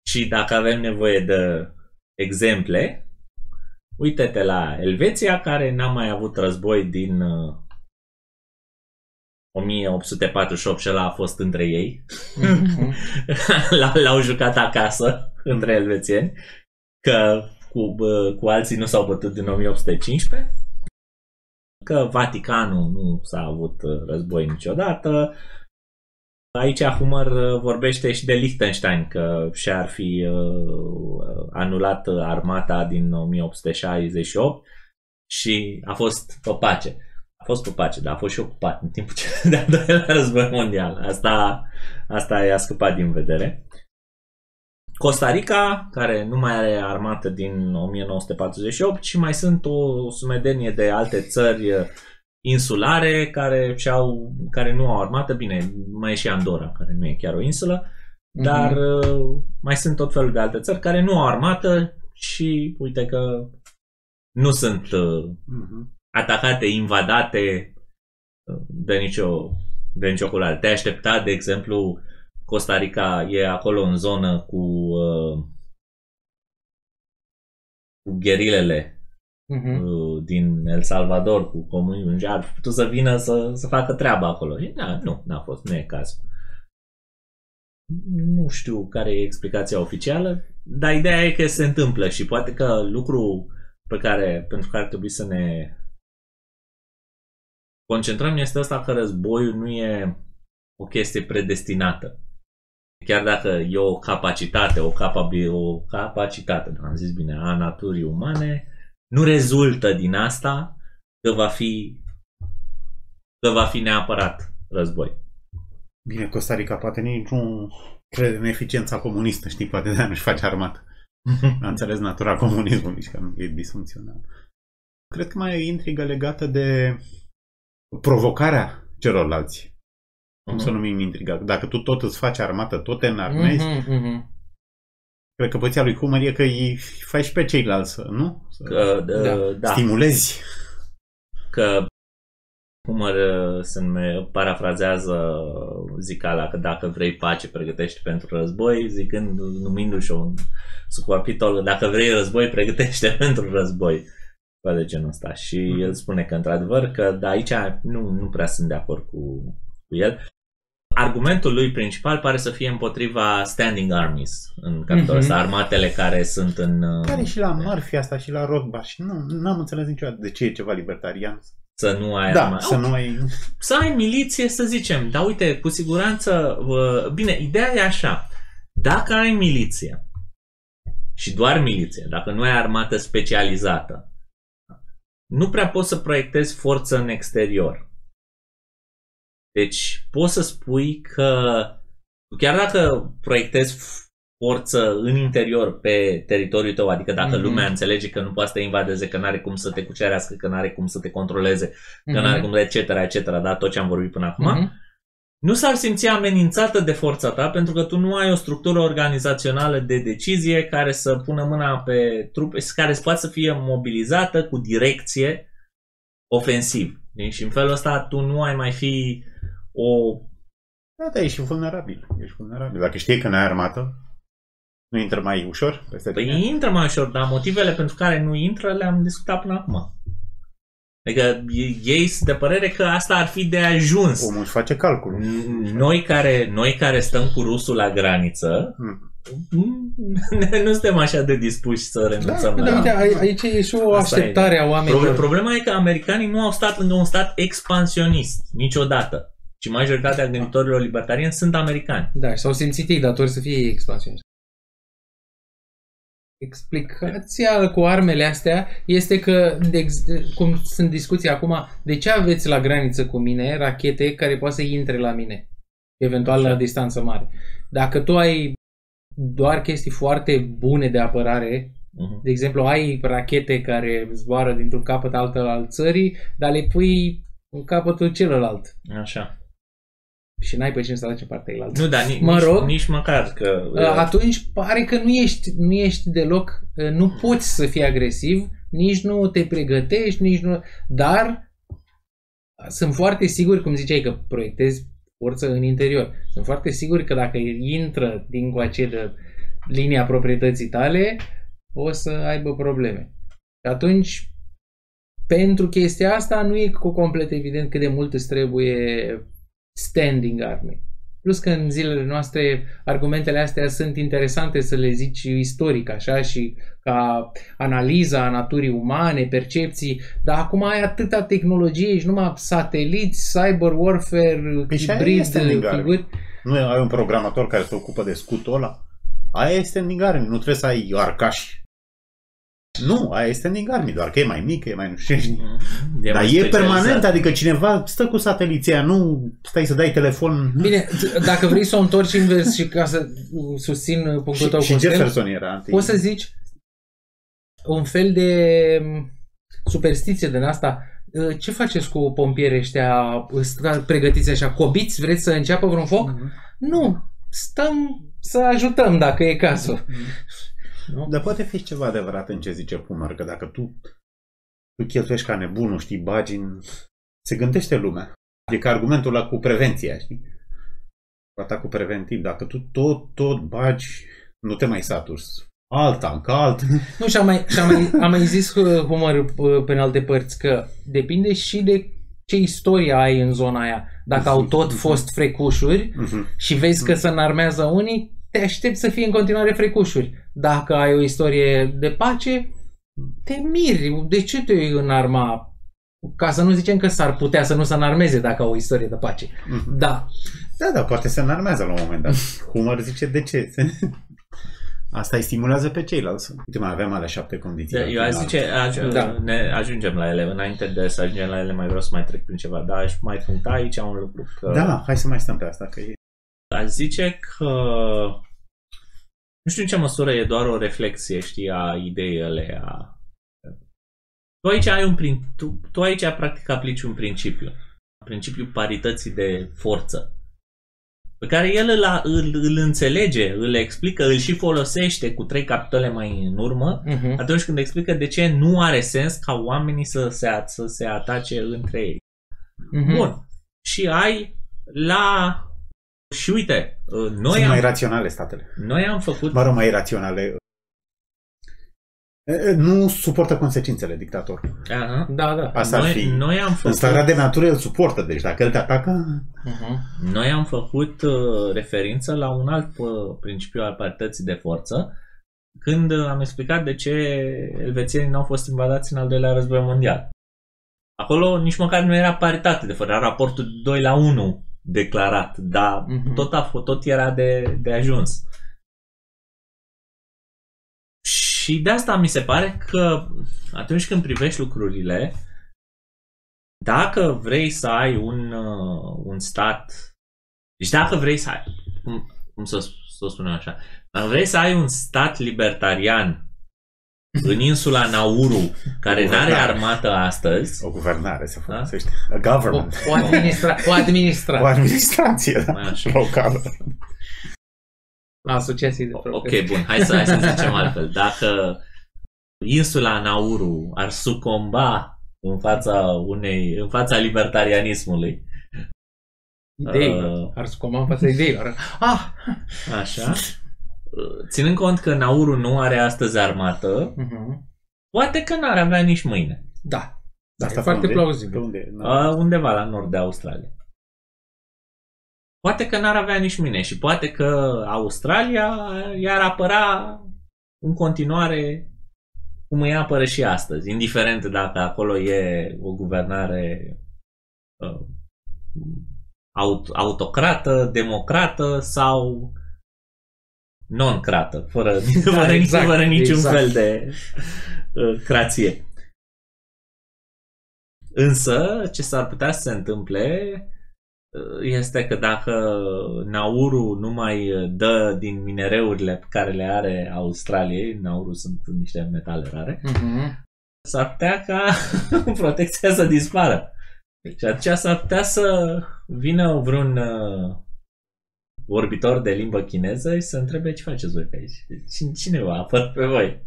[SPEAKER 3] Și dacă avem nevoie de exemple, uite-te la Elveția, care n-a mai avut război din uh, 1848 și ăla a fost între ei.
[SPEAKER 1] Mhm.
[SPEAKER 3] L-au jucat acasă între elvețieni, că cu, bă, cu alții nu s-au bătut din 1815, că Vaticanul nu s-a avut uh, război niciodată. Aici Hummer uh, vorbește și de Liechtenstein, că și-ar fi uh, anulat armata din 1868 și a fost pe pace. A fost pe pace, dar a fost și ocupat în timpul cel de-al doilea război mondial. Asta, asta i-a scăpat din vedere. Costa Rica, care nu mai are armată din 1948 și mai sunt o sumedenie de alte țări uh, insulare care, și-au, care nu au armată. Bine, mai e și Andorra, care nu e chiar o insulă, dar uh, mai sunt tot felul de alte țări care nu au armată și uite că nu sunt uh,
[SPEAKER 2] Mhm.
[SPEAKER 3] Atacate, invadate uh, de nicio, de nicio culoare. Te aștepta, de exemplu, Costa Rica e acolo în zonă cu, uh, cu gherilele
[SPEAKER 1] Mhm.
[SPEAKER 3] uh, din El Salvador, cu comunii ar putut să vină să, să facă treaba acolo. Și, Da, nu, n-a fost, nu e cazul. Nu știu care e explicația oficială, dar ideea e că se întâmplă și poate că lucru pe care, pentru care ar trebui să ne concentrăm este asta că războiul nu e o chestie predestinată. Chiar dacă e o capacitate, o, capabil, o capacitate, am zis bine, a naturii umane, nu rezultă din asta că va fi că va fi neapărat război.
[SPEAKER 2] Bine, Costa Rica poate nici nu crede în eficiența comunistă, știi, poate de nu-și face armată. A înțeles natura comunismului și că nu e disfuncțional. Cred că mai e intrigă legată de provocarea celorlalți. Cum să numim intriga? Dacă tu tot îți faci armată, tot te înarmezi,
[SPEAKER 1] Mhm, mhm.
[SPEAKER 2] cred că păția lui Hummer e că îi faci pe ceilalți, să- nu? Să
[SPEAKER 3] Că,
[SPEAKER 1] Da.
[SPEAKER 3] da. da,
[SPEAKER 2] stimulezi.
[SPEAKER 3] că Humor uh, se nume, parafrazează zicala că dacă vrei pace, pregătește pentru război, zicând, numindu-și un subcapitol, dacă vrei război, pregătește pentru război. Ceva de genul ăsta. Și
[SPEAKER 2] Mhm.
[SPEAKER 3] el spune că, într-adevăr, că da, aici nu, nu prea sunt de acord cu, cu el. Argumentul lui principal pare să fie împotriva standing armies în capitolul
[SPEAKER 1] Mhm.
[SPEAKER 3] ăsta, armatele care sunt în... uh,
[SPEAKER 2] Care și la Murphy asta și la Rothbard și nu, nu am înțeles niciodată de ce e ceva libertarian.
[SPEAKER 3] Să nu ai
[SPEAKER 2] Da,
[SPEAKER 3] armate.
[SPEAKER 2] să nu ai...
[SPEAKER 3] să ai miliție, să zicem. Dar uite, cu siguranță, uh, bine, ideea e așa. Dacă ai miliție și doar miliție, dacă nu ai armată specializată, nu prea poți să proiectezi forță în exterior. Deci poți să spui că chiar dacă proiectezi forță în interior pe teritoriul tău, adică dacă
[SPEAKER 1] Mhm.
[SPEAKER 3] lumea înțelege că nu poate să te invadeze, că nu are cum să te cucerească, că nu are cum să te controleze, că n-are cum, etc., etc., da, tot ce am vorbit până acum,
[SPEAKER 1] Mhm.
[SPEAKER 3] Nu s-ar simți amenințată de forța ta pentru că tu nu ai o structură organizațională de decizie care să pună mâna pe trupe, care să poată să fie mobilizată cu direcție ofensiv. Deci, Și în felul ăsta tu nu ai mai fi o...
[SPEAKER 2] Da, da, ești vulnerabil. Ești vulnerabil. Dacă știi că n-ai armată, nu intră mai ușor peste tine?
[SPEAKER 3] Păi intră mai ușor, dar motivele pentru care nu intră le-am discutat până acum. Adică ei sunt de părere că asta ar fi de ajuns.
[SPEAKER 2] Omul își face calculul.
[SPEAKER 3] Noi care, noi care stăm cu rusul la graniță,
[SPEAKER 2] Hmm.
[SPEAKER 3] nu suntem așa de dispuși să renunțăm
[SPEAKER 1] Da,
[SPEAKER 3] la...
[SPEAKER 1] uite, ai- aici e și o
[SPEAKER 3] Asta e.
[SPEAKER 1] așteptare a oamenilor.
[SPEAKER 3] Proble- Problema e că americanii nu au stat lângă un stat expansionist niciodată. Și majoritatea gânditorilor libertarieni sunt americani.
[SPEAKER 1] Da, și s-au simțit ei datori să fie expansioniști. Explicația cu armele astea este că, de, ex- cum sunt discuții acum, de ce aveți la graniță cu mine rachete care poate să intre la mine? Eventual la
[SPEAKER 3] Așa.
[SPEAKER 1] distanță mare. Dacă tu ai doar chestii foarte bune de apărare,
[SPEAKER 3] Mhm.
[SPEAKER 1] de exemplu, ai rachete care zboară dintr-un capăt altă al țării, dar le pui în capătul celălalt.
[SPEAKER 3] Așa.
[SPEAKER 1] Și n-ai pe cine să alegi în partea elaltă.
[SPEAKER 3] Nu, dar nici,
[SPEAKER 1] Mă rog.
[SPEAKER 3] nici, nici măcar că...
[SPEAKER 1] Uh, atunci pare că nu ești, nu ești deloc, uh, nu poți să fii agresiv nici nu te pregătești, nici nu... Dar sunt foarte sigur, cum ziceai, că proiectezi forță în interior. Sunt foarte sigur că dacă intră din coace de linia proprietății tale, o să aibă probleme. Și atunci, pentru chestia asta, nu e cu complet evident cât de mult îți trebuie standing army. Plus că în zilele noastre argumentele astea sunt interesante să le zici istoric așa și ca analiza a naturii umane, percepții, dar acum ai atâta tehnologie și numai sateliți, cyber warfare,
[SPEAKER 2] Păi și aia
[SPEAKER 1] hibrid,
[SPEAKER 2] este în
[SPEAKER 1] figuri.
[SPEAKER 2] Nu ai un programator care se ocupă de scutul ăla? Aia este standing army, nu trebuie să ai arcași. Nu, aia este standing army, doar că e mai mică, e mai nu știu ce.
[SPEAKER 3] E
[SPEAKER 2] Dar
[SPEAKER 3] mai
[SPEAKER 2] e
[SPEAKER 3] specializat.
[SPEAKER 2] permanent, adică cineva stă cu sateliții aia, nu stai să dai telefon.
[SPEAKER 1] Bine, t- dacă vrei să o întorci invers și ca să susțin punctul
[SPEAKER 2] și,
[SPEAKER 1] tău
[SPEAKER 2] și
[SPEAKER 1] Costel,
[SPEAKER 2] Jefferson era anti...
[SPEAKER 1] poți să zici un fel de m, superstiție din asta. Uh, Ce faceți cu pompierii ăștia ăsta pregătiți așa? Cobiți? Vreți să înceapă vreun foc?
[SPEAKER 2] Mhm.
[SPEAKER 1] Nu. Stăm să ajutăm dacă e cazul. Nu?
[SPEAKER 2] Dar poate fi ceva adevărat în ce zice Pumăr, că dacă tu, tu cheltuiești ca nebunul, știi, bagi în... Se gândește lumea. Adică argumentul ăla cu prevenția, știi? Cu atacul preventiv. Dacă tu tot, tot bagi, nu te mai saturi. Alt tank, alt...
[SPEAKER 1] Nu, și am mai, și am mai, am mai zis uh, Humor uh, pe în alte părți că depinde și de ce istorie ai în zona aia. Dacă au tot fost frecușuri
[SPEAKER 2] Mhm.
[SPEAKER 1] și vezi că se înarmează unii, te aștepți să fie în continuare frecușuri. Dacă ai o istorie de pace, te miri. De ce te înarma? Ca să nu zicem că s-ar putea să nu se înarmeze dacă au o istorie de pace.
[SPEAKER 2] Mhm.
[SPEAKER 1] Da.
[SPEAKER 2] Da, da, poate se înarmează la un moment dat. Humor zice, de ce? Asta îi stimulează pe ceilalți. Uite, mai avem alea șapte condiții.
[SPEAKER 3] Da, Eu aș zice, aș,
[SPEAKER 1] Da.
[SPEAKER 3] da. ne ajungem la ele. Înainte de să ajungem la ele, mai vreau să mai trec prin ceva. Dar aș mai puncta aici un lucru. Că
[SPEAKER 2] Da, hai să mai stăm pe asta, că e...
[SPEAKER 3] Aș zice că nu știu în ce măsură e doar o reflexie, știi, a ideii alea. Tu aici ai un prin... tu, tu aici practic aplici un principiu. Principiul parității de forță. Pe care el îl, îl, îl înțelege, îl explică, îl și folosește cu trei capitole mai în urmă,
[SPEAKER 1] Uh-huh.
[SPEAKER 3] atunci când explică de ce nu are sens ca oamenii să se, a- să se atace între ei.
[SPEAKER 1] Uh-huh.
[SPEAKER 3] Bun. Și ai la... Și uite, uh, noi
[SPEAKER 2] Sunt
[SPEAKER 3] am,
[SPEAKER 2] mai raționale statele.
[SPEAKER 3] noi am făcut...
[SPEAKER 2] Mă rog, mai raționale. E, e, Nu suportă consecințele dictatorul.
[SPEAKER 3] Aha.
[SPEAKER 1] Da, da.
[SPEAKER 2] Asta ar
[SPEAKER 3] Noi,
[SPEAKER 2] fi.
[SPEAKER 3] noi am
[SPEAKER 2] În
[SPEAKER 3] făcut,
[SPEAKER 2] starea de natură îl suportă, deci dacă el te atacă,
[SPEAKER 1] Uh-huh.
[SPEAKER 3] noi am făcut uh, referință la un alt uh, principiu al parității de forță când uh, am explicat de ce elvețienii n-au fost invadați în al doilea război mondial. Acolo nici măcar nu era paritate, de fapt era raportul 2 la 1 declarat, dar
[SPEAKER 1] Mhm.
[SPEAKER 3] tot, a, f- tot era de, de ajuns. Și de asta mi se pare că atunci când privești lucrurile, dacă vrei să ai un, uh, un stat, deci dacă vrei să ai, cum, cum să, să o spunem așa, dacă vrei să ai un stat libertarian în insula Nauru, care nu are armată astăzi,
[SPEAKER 2] o guvernare se
[SPEAKER 3] Da?
[SPEAKER 2] folosește. A
[SPEAKER 1] O,
[SPEAKER 2] government.
[SPEAKER 1] o, administra- o
[SPEAKER 2] O
[SPEAKER 1] administrație.
[SPEAKER 2] administrație da,
[SPEAKER 3] Așa.
[SPEAKER 2] locală.
[SPEAKER 1] Asociații de
[SPEAKER 3] Ok,
[SPEAKER 1] profesori.
[SPEAKER 3] bun, hai să, hai să zicem altfel. Dacă insula Nauru ar sucomba în fața unei, în fața libertarianismului,
[SPEAKER 1] Ideilor.
[SPEAKER 3] Uh.
[SPEAKER 1] Ar scoma în fața ideilor. Ah!
[SPEAKER 3] așa, ținând cont că Nauru nu are astăzi armată,
[SPEAKER 1] Uh-huh.
[SPEAKER 3] poate că n-ar avea nici mâine.
[SPEAKER 1] Da.
[SPEAKER 2] Asta
[SPEAKER 1] e
[SPEAKER 2] pe
[SPEAKER 1] foarte
[SPEAKER 2] unde?
[SPEAKER 1] plauzibil.
[SPEAKER 2] Pe unde?
[SPEAKER 3] Uh, undeva la nord de Australia. Poate că n-ar avea nici mâine și poate că Australia i-ar apăra în continuare cum îi apără și astăzi, indiferent dacă acolo e o guvernare uh, aut- autocrată, democrată sau non-crată, fără,
[SPEAKER 1] Da,
[SPEAKER 3] fără,
[SPEAKER 1] exact,
[SPEAKER 3] fără niciun
[SPEAKER 1] exact.
[SPEAKER 3] fel de uh, crație. Însă, ce s-ar putea să se întâmple uh, este că dacă Nauru nu mai dă din minereurile pe care le are Australiei, Nauru sunt niște metale rare,
[SPEAKER 1] Uh-huh.
[SPEAKER 3] s-ar putea ca protecția să dispară. Și atunci s-ar putea să vină vreun uh, vorbitor de limbă chineză și să întrebe ce faceți voi pe aici. Cine, cine vă apăr pe voi?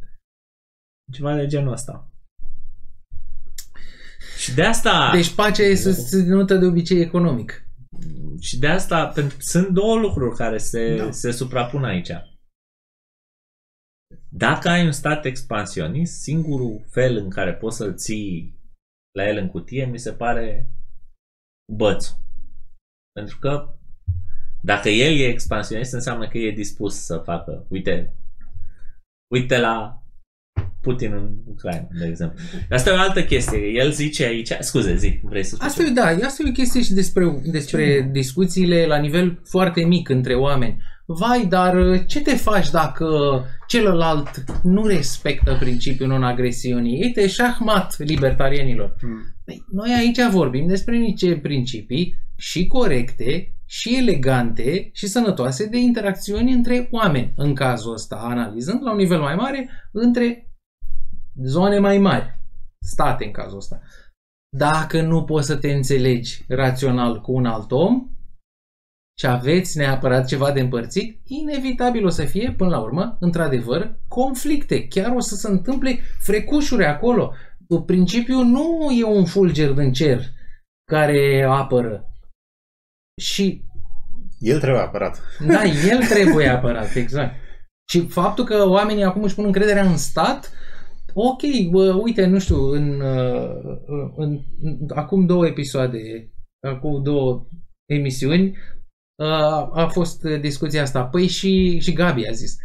[SPEAKER 3] Ceva de genul ăsta. Și de asta...
[SPEAKER 1] Deci pacea e susținută de obicei economic.
[SPEAKER 3] Și de asta pentru, sunt două lucruri care se,
[SPEAKER 2] Da.
[SPEAKER 3] se suprapun aici. Dacă ai un stat expansionist, singurul fel în care poți să-l ții la el în cutie mi se pare bățul. Pentru că dacă el e expansionist, înseamnă că e dispus să facă, uite, uite la Putin în Ucraina, de exemplu. Asta e o altă chestie. El zice aici, scuze, zi, vrei să spui
[SPEAKER 1] Asta e,
[SPEAKER 3] ceva?
[SPEAKER 1] da, asta e o chestie și despre, despre discuțiile la nivel foarte mic între oameni. Vai, dar uh, ce te faci dacă celălalt nu respectă principiul non-agresiunii? Uite, șahmat libertarienilor.
[SPEAKER 2] Mm.
[SPEAKER 1] Păi, noi aici vorbim despre niște principii și corecte, și elegante, și sănătoase de interacțiuni între oameni. În cazul ăsta, analizând la un nivel mai mare, între zone mai mari, state în cazul ăsta. Dacă nu poți să te înțelegi rațional cu un alt om și aveți neapărat ceva de împărțit, inevitabil o să fie, până la urmă, într-adevăr, conflicte. Chiar o să se întâmple frecușuri acolo. Principiul nu e un fulger din cer care apără. Și
[SPEAKER 2] El trebuie apărat.
[SPEAKER 1] da, el trebuie apărat, exact. Și faptul că oamenii acum își pun încrederea în stat, ok, bă, uite, nu știu, în, uh, în, în, acum două episoade, acum două emisiuni, uh, a fost discuția asta. Păi și, și Gabi a zis.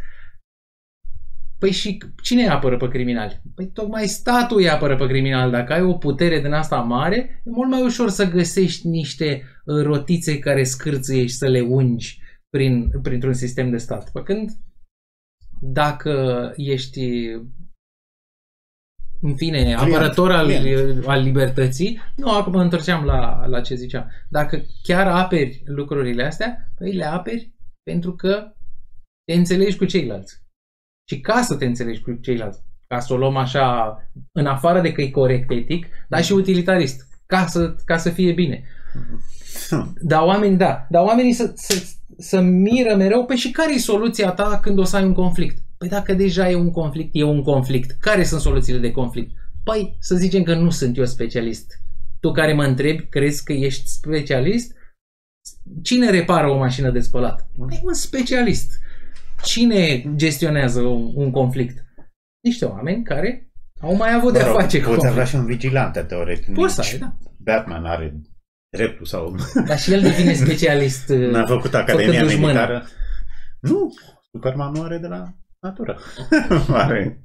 [SPEAKER 1] Păi și cine îi apără pe criminali? Păi tocmai statul îi apără pe criminali. Dacă ai o putere din asta mare, e mult mai ușor să găsești niște uh, rotițe care scârțâie și să le ungi prin, printr-un sistem de stat. Pe când dacă ești în fine, apărător al, al libertății, nu, acum mă întorceam la, la ce ziceam. Dacă chiar aperi lucrurile astea, păi le aperi pentru că te înțelegi cu ceilalți. Și ca să te înțelegi cu ceilalți, ca să o luăm așa, în afară de că e corect etic, dar și utilitarist, ca să, ca să fie bine. Dar oamenii, da, dar oamenii să, să, să miră mereu, pe și care e soluția ta când o să ai un conflict? Păi dacă deja e un conflict, e un conflict. Care sunt soluțiile de conflict? Păi să zicem că nu sunt eu specialist. Tu care mă întrebi, crezi că ești specialist? Cine repară o mașină de spălat? Păi un specialist. Cine gestionează un, un conflict? Niște oameni care au mai avut de-a
[SPEAKER 2] Mă rog,
[SPEAKER 1] face cu
[SPEAKER 2] Poți avea
[SPEAKER 1] conflict.
[SPEAKER 2] și un vigilant, teoretic.
[SPEAKER 1] Poți să
[SPEAKER 2] Nici
[SPEAKER 1] ai, da.
[SPEAKER 2] Batman are dreptul sau...
[SPEAKER 1] Dar și el devine specialist.
[SPEAKER 2] N-a făcut Academia
[SPEAKER 1] făcându-și mână.
[SPEAKER 2] Militară. Nu, Superman nu are de la natură. are...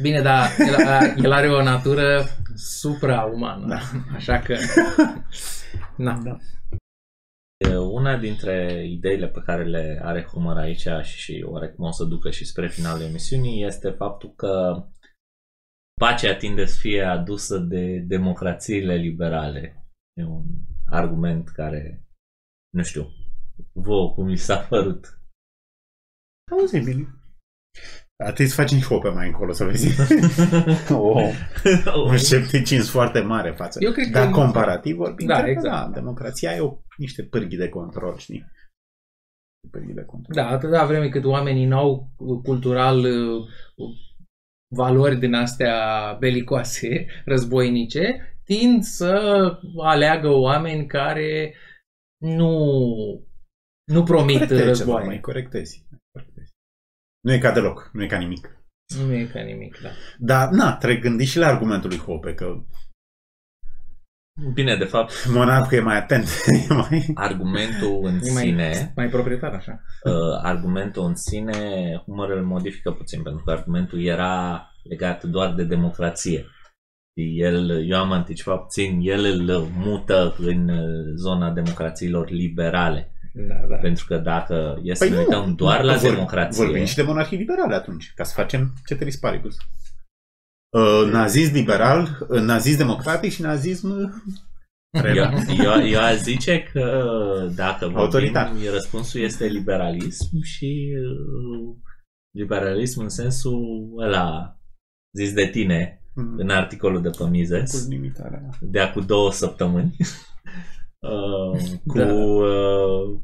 [SPEAKER 1] Bine, dar el, a- el are o natură supraumană.
[SPEAKER 2] Da.
[SPEAKER 1] Așa că... Na.
[SPEAKER 2] Da.
[SPEAKER 3] Una dintre ideile pe care le are Homer aici și, și oarecum o să ducă și spre finalul emisiunii este faptul că pacea tinde să fie adusă de democrațiile liberale. E un argument care, nu știu, vouă cum mi s-a părut.
[SPEAKER 2] Auzi, bine. Atât să faci nici hope mai încolo, să vezi. o, un scepticism foarte mare față.
[SPEAKER 1] Eu cred că-
[SPEAKER 2] Dar comparativ vorbind,
[SPEAKER 1] Da,
[SPEAKER 2] cred că
[SPEAKER 1] exact.
[SPEAKER 2] da, democrația e o, niște pârghii de control, știi? Pârghii de control.
[SPEAKER 1] Da, atâta vreme cât oamenii n-au cultural uh, valori din astea belicoase, războinice, tind să aleagă oameni care nu, nu promit
[SPEAKER 2] Corectezi ceva,
[SPEAKER 1] războaie.
[SPEAKER 2] mai corectezi. corectezi. Nu e ca deloc, nu e ca nimic.
[SPEAKER 1] Nu e ca nimic, da.
[SPEAKER 2] Dar, na, trebuie gândi și la argumentul lui Hope, că
[SPEAKER 3] Bine, de fapt,
[SPEAKER 2] monarhul e mai atent. E mai...
[SPEAKER 3] argumentul în
[SPEAKER 1] E mai,
[SPEAKER 3] sine
[SPEAKER 1] mai proprietar, așa.
[SPEAKER 3] uh, argumentul în sine, Homer îl modifică puțin, pentru că argumentul era legat doar de democrație. El, eu am anticipat puțin, el îl mută în uh, zona democrațiilor liberale.
[SPEAKER 1] Da, da.
[SPEAKER 3] Pentru că dacă e să ne uităm doar la
[SPEAKER 2] Vor-
[SPEAKER 3] democrație,
[SPEAKER 2] Vorbim și de monarhii liberale atunci, ca să facem ceteris paribus. Uh, nazism liberal, uh, nazism democratic și nazism uh,
[SPEAKER 3] eu, eu, eu aș zice că dacă vorbim,
[SPEAKER 2] Autoritar.
[SPEAKER 3] răspunsul este liberalism și uh, liberalism în sensul ăla zis de tine în articolul de pe Mises.
[SPEAKER 2] cu limitarea.
[SPEAKER 3] de acum două săptămâni uh, cu
[SPEAKER 1] Da.
[SPEAKER 3] uh,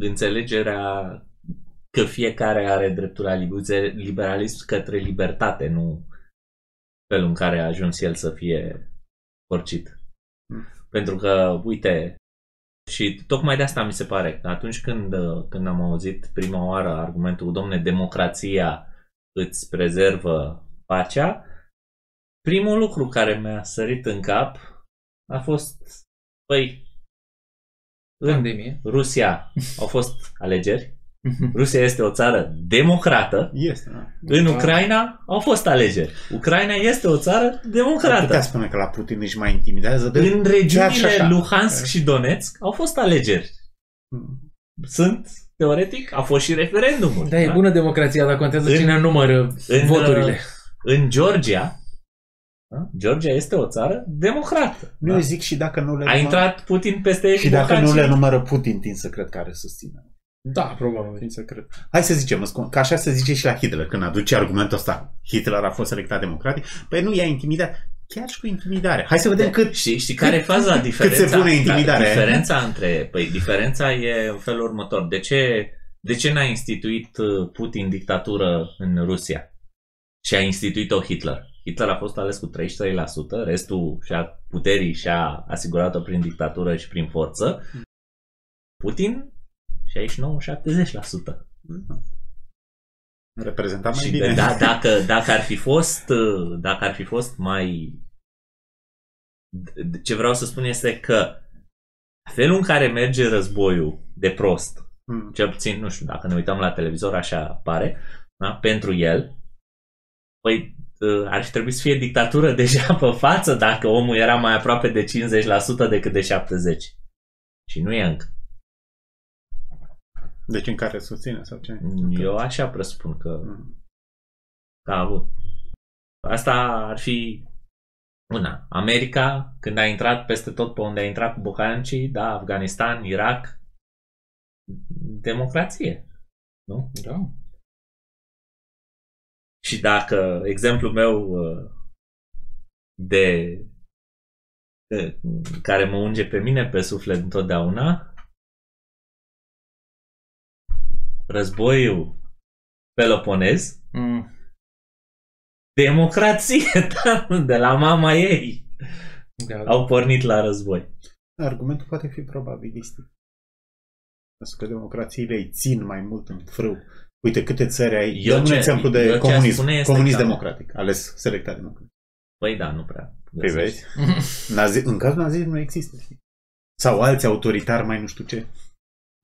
[SPEAKER 3] înțelegerea că fiecare are dreptul la liber- liberalism către libertate, nu felul în care a ajuns el să fie porcit.
[SPEAKER 2] Mm.
[SPEAKER 3] Pentru că, uite, și tocmai de asta mi se pare că atunci când, când am auzit prima oară argumentul, domne, democrația îți prezervă pacea, primul lucru care mi-a sărit în cap a fost, păi, în
[SPEAKER 1] Pandemie.
[SPEAKER 3] Rusia au fost alegeri, Rusia este o țară democrată,
[SPEAKER 2] Este, da.
[SPEAKER 3] în
[SPEAKER 1] Da.
[SPEAKER 3] Ucraina au fost alegeri. Ucraina este o țară
[SPEAKER 2] Ar putea
[SPEAKER 3] democrată.
[SPEAKER 2] spune că la Putin își mai intimidează de...
[SPEAKER 3] În
[SPEAKER 2] chiar și
[SPEAKER 3] regiunile
[SPEAKER 2] așa.
[SPEAKER 3] Luhansk și Donetsk au fost alegeri.
[SPEAKER 2] Mm.
[SPEAKER 3] Sunt, teoretic, a fost și referendumul.
[SPEAKER 1] Da, e bună democrația, dar contează
[SPEAKER 3] În-
[SPEAKER 1] cine numără
[SPEAKER 3] în,
[SPEAKER 1] voturile.
[SPEAKER 3] În Georgia, da? Georgia este o țară democrată.
[SPEAKER 2] Nu,
[SPEAKER 3] da?
[SPEAKER 2] eu zic și dacă nu le
[SPEAKER 3] A intrat Putin peste ei
[SPEAKER 2] Și
[SPEAKER 3] cu
[SPEAKER 2] dacă
[SPEAKER 3] bocanci.
[SPEAKER 2] nu le numără Putin, tin să cred că are susținere.
[SPEAKER 1] Da, probabil.
[SPEAKER 2] Tin să cred. Hai să zicem, îți spun, că așa se zice și la Hitler, când aduce argumentul ăsta. Hitler a fost selectat democratic. Păi nu i-a intimidat. Chiar și cu intimidare. Hai să vedem cât...
[SPEAKER 3] Știi, știi care e faza? Diferența,
[SPEAKER 2] se pune intimidarea?
[SPEAKER 3] Diferența între... Păi diferența e în felul următor. De ce, de ce n-a instituit uh, Putin dictatură în Rusia? Și a instituit-o Hitler. Hitler a fost ales cu 33%, restul și-a puterii și-a asigurat-o prin dictatură și prin forță. Putin 69-70%.
[SPEAKER 2] Reprezenta mai
[SPEAKER 3] Și
[SPEAKER 2] bine.
[SPEAKER 3] da, dacă, dacă ar fi fost uh, dacă ar fi fost mai d- ce vreau să spun este că felul în care merge războiul de prost,
[SPEAKER 2] Mm.
[SPEAKER 3] cel puțin, nu știu, dacă ne uităm la televizor, așa pare, da? pentru el, păi uh, ar fi trebuit să fie dictatură deja pe față dacă omul era mai aproape de 50% decât de 70%. Și nu e încă.
[SPEAKER 2] Deci în care susține sau ce?
[SPEAKER 3] Eu așa presupun că
[SPEAKER 2] Mm.
[SPEAKER 3] că a avut. Asta ar fi una. America, când a intrat peste tot pe unde a intrat cu bocancii, da, Afganistan, Irak, democrație. Nu?
[SPEAKER 1] Da.
[SPEAKER 3] Și dacă exemplul meu uh, de, de care mă unge pe mine pe suflet întotdeauna, războiul Peloponez,
[SPEAKER 1] Mm.
[SPEAKER 3] democrație, da, de la mama ei.
[SPEAKER 1] Da, da.
[SPEAKER 3] Au pornit la război.
[SPEAKER 2] Argumentul poate fi probabilistic. Pentru că democrațiile îi țin mai mult în frâu. Uite câte țări ai.
[SPEAKER 3] Eu
[SPEAKER 2] Dăm un
[SPEAKER 3] ce-
[SPEAKER 2] exemplu
[SPEAKER 3] eu
[SPEAKER 2] de
[SPEAKER 3] ce aș
[SPEAKER 2] comunism.
[SPEAKER 3] spune este
[SPEAKER 2] Comunism
[SPEAKER 3] că-
[SPEAKER 2] democratic. Ales selectat democratic.
[SPEAKER 3] Păi da, nu prea.
[SPEAKER 2] Păi vezi? Nazi... În cazul nazism nu există. știi? Sau alți autoritari mai nu știu ce.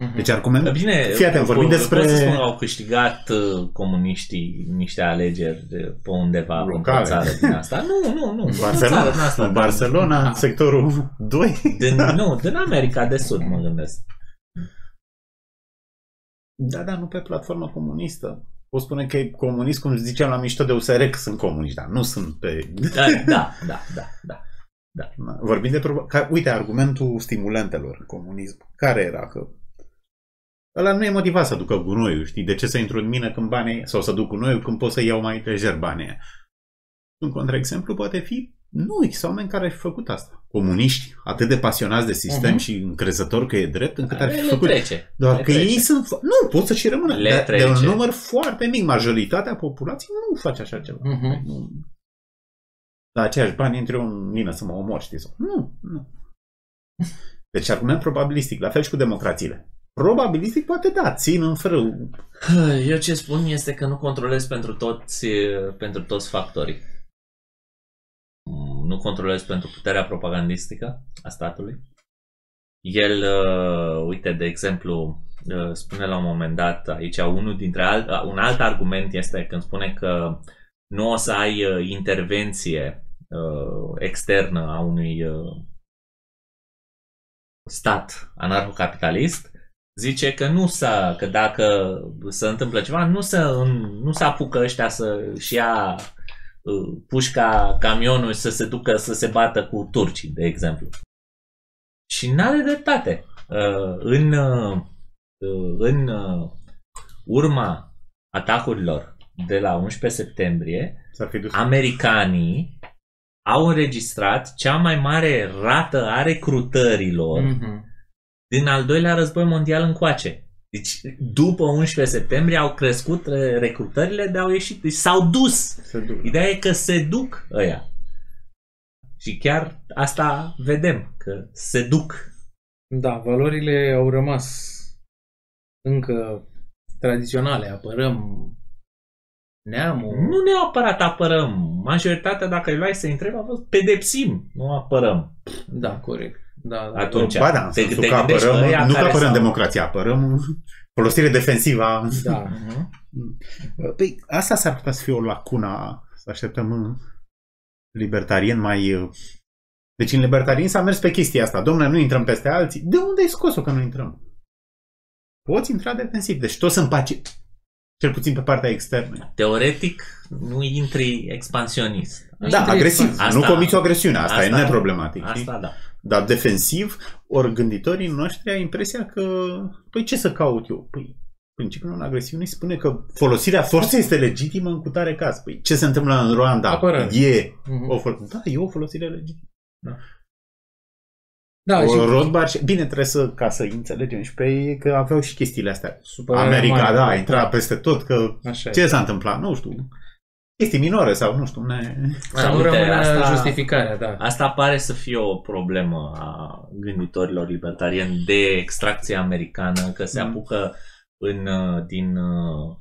[SPEAKER 1] Mhm.
[SPEAKER 2] Deci argument...
[SPEAKER 3] Bine,
[SPEAKER 2] Fii atent, vorbim
[SPEAKER 3] pot-
[SPEAKER 2] despre-
[SPEAKER 3] Pot să spun că au câștigat uh, comuniștii niște alegeri de- pe undeva în
[SPEAKER 2] Locale.
[SPEAKER 3] țară din asta. Nu, nu, nu.
[SPEAKER 2] În
[SPEAKER 3] În țară
[SPEAKER 2] Barcelona,
[SPEAKER 3] din asta,
[SPEAKER 2] în Barcelona,
[SPEAKER 3] Da.
[SPEAKER 2] în sectorul 2.
[SPEAKER 3] Din, nu, din America de Sud, mă gândesc.
[SPEAKER 2] Da, da, nu pe platformă comunistă. O spune că e comunist, cum ziceam la mișto de USR, că sunt comuniști, dar nu sunt pe...
[SPEAKER 3] Da, da, da, da. da.
[SPEAKER 2] Na, Vorbim de... Proba... Ca, uite, argumentul stimulentelor în comunism. Care era că... Ăla nu e motivat să ducă gunoiul, știi? De ce să intru în mină când banii... Sau să duc gunoiul când pot să iau mai lejer banii aia? Un contraexemplu poate fi... Nu, există oameni care ar fi făcut asta. Comuniști, atât de pasionați de sistem
[SPEAKER 1] Mhm.
[SPEAKER 2] și încrezători că e drept, încât ar fi
[SPEAKER 3] Le
[SPEAKER 2] făcut...
[SPEAKER 3] trece.
[SPEAKER 2] Doar
[SPEAKER 3] Le
[SPEAKER 2] că
[SPEAKER 3] trece.
[SPEAKER 2] ei sunt... fo- Nu, pot să și rămână.
[SPEAKER 3] Le
[SPEAKER 2] de, de
[SPEAKER 3] trece.
[SPEAKER 2] un număr foarte mic. Majoritatea populației nu face așa ceva.
[SPEAKER 1] Mhm.
[SPEAKER 2] Nu. La aceiași bani intri eu în mină să mă omor, știi? Sau... Nu, nu. Deci argument probabilistic, la fel și cu democrațiile. Probabilistic poate da, țin în frâu.
[SPEAKER 3] Eu ce spun este că nu controlez pentru toți, pentru toți factorii. Mm, Nu controlez pentru puterea propagandistică a statului. El, uh, uite, de exemplu, uh, spune la un moment dat aici, unul dintre alt, uh, un alt argument este când spune că nu o să ai uh, intervenție uh, externă a unui uh, stat anarhocapitalist, zice că nu să, că dacă se întâmplă ceva, nu să, nu să apucă ăștia să-și ia uh, pușca, camionul și să se ducă să se bată cu turcii, de exemplu. Și n-are dreptate. Uh, în, uh, în uh, urma atacurilor de la 11 septembrie,
[SPEAKER 2] S-ar fi dus.
[SPEAKER 3] americanii au înregistrat cea mai mare rată a recrutărilor
[SPEAKER 1] Mhm.
[SPEAKER 3] Din al doilea război mondial încoace. Deci, după 11 septembrie au crescut re- recrutările de au ieșit. Deci s-au dus.
[SPEAKER 2] Se duc.
[SPEAKER 3] Ideea e că se duc ăia. Și chiar asta vedem, că se duc.
[SPEAKER 1] Da, valorile au rămas încă tradiționale. Apărăm neamul.
[SPEAKER 3] Nu neapărat apărăm. Majoritatea, dacă îi luai să întrebi, a fost pedepsim, nu apărăm.
[SPEAKER 1] Da, corect. Da, da.
[SPEAKER 3] Atunci,
[SPEAKER 2] Ba da, în
[SPEAKER 3] te-
[SPEAKER 2] sensul
[SPEAKER 3] te
[SPEAKER 2] că
[SPEAKER 3] gândești
[SPEAKER 2] apărăm,
[SPEAKER 3] că ăia
[SPEAKER 2] nu că
[SPEAKER 3] care
[SPEAKER 2] apărăm
[SPEAKER 3] s-au-
[SPEAKER 2] democrația, apărăm folosire defensivă. a-
[SPEAKER 1] Da.
[SPEAKER 3] Mhm.
[SPEAKER 2] Păi, asta s-ar putea să fie o lacună, să așteptăm în libertarien mai... uh, Deci în libertarien s-a mers pe chestia asta. Domnule, nu intrăm peste alții. De unde ai scos-o că nu intrăm? Poți intra defensiv. Deci toți sunt paci... Cel puțin pe partea externă.
[SPEAKER 3] Teoretic, nu intri expansionist.
[SPEAKER 1] Nu
[SPEAKER 2] Da,
[SPEAKER 1] intri
[SPEAKER 2] agresiv.
[SPEAKER 1] expansiv.
[SPEAKER 2] nu comiți o agresiune. Asta,
[SPEAKER 3] asta-
[SPEAKER 2] e neproblematic. știi?
[SPEAKER 3] Asta da.
[SPEAKER 2] Dar defensiv, ori gânditorii noștri au impresia că, păi ce să caut eu? Păi, principiul non-agresiunii spune că folosirea forței este legitimă în cutare caz. Păi ce se întâmplă în Rwanda?
[SPEAKER 1] Apărare.
[SPEAKER 2] E
[SPEAKER 1] Mhm.
[SPEAKER 2] o fol- Da, e o folosire legitimă.
[SPEAKER 1] Da,
[SPEAKER 2] o
[SPEAKER 1] și
[SPEAKER 2] Rothbard și... Bine, trebuie să, ca să înțelegem și pe ei, că aveau și chestiile astea.
[SPEAKER 1] supărarea
[SPEAKER 2] America,
[SPEAKER 1] mare.
[SPEAKER 2] da, intra peste tot, că
[SPEAKER 1] Așa e.
[SPEAKER 2] ce s-a întâmplat? Nu știu. Chestii minore sau nu știu, ne...
[SPEAKER 1] Să nu
[SPEAKER 3] Uite,
[SPEAKER 1] rămână
[SPEAKER 3] asta-
[SPEAKER 1] justificarea, da.
[SPEAKER 3] Asta pare să fie o problemă a gânditorilor libertarieni de extracție americană, că se
[SPEAKER 2] Mm.
[SPEAKER 3] apucă în, uh, din uh,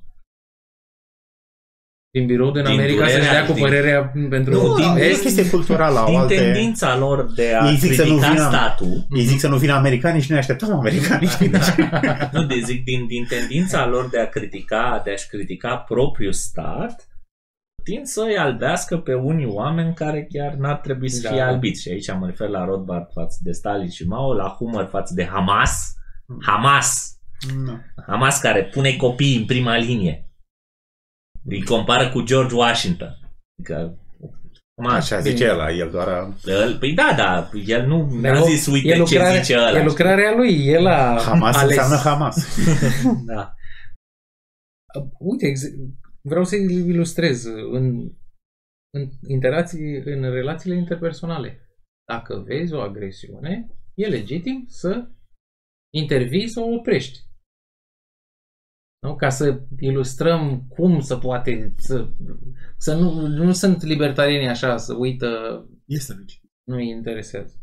[SPEAKER 1] Din birou din,
[SPEAKER 3] Din
[SPEAKER 1] America să-și
[SPEAKER 3] durerea,
[SPEAKER 1] dea cu
[SPEAKER 3] din-
[SPEAKER 1] părerea pentru
[SPEAKER 3] Nu,
[SPEAKER 2] din,
[SPEAKER 3] din
[SPEAKER 2] e o
[SPEAKER 1] est.
[SPEAKER 2] chestie culturală, au
[SPEAKER 3] din
[SPEAKER 2] alte...
[SPEAKER 3] tendința lor de a
[SPEAKER 2] Ei zic să nu
[SPEAKER 3] critica
[SPEAKER 2] vină-
[SPEAKER 3] statul.
[SPEAKER 2] Ei zic să nu vină americanii și noi așteptăm americanii. știi? Deci...
[SPEAKER 3] Nu, de zic, din, din tendința lor de a critica, de a-și critica propriul stat, tind să îi albească pe unii oameni care chiar n-ar trebui să
[SPEAKER 1] Da.
[SPEAKER 3] fie albiți. Și aici mă refer la Rothbard față de Stalin și Mao, la Hummer față de Hamas. Hamas!
[SPEAKER 2] Nu.
[SPEAKER 3] Hamas care pune copiii în prima linie. Îi compară cu George Washington. Adică, Hamas.
[SPEAKER 2] Așa zice el, el doar a...
[SPEAKER 3] El, păi da, da, el nu
[SPEAKER 1] Dar
[SPEAKER 3] a
[SPEAKER 1] o-
[SPEAKER 3] zis, uite
[SPEAKER 1] e
[SPEAKER 3] ce
[SPEAKER 1] lucrarea,
[SPEAKER 3] zice ăla.
[SPEAKER 1] E lucrarea lui, el a
[SPEAKER 2] Hamas
[SPEAKER 1] ales.
[SPEAKER 2] înseamnă Hamas.
[SPEAKER 3] Da.
[SPEAKER 1] Uite, ex- vreau să ilustrez în, în interacții, în relațiile interpersonale. Dacă vezi o agresiune, e legitim să intervii să o oprești. Nu? Ca să ilustrăm cum să poate să, să nu, nu sunt libertarieni așa, să uită,
[SPEAKER 2] Este legitim.
[SPEAKER 1] nu îi interesează.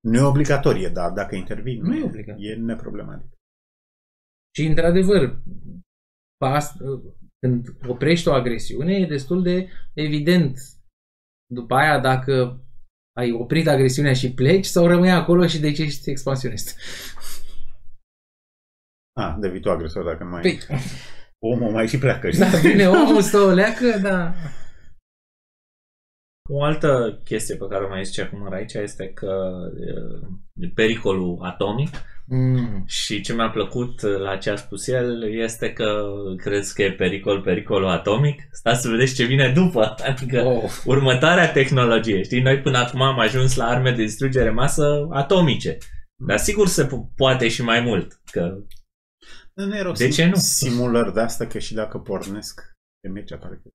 [SPEAKER 2] Nu e obligatorie, dar dacă intervii, nu,
[SPEAKER 1] Nu e
[SPEAKER 2] e
[SPEAKER 1] obligatoriu.
[SPEAKER 2] E neproblematic.
[SPEAKER 1] Și, într-adevăr, pas, când oprești o agresiune, e destul de evident după aia dacă ai oprit agresiunea și pleci sau rămâi acolo și de ce ești expansionist.
[SPEAKER 2] A, devii tu agresor dacă nu mai...
[SPEAKER 1] Păi,
[SPEAKER 2] Omul mai și pleacă. știi?
[SPEAKER 1] da, vine omul, stă o leacă, da.
[SPEAKER 3] O altă chestie pe care o mai zice acum aici este că e, pericolul atomic
[SPEAKER 1] Mm.
[SPEAKER 3] și ce mi-a plăcut la ce a spus el este că crezi că e pericol, pericolul atomic? Stați să vedeți ce vine după. Adică
[SPEAKER 1] Oh.
[SPEAKER 3] următoarea tehnologie. Știi, noi până acum am ajuns la arme de distrugere masă atomice. Dar sigur se po- poate și mai mult. Că
[SPEAKER 2] Nu erau
[SPEAKER 3] De ce nu?
[SPEAKER 2] simulări de asta că și dacă pornesc pe merge apare că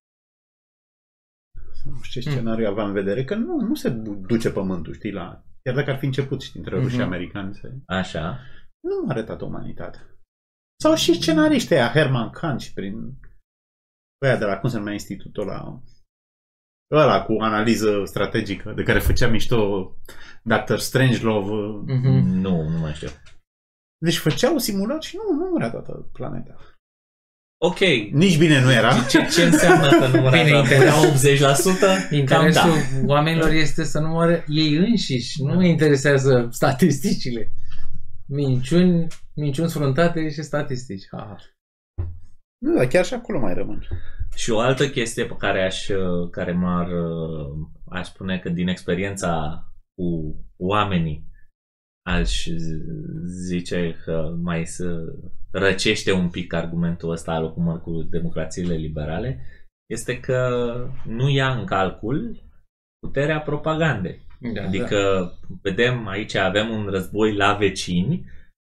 [SPEAKER 2] nu știu ce
[SPEAKER 1] Hmm.
[SPEAKER 2] scenariu aveam în vedere, că nu, nu se du- duce pământul, știi, la... Chiar dacă ar fi început, știi, între ruși și
[SPEAKER 1] Mhm.
[SPEAKER 2] americani, se...
[SPEAKER 3] așa.
[SPEAKER 2] nu a arătat umanitatea. Sau și scenariștii aia, Herman Kant și prin ăia de la, cum se numea institutul ăla, ăla cu analiză strategică, de care făcea mișto Dr. Strangelove.
[SPEAKER 1] Mhm.
[SPEAKER 3] Nu, nu mai știu.
[SPEAKER 2] Deci făceau simulări și nu, nu murea toată planeta.
[SPEAKER 3] Ok.
[SPEAKER 2] Nici bine nu era.
[SPEAKER 3] Ce, ce înseamnă că nu
[SPEAKER 1] Bine,
[SPEAKER 3] murea
[SPEAKER 1] interes-
[SPEAKER 3] 80%? Cam
[SPEAKER 1] Interesul
[SPEAKER 3] da.
[SPEAKER 1] oamenilor este să nu moară ei înșiși. Nu îi interesează statisticile. Minciuni, minciuni sfruntate și statistici. Ha, ha.
[SPEAKER 2] Nu, dar chiar și acolo mai rămân.
[SPEAKER 3] Și o altă chestie pe care aș, care m-ar, aș spune că din experiența cu oamenii aș zice că mai să răcește un pic argumentul ăsta al cum cu democrațiile liberale este că nu ia în calcul puterea propagandei.
[SPEAKER 1] Da,
[SPEAKER 3] Adică, vedem aici, avem un război la vecini,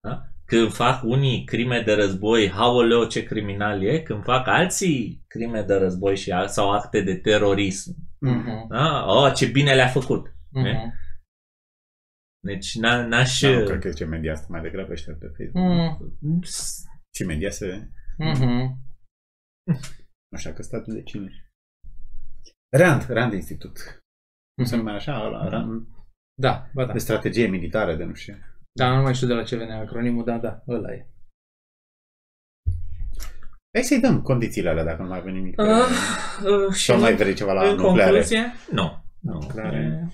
[SPEAKER 3] da? când fac unii crime de război, haoleo ce criminal e, când fac alții crime de război și al- sau acte de terorism,
[SPEAKER 1] da. Mhm,
[SPEAKER 3] da? oh, ce bine le-a făcut.
[SPEAKER 1] mhm.
[SPEAKER 3] Deci n- n-aș...
[SPEAKER 2] Da, nu cred că ce media asta mai degrabă ăștia pe Facebook.
[SPEAKER 1] Mm.
[SPEAKER 2] Și media se...
[SPEAKER 1] Mhm.
[SPEAKER 2] Nu știu că statul de cine. Rand, Rand Institut. Nu se
[SPEAKER 1] Mhm.
[SPEAKER 2] numea așa, ăla, Rand,
[SPEAKER 1] Da, ba da.
[SPEAKER 2] de strategie militară, de nu știu.
[SPEAKER 1] Da, nu mai știu de la ce vine acronimul, da, da, ăla e.
[SPEAKER 2] Hai să-i dăm condițiile alea dacă nu mai avem nimic.
[SPEAKER 3] Uh, uh, și
[SPEAKER 2] Sau mai vrei ceva la
[SPEAKER 3] în
[SPEAKER 2] nucleare?
[SPEAKER 3] concluzie, nu. nu.
[SPEAKER 2] Nucleare.
[SPEAKER 3] E-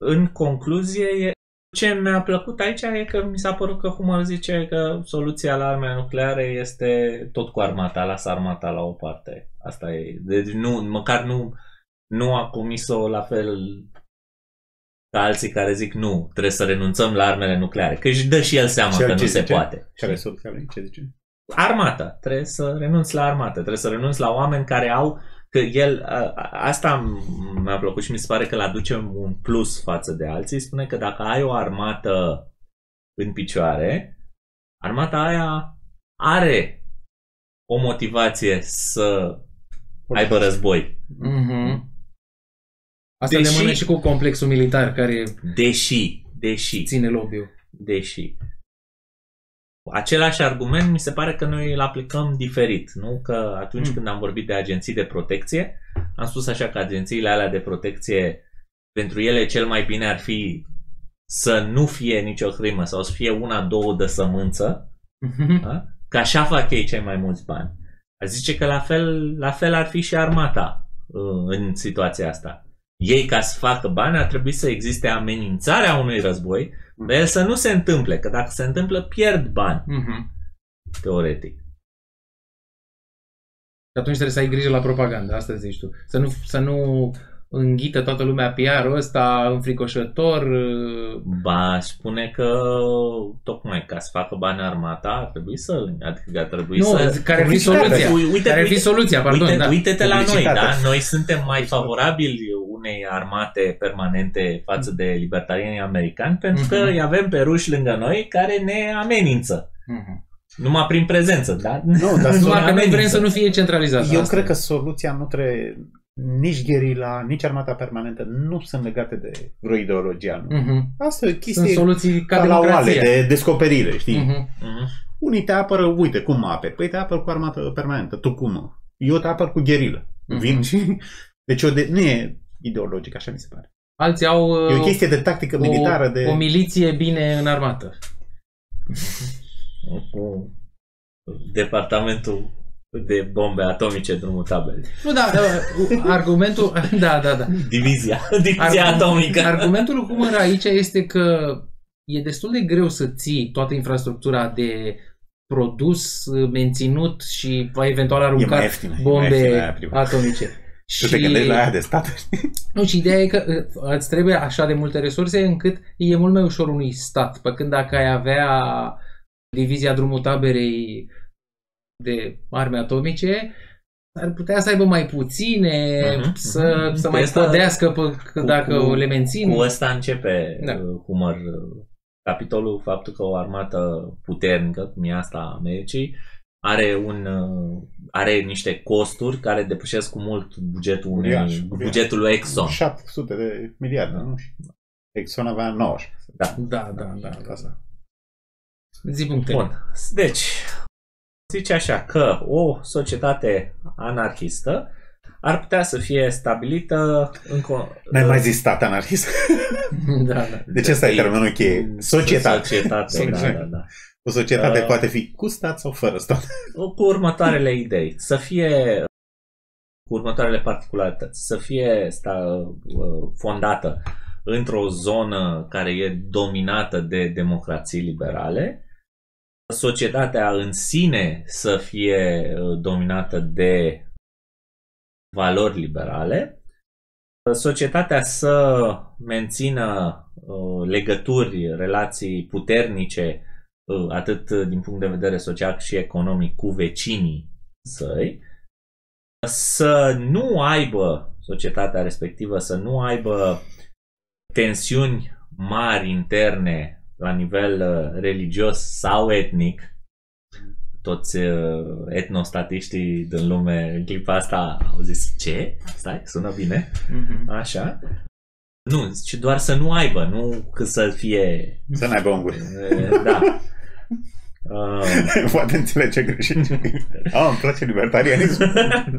[SPEAKER 3] În concluzie, e, ce mi-a plăcut aici e că mi s-a părut că Humor zice că soluția la armele nucleare este tot cu armata, lasă armata la o parte. Asta e. Deci nu, măcar nu, nu a comis-o la fel ca alții care zic nu, trebuie să renunțăm la armele nucleare. Că își dă și el seama
[SPEAKER 2] Și
[SPEAKER 3] că
[SPEAKER 2] el
[SPEAKER 3] nu
[SPEAKER 2] ce
[SPEAKER 3] se
[SPEAKER 2] zice?
[SPEAKER 3] poate.
[SPEAKER 2] Care e soluția lui? Ce zice?
[SPEAKER 3] armata. Trebuie să renunți la armată. Trebuie să renunți la oameni care au că el, a- a- asta m- mi-a plăcut și mi se pare că îl aduce un plus față de alții. Spune că dacă ai o armată în picioare, armata aia are o motivație să aibă război.
[SPEAKER 1] Mhm. Asta
[SPEAKER 3] Deși-
[SPEAKER 1] le mână și cu complexul militar care
[SPEAKER 3] Deși, deși,
[SPEAKER 1] ține lobby-ul.
[SPEAKER 3] deși. Același argument mi se pare că noi îl aplicăm diferit, nu? Că atunci
[SPEAKER 1] Mm.
[SPEAKER 3] când am vorbit de agenții de protecție, am spus așa că agențiile alea de protecție, pentru ele cel mai bine ar fi să nu fie nicio crimă sau să fie una, două de sămânță, da? că așa fac ei cei mai mulți bani. Aș zice că la fel, la fel ar fi și armata uh, în situația asta. Ei, ca să facă bani, ar trebui să existe amenințarea unui război, dar el să nu se întâmple, că dacă se întâmplă, pierd bani,
[SPEAKER 1] Mhm.
[SPEAKER 3] teoretic.
[SPEAKER 1] Și atunci trebuie să ai grijă la propaganda, asta zici tu. Să nu, să nu înghită toată lumea PR-ul ăsta înfricoșător. uh,
[SPEAKER 3] Ba, aș spune că tocmai ca să facă bani armata, ar trebui să, adică ar trebui
[SPEAKER 1] Nu,
[SPEAKER 3] să...
[SPEAKER 1] care ar fi
[SPEAKER 2] publicitate.
[SPEAKER 1] soluția?
[SPEAKER 3] Uite, uite,
[SPEAKER 1] Care ar fi
[SPEAKER 3] uite,
[SPEAKER 1] soluția, pardon,
[SPEAKER 3] uite,
[SPEAKER 1] da.
[SPEAKER 3] uite-te la noi,
[SPEAKER 2] Publicitate.
[SPEAKER 3] da? Noi suntem mai favorabili unei armate permanente față de libertarienii americani pentru că
[SPEAKER 1] Mhm.
[SPEAKER 3] îi avem pe ruși lângă noi care ne amenință.
[SPEAKER 1] Mhm.
[SPEAKER 3] Numai prin prezență, da?
[SPEAKER 2] Nu, dar
[SPEAKER 1] Numai
[SPEAKER 2] sună
[SPEAKER 1] că noi
[SPEAKER 3] amenință.
[SPEAKER 1] vrem să nu fie centralizat.
[SPEAKER 2] Eu
[SPEAKER 1] asta
[SPEAKER 2] cred
[SPEAKER 1] e.
[SPEAKER 2] că soluția nu trebuie nici gherila, nici armata permanentă nu sunt legate de vreo ideologie anume.
[SPEAKER 1] Mhm.
[SPEAKER 2] Asta e o
[SPEAKER 1] Sunt
[SPEAKER 2] chestie
[SPEAKER 1] soluții ca
[SPEAKER 2] ca la oale,
[SPEAKER 1] democrația.
[SPEAKER 2] de descoperire, știi?
[SPEAKER 1] Mhm.
[SPEAKER 3] Mhm.
[SPEAKER 2] Unii te apără, uite, cum mă aperi? Păi te apăr cu armată permanentă. Tu cum? Eu te apăr cu gherilă.
[SPEAKER 1] Mhm.
[SPEAKER 2] Vin și... Deci o de... nu e ideologic, așa mi se pare.
[SPEAKER 1] Alții au
[SPEAKER 2] E o
[SPEAKER 1] uh,
[SPEAKER 2] chestie de tactică militară, de...
[SPEAKER 1] o miliție bine în armată.
[SPEAKER 3] Cu departamentul de bombe atomice drumul tabel.
[SPEAKER 1] Nu, da, da, argumentul, da, da, da.
[SPEAKER 3] Divizia, divizia
[SPEAKER 1] Argu-
[SPEAKER 3] atomică.
[SPEAKER 1] Argumentul lui Humor aici este că e destul de greu să ții toată infrastructura de produs, menținut și va eventual
[SPEAKER 2] E mai
[SPEAKER 1] aruncat
[SPEAKER 2] ieftină. e mai ieftină
[SPEAKER 1] bombe
[SPEAKER 2] aia privată.
[SPEAKER 1] atomice.
[SPEAKER 2] Tu te gândești la aia de stat, știi?
[SPEAKER 1] Nu, și ideea e că uh, îți trebuie așa de multe resurse încât e mult mai ușor unui stat. Pe când dacă ai avea divizia drumul taberei de arme atomice, ar putea să aibă mai puține,
[SPEAKER 3] Mhm,
[SPEAKER 1] să,
[SPEAKER 3] mhm.
[SPEAKER 1] să
[SPEAKER 3] Cu
[SPEAKER 1] mai
[SPEAKER 3] asta-
[SPEAKER 1] pădească pe, că
[SPEAKER 3] cu-
[SPEAKER 1] dacă
[SPEAKER 3] cu-
[SPEAKER 1] le mențin.
[SPEAKER 3] Cu ăsta începe
[SPEAKER 1] Da.
[SPEAKER 3] da. humor uh, capitolul, faptul că o armată puternică, cum e asta a Americii, are un uh, are niște costuri care depășesc cu mult bugetul unei,
[SPEAKER 2] Uriaș, uriaș.
[SPEAKER 3] bugetul lui Exxon.
[SPEAKER 2] 700 de miliarde, nu? Exxon avea 90.
[SPEAKER 1] Da, da, da, da. da. Zi punctele.
[SPEAKER 3] Bun. Deci, zice așa că o societate anarhistă ar putea să fie stabilită în co-
[SPEAKER 2] N-ai mai zis stat anarhist?
[SPEAKER 1] da, da.
[SPEAKER 2] Deci ăsta e termenul cheie. Societate.
[SPEAKER 3] Societate, da,
[SPEAKER 2] Societate.
[SPEAKER 3] da, da.
[SPEAKER 2] O societate
[SPEAKER 3] Uh,
[SPEAKER 2] poate fi cu stat sau fără stat.
[SPEAKER 3] cu următoarele idei. Să fie cu următoarele particularități. Să fie sta, uh, fondată într-o zonă care e dominată de democrații liberale, societatea în sine să fie uh, dominată de valori liberale, societatea să mențină uh, legături, relații puternice uh, atât din punct de vedere social cât și economic cu vecinii săi, să nu aibă societatea respectivă, să nu aibă tensiuni mari interne la nivel uh, religios sau etnic. Toți uh, etnostatiștii din lume în clipa asta au zis ce? Stai, sună bine.
[SPEAKER 1] Mhm.
[SPEAKER 3] Așa. Nu, ci doar să nu aibă, nu că să fie...
[SPEAKER 2] Să n-aibă unguri.
[SPEAKER 3] e, Da. Uh,
[SPEAKER 2] Poate înțelege greșit. Ah, îmi place libertarianism.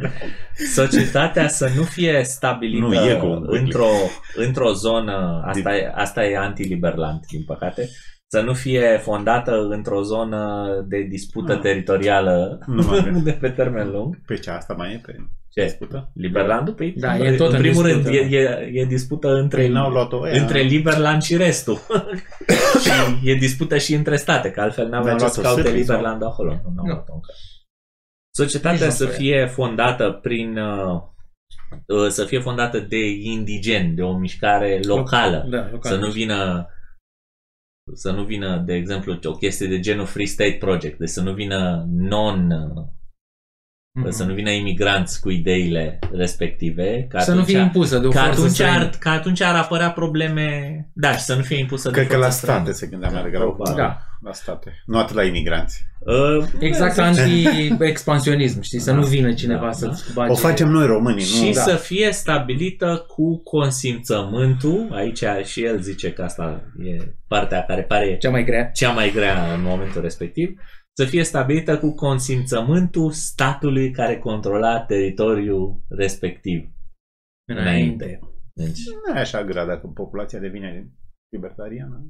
[SPEAKER 3] societatea să nu fie stabilită
[SPEAKER 2] Nu, e cu un
[SPEAKER 3] într-o, într-o zonă, asta e, asta e antiliberland, din păcate, să nu fie fondată într-o zonă de dispută
[SPEAKER 2] Ah.
[SPEAKER 3] teritorială
[SPEAKER 2] Nu mă gândesc.
[SPEAKER 3] de pe termen lung.
[SPEAKER 2] Pe ce asta mai e? Pe
[SPEAKER 3] Ce?
[SPEAKER 2] dispută?
[SPEAKER 3] Liberlandul? Păi,
[SPEAKER 1] Da, e tot
[SPEAKER 3] în
[SPEAKER 1] în
[SPEAKER 3] primul
[SPEAKER 1] dispută,
[SPEAKER 3] rând, e, e, e dispută între,
[SPEAKER 2] Păi n-au luat-o ăia.
[SPEAKER 3] între Liberland și restul. și e dispută și între state, că altfel n-avea
[SPEAKER 2] N-au
[SPEAKER 3] ce să
[SPEAKER 2] luat-o
[SPEAKER 3] caute
[SPEAKER 2] sârbii sau?
[SPEAKER 3] Liberland acolo. Nu, n-au
[SPEAKER 1] Nu.
[SPEAKER 3] luat-o încă. Societatea
[SPEAKER 1] Nici
[SPEAKER 3] să
[SPEAKER 1] nu o să
[SPEAKER 3] fie fondată prin uh, uh, să fie fondată de indigeni, de o mișcare locală.
[SPEAKER 1] Da, local.
[SPEAKER 3] Să nu vină să nu vină, de exemplu, o chestie de genul Free State Project, deci să nu vină non
[SPEAKER 1] Mhm.
[SPEAKER 3] să nu vină imigranți cu ideile respective. Că
[SPEAKER 1] Să nu fie
[SPEAKER 3] atunci-
[SPEAKER 1] impusă de o
[SPEAKER 3] că
[SPEAKER 1] forță
[SPEAKER 3] atunci,
[SPEAKER 1] străină.
[SPEAKER 3] ar, că atunci ar apărea probleme da, și să nu fie impusă
[SPEAKER 2] Cred
[SPEAKER 3] de
[SPEAKER 2] că la
[SPEAKER 3] forță străină.
[SPEAKER 2] state se gândea mai
[SPEAKER 3] Da,
[SPEAKER 2] degrabă.
[SPEAKER 3] probabil.
[SPEAKER 1] Da.
[SPEAKER 2] La state. Nu atât la imigranți.
[SPEAKER 3] Uh,
[SPEAKER 1] Exact
[SPEAKER 3] da,
[SPEAKER 1] anti-expansionism, știi? Să
[SPEAKER 3] Da.
[SPEAKER 1] nu vină cineva
[SPEAKER 3] Da,
[SPEAKER 1] să-ți bage...
[SPEAKER 2] O facem noi românii,
[SPEAKER 3] și
[SPEAKER 2] nu?
[SPEAKER 1] da.
[SPEAKER 3] să fie stabilită cu consimțământul, aici și el zice că asta e partea care pare
[SPEAKER 1] Cea mai grea.
[SPEAKER 3] cea mai grea în momentul respectiv, să fie stabilită cu consimțământul statului care controla teritoriul respectiv. Înainte. Deci,
[SPEAKER 2] Nu e așa grea dacă populația devine libertariană.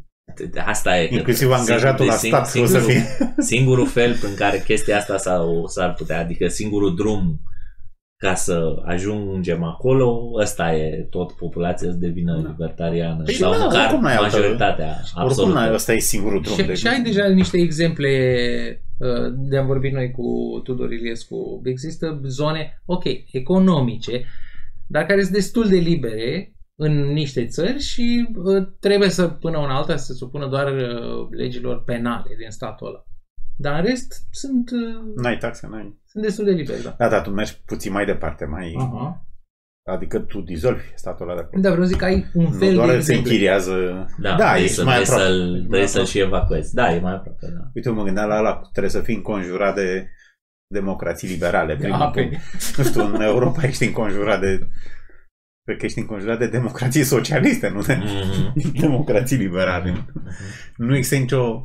[SPEAKER 3] asta e. că
[SPEAKER 2] Inclusiv angajatul la
[SPEAKER 3] singur-
[SPEAKER 2] stat o să
[SPEAKER 3] singurul-
[SPEAKER 2] fie.
[SPEAKER 3] Singurul fel prin care chestia asta s-ar, s-ar putea, adică singurul drum ca să ajungem acolo, ăsta e tot populația să devină
[SPEAKER 2] Da.
[SPEAKER 3] libertariană
[SPEAKER 2] Păi
[SPEAKER 3] sau
[SPEAKER 2] da,
[SPEAKER 3] măcar
[SPEAKER 2] oricum n-ai altă-
[SPEAKER 3] majoritatea
[SPEAKER 2] Oricum,
[SPEAKER 3] absolută.
[SPEAKER 2] ăsta e singurul drum.
[SPEAKER 1] Și,
[SPEAKER 2] de-
[SPEAKER 1] și ai deja niște exemple uh, de am vorbit noi cu Tudor Iliescu. Există zone, ok, economice, dar care sunt destul de libere în niște țări și uh, trebuie să până una alta să se supună doar uh, legilor penale din statul ăla. Dar în rest sunt, uh,
[SPEAKER 2] N-ai taxe, n-ai.
[SPEAKER 1] Sunt destul de liberi, da.
[SPEAKER 2] Da, da, tu mergi puțin mai departe, mai...
[SPEAKER 1] Aha.
[SPEAKER 2] Adică tu dizolvi statul ăla de acolo.
[SPEAKER 1] Da, vreau să zic că ai un
[SPEAKER 2] Nu
[SPEAKER 1] fel
[SPEAKER 2] doar
[SPEAKER 1] de
[SPEAKER 2] se
[SPEAKER 1] exemple.
[SPEAKER 2] închiriază...
[SPEAKER 3] Da,
[SPEAKER 2] da
[SPEAKER 3] vrei
[SPEAKER 2] ești
[SPEAKER 3] să,
[SPEAKER 2] mai
[SPEAKER 3] vrei
[SPEAKER 2] aproape.
[SPEAKER 3] să-l,
[SPEAKER 2] Mai
[SPEAKER 3] vrei să-l
[SPEAKER 2] aproape.
[SPEAKER 3] și evacuezi. Da, e mai aproape, da.
[SPEAKER 2] Uite, mă gândeam la ăla, trebuie să fii înconjurat de democrații liberale. Primul
[SPEAKER 1] Da,
[SPEAKER 2] punct.
[SPEAKER 1] pe-
[SPEAKER 2] Nu știu, în Europa ești înconjurat de... Cred că ești înconjurat de democrații socialiste, nu de
[SPEAKER 3] Mhm.
[SPEAKER 2] democrații liberale. Nu există nicio...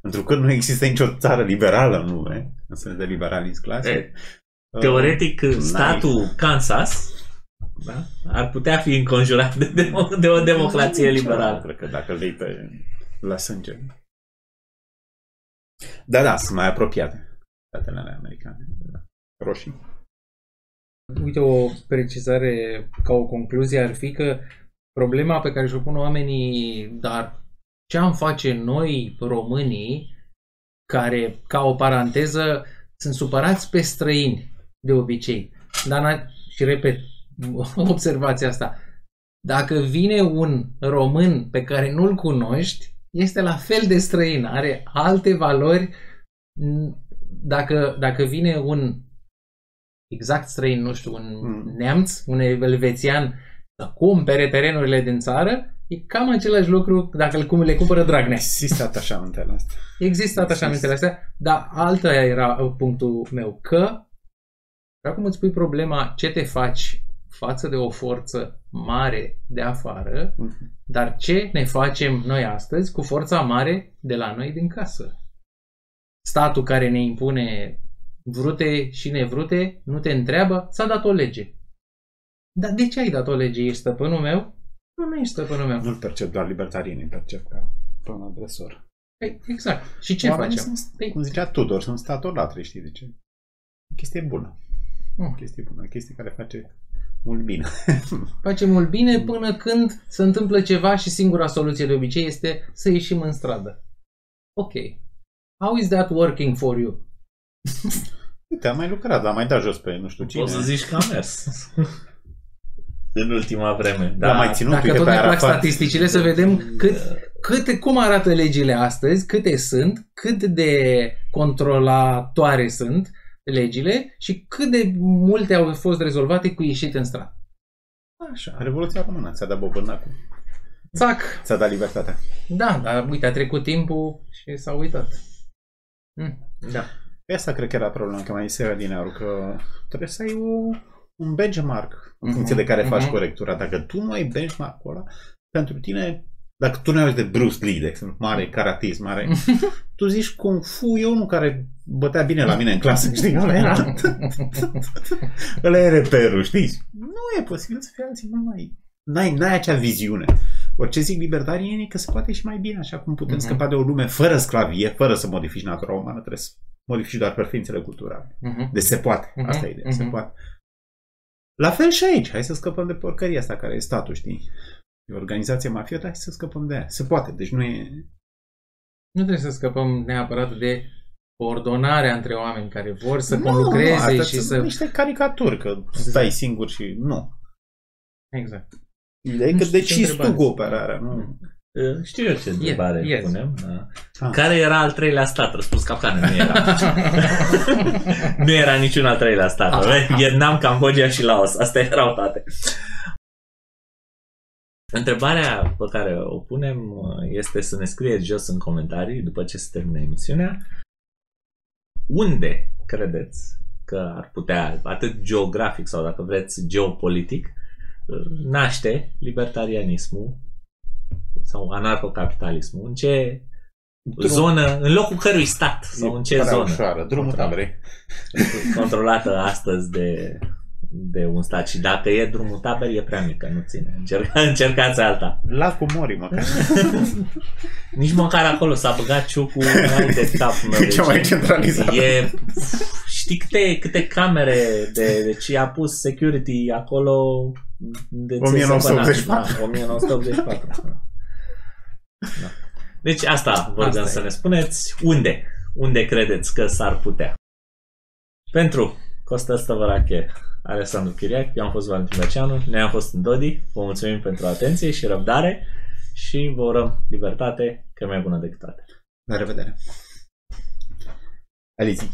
[SPEAKER 2] Pentru că nu există nicio țară liberală, nu, e? în sens de liberalism clasic.
[SPEAKER 3] E, Teoretic,
[SPEAKER 2] Uh,
[SPEAKER 3] statul Kansas da, ar putea fi înconjurat de, demo- de o democrație liberală.
[SPEAKER 2] Cred că dacă îl iei pe la sânge. Da, da, sunt mai apropiate statele alea americane. Roșii.
[SPEAKER 1] Uite, o precizare ca o concluzie ar fi că problema pe care și-o pun oamenii, dar ce am face noi, românii, care, ca o paranteză, sunt supărați pe străini, de obicei. Dar, n- și repet, observația asta, dacă vine un român pe care nu-l cunoști, este la fel de străin, are alte valori. Dacă, dacă vine un exact străin, nu știu, un
[SPEAKER 2] Mm.
[SPEAKER 1] neamț, un elvețian, să cumpere terenurile din țară, e cam același lucru dacă îl cum le cumpără Dragnea.
[SPEAKER 2] Există atașamentele astea.
[SPEAKER 1] Există atașamentele astea, dar alta era punctul meu, că acum îți pui problema ce te faci față de o forță mare de afară, dar ce ne facem noi astăzi cu forța mare de la noi din casă. Statul care ne impune vrute și nevrute nu te întreabă, s-a dat o lege. Dar de ce ai dat o lege? Ești stăpânul meu? Nu, nu ești stăpânul meu.
[SPEAKER 2] Nu-l percep doar libertarienii, îl percep ca pe un agresor.
[SPEAKER 1] Păi, exact. Și ce
[SPEAKER 2] Oamenii
[SPEAKER 1] facem?
[SPEAKER 2] Sunt,
[SPEAKER 1] Păi,
[SPEAKER 2] cum zicea Tudor, sunt statolatri, știi de ce? O chestie bună. O
[SPEAKER 1] Mm.
[SPEAKER 2] chestie bună, o chestie care face mult bine.
[SPEAKER 1] facem mult bine până când se întâmplă ceva și singura soluție de obicei este să ieșim în stradă. Ok. How is that working for you?
[SPEAKER 2] Uite, am mai lucrat, am mai dat jos pe nu știu cine.
[SPEAKER 3] Poți să zici că a mers. în ultima vreme.
[SPEAKER 2] L-am
[SPEAKER 3] Da,
[SPEAKER 2] mai ținut,
[SPEAKER 1] Dacă
[SPEAKER 2] uite,
[SPEAKER 1] tot
[SPEAKER 2] pe
[SPEAKER 1] ne plac
[SPEAKER 2] Arafat.
[SPEAKER 1] statisticile, să vedem cât, câte, cum arată legile astăzi, câte sunt, cât de controlatoare sunt legile și cât de multe au fost rezolvate cu ieșit în stradă. Așa.
[SPEAKER 2] Revoluția Română ți-a dat bobândacul.
[SPEAKER 1] Țac!
[SPEAKER 2] Ți-a dat libertatea.
[SPEAKER 1] Da, dar uite, a trecut timpul și s-a uitat. Mm.
[SPEAKER 3] da.
[SPEAKER 2] Pe asta cred că era problema, că mai zisea din aur, că trebuie să ai o, un benchmark în
[SPEAKER 1] Mhm,
[SPEAKER 2] funcție de care faci
[SPEAKER 1] mhm.
[SPEAKER 2] corectura. Dacă tu nu ai benchmark-ul ăla, pentru tine, dacă tu nu ai de Bruce Lee, de exemplu, mare karatist, mare, tu zici Kung Fu, e unul care bătea bine la mine în clasă, știi? Ăla era, ăla e reperul, știți? Nu e posibil să fie alții mult mai... N-ai, n-ai acea viziune. Orice zic libertarienii că se poate și mai bine, așa cum putem
[SPEAKER 1] Mhm.
[SPEAKER 2] scăpa de o lume fără sclavie, fără să modifici natura umană, trebuie să modifici doar preferințele culturale.
[SPEAKER 1] Mhm.
[SPEAKER 2] De se poate.
[SPEAKER 1] Mhm,
[SPEAKER 2] Asta e ideea, se
[SPEAKER 1] mhm.
[SPEAKER 2] poate. La fel și aici. Hai să scăpăm de porcăria asta care e statul, știi? E o organizație mafiotă, hai să scăpăm de ea. Se poate. Deci nu e...
[SPEAKER 1] Nu trebuie să scăpăm neapărat de coordonarea între oameni care vor să
[SPEAKER 2] nu,
[SPEAKER 1] conlucreze
[SPEAKER 2] astea
[SPEAKER 1] și
[SPEAKER 2] sunt
[SPEAKER 1] să...
[SPEAKER 2] niște caricaturi, că stai singur și... Nu.
[SPEAKER 1] Exact.
[SPEAKER 2] Ideea e
[SPEAKER 1] Nu
[SPEAKER 2] că
[SPEAKER 1] știu ce
[SPEAKER 2] decizi tu
[SPEAKER 1] întrebare.
[SPEAKER 2] cooperarea, nu?
[SPEAKER 3] Uh, Știu eu ce întrebare
[SPEAKER 1] yes.
[SPEAKER 3] punem. da.
[SPEAKER 2] Ah.
[SPEAKER 3] Care era al treilea stat? Răspuns capcane, nu era. nu era niciun al treilea stat. vezi? Vietnam, Cambodgia și Laos. Astea erau toate. Întrebarea pe care o punem uh, este să ne scrieți jos în comentarii după ce se termină emisiunea unde credeți că ar putea, atât geografic sau dacă vreți geopolitic, uh, naște libertarianismul sau anarhocapitalismul? În ce zonă, în locul cărui stat sau în ce
[SPEAKER 2] prea
[SPEAKER 3] zonă?
[SPEAKER 2] Ușoară. Drumul
[SPEAKER 3] Controlat.
[SPEAKER 2] taberei.
[SPEAKER 3] controlată astăzi de, de un stat. Și dacă e drumul taber, e prea mică, nu ține. Încerca, încercați alta.
[SPEAKER 2] Lacul Mori, măcar.
[SPEAKER 3] Nici măcar acolo s-a băgat ciucul mai de cap. mă,
[SPEAKER 2] E cea mai
[SPEAKER 3] deci
[SPEAKER 2] centralizată.
[SPEAKER 3] E, știi câte, câte camere de, deci a pus security acolo de ți se
[SPEAKER 2] 1984.
[SPEAKER 3] până- Da, 1984. Da. Deci asta vă
[SPEAKER 1] Asta
[SPEAKER 3] rugăm
[SPEAKER 1] e.
[SPEAKER 3] să ne spuneți unde, unde credeți că s-ar putea. Pentru Costă Stăvărache, Alessandru Chiriac, eu am fost Valentin Dacianu, ne am fost în Dodi, vă mulțumim pentru atenție și răbdare și vă urăm libertate, că e mai bună decât toate.
[SPEAKER 2] La revedere. Alizi.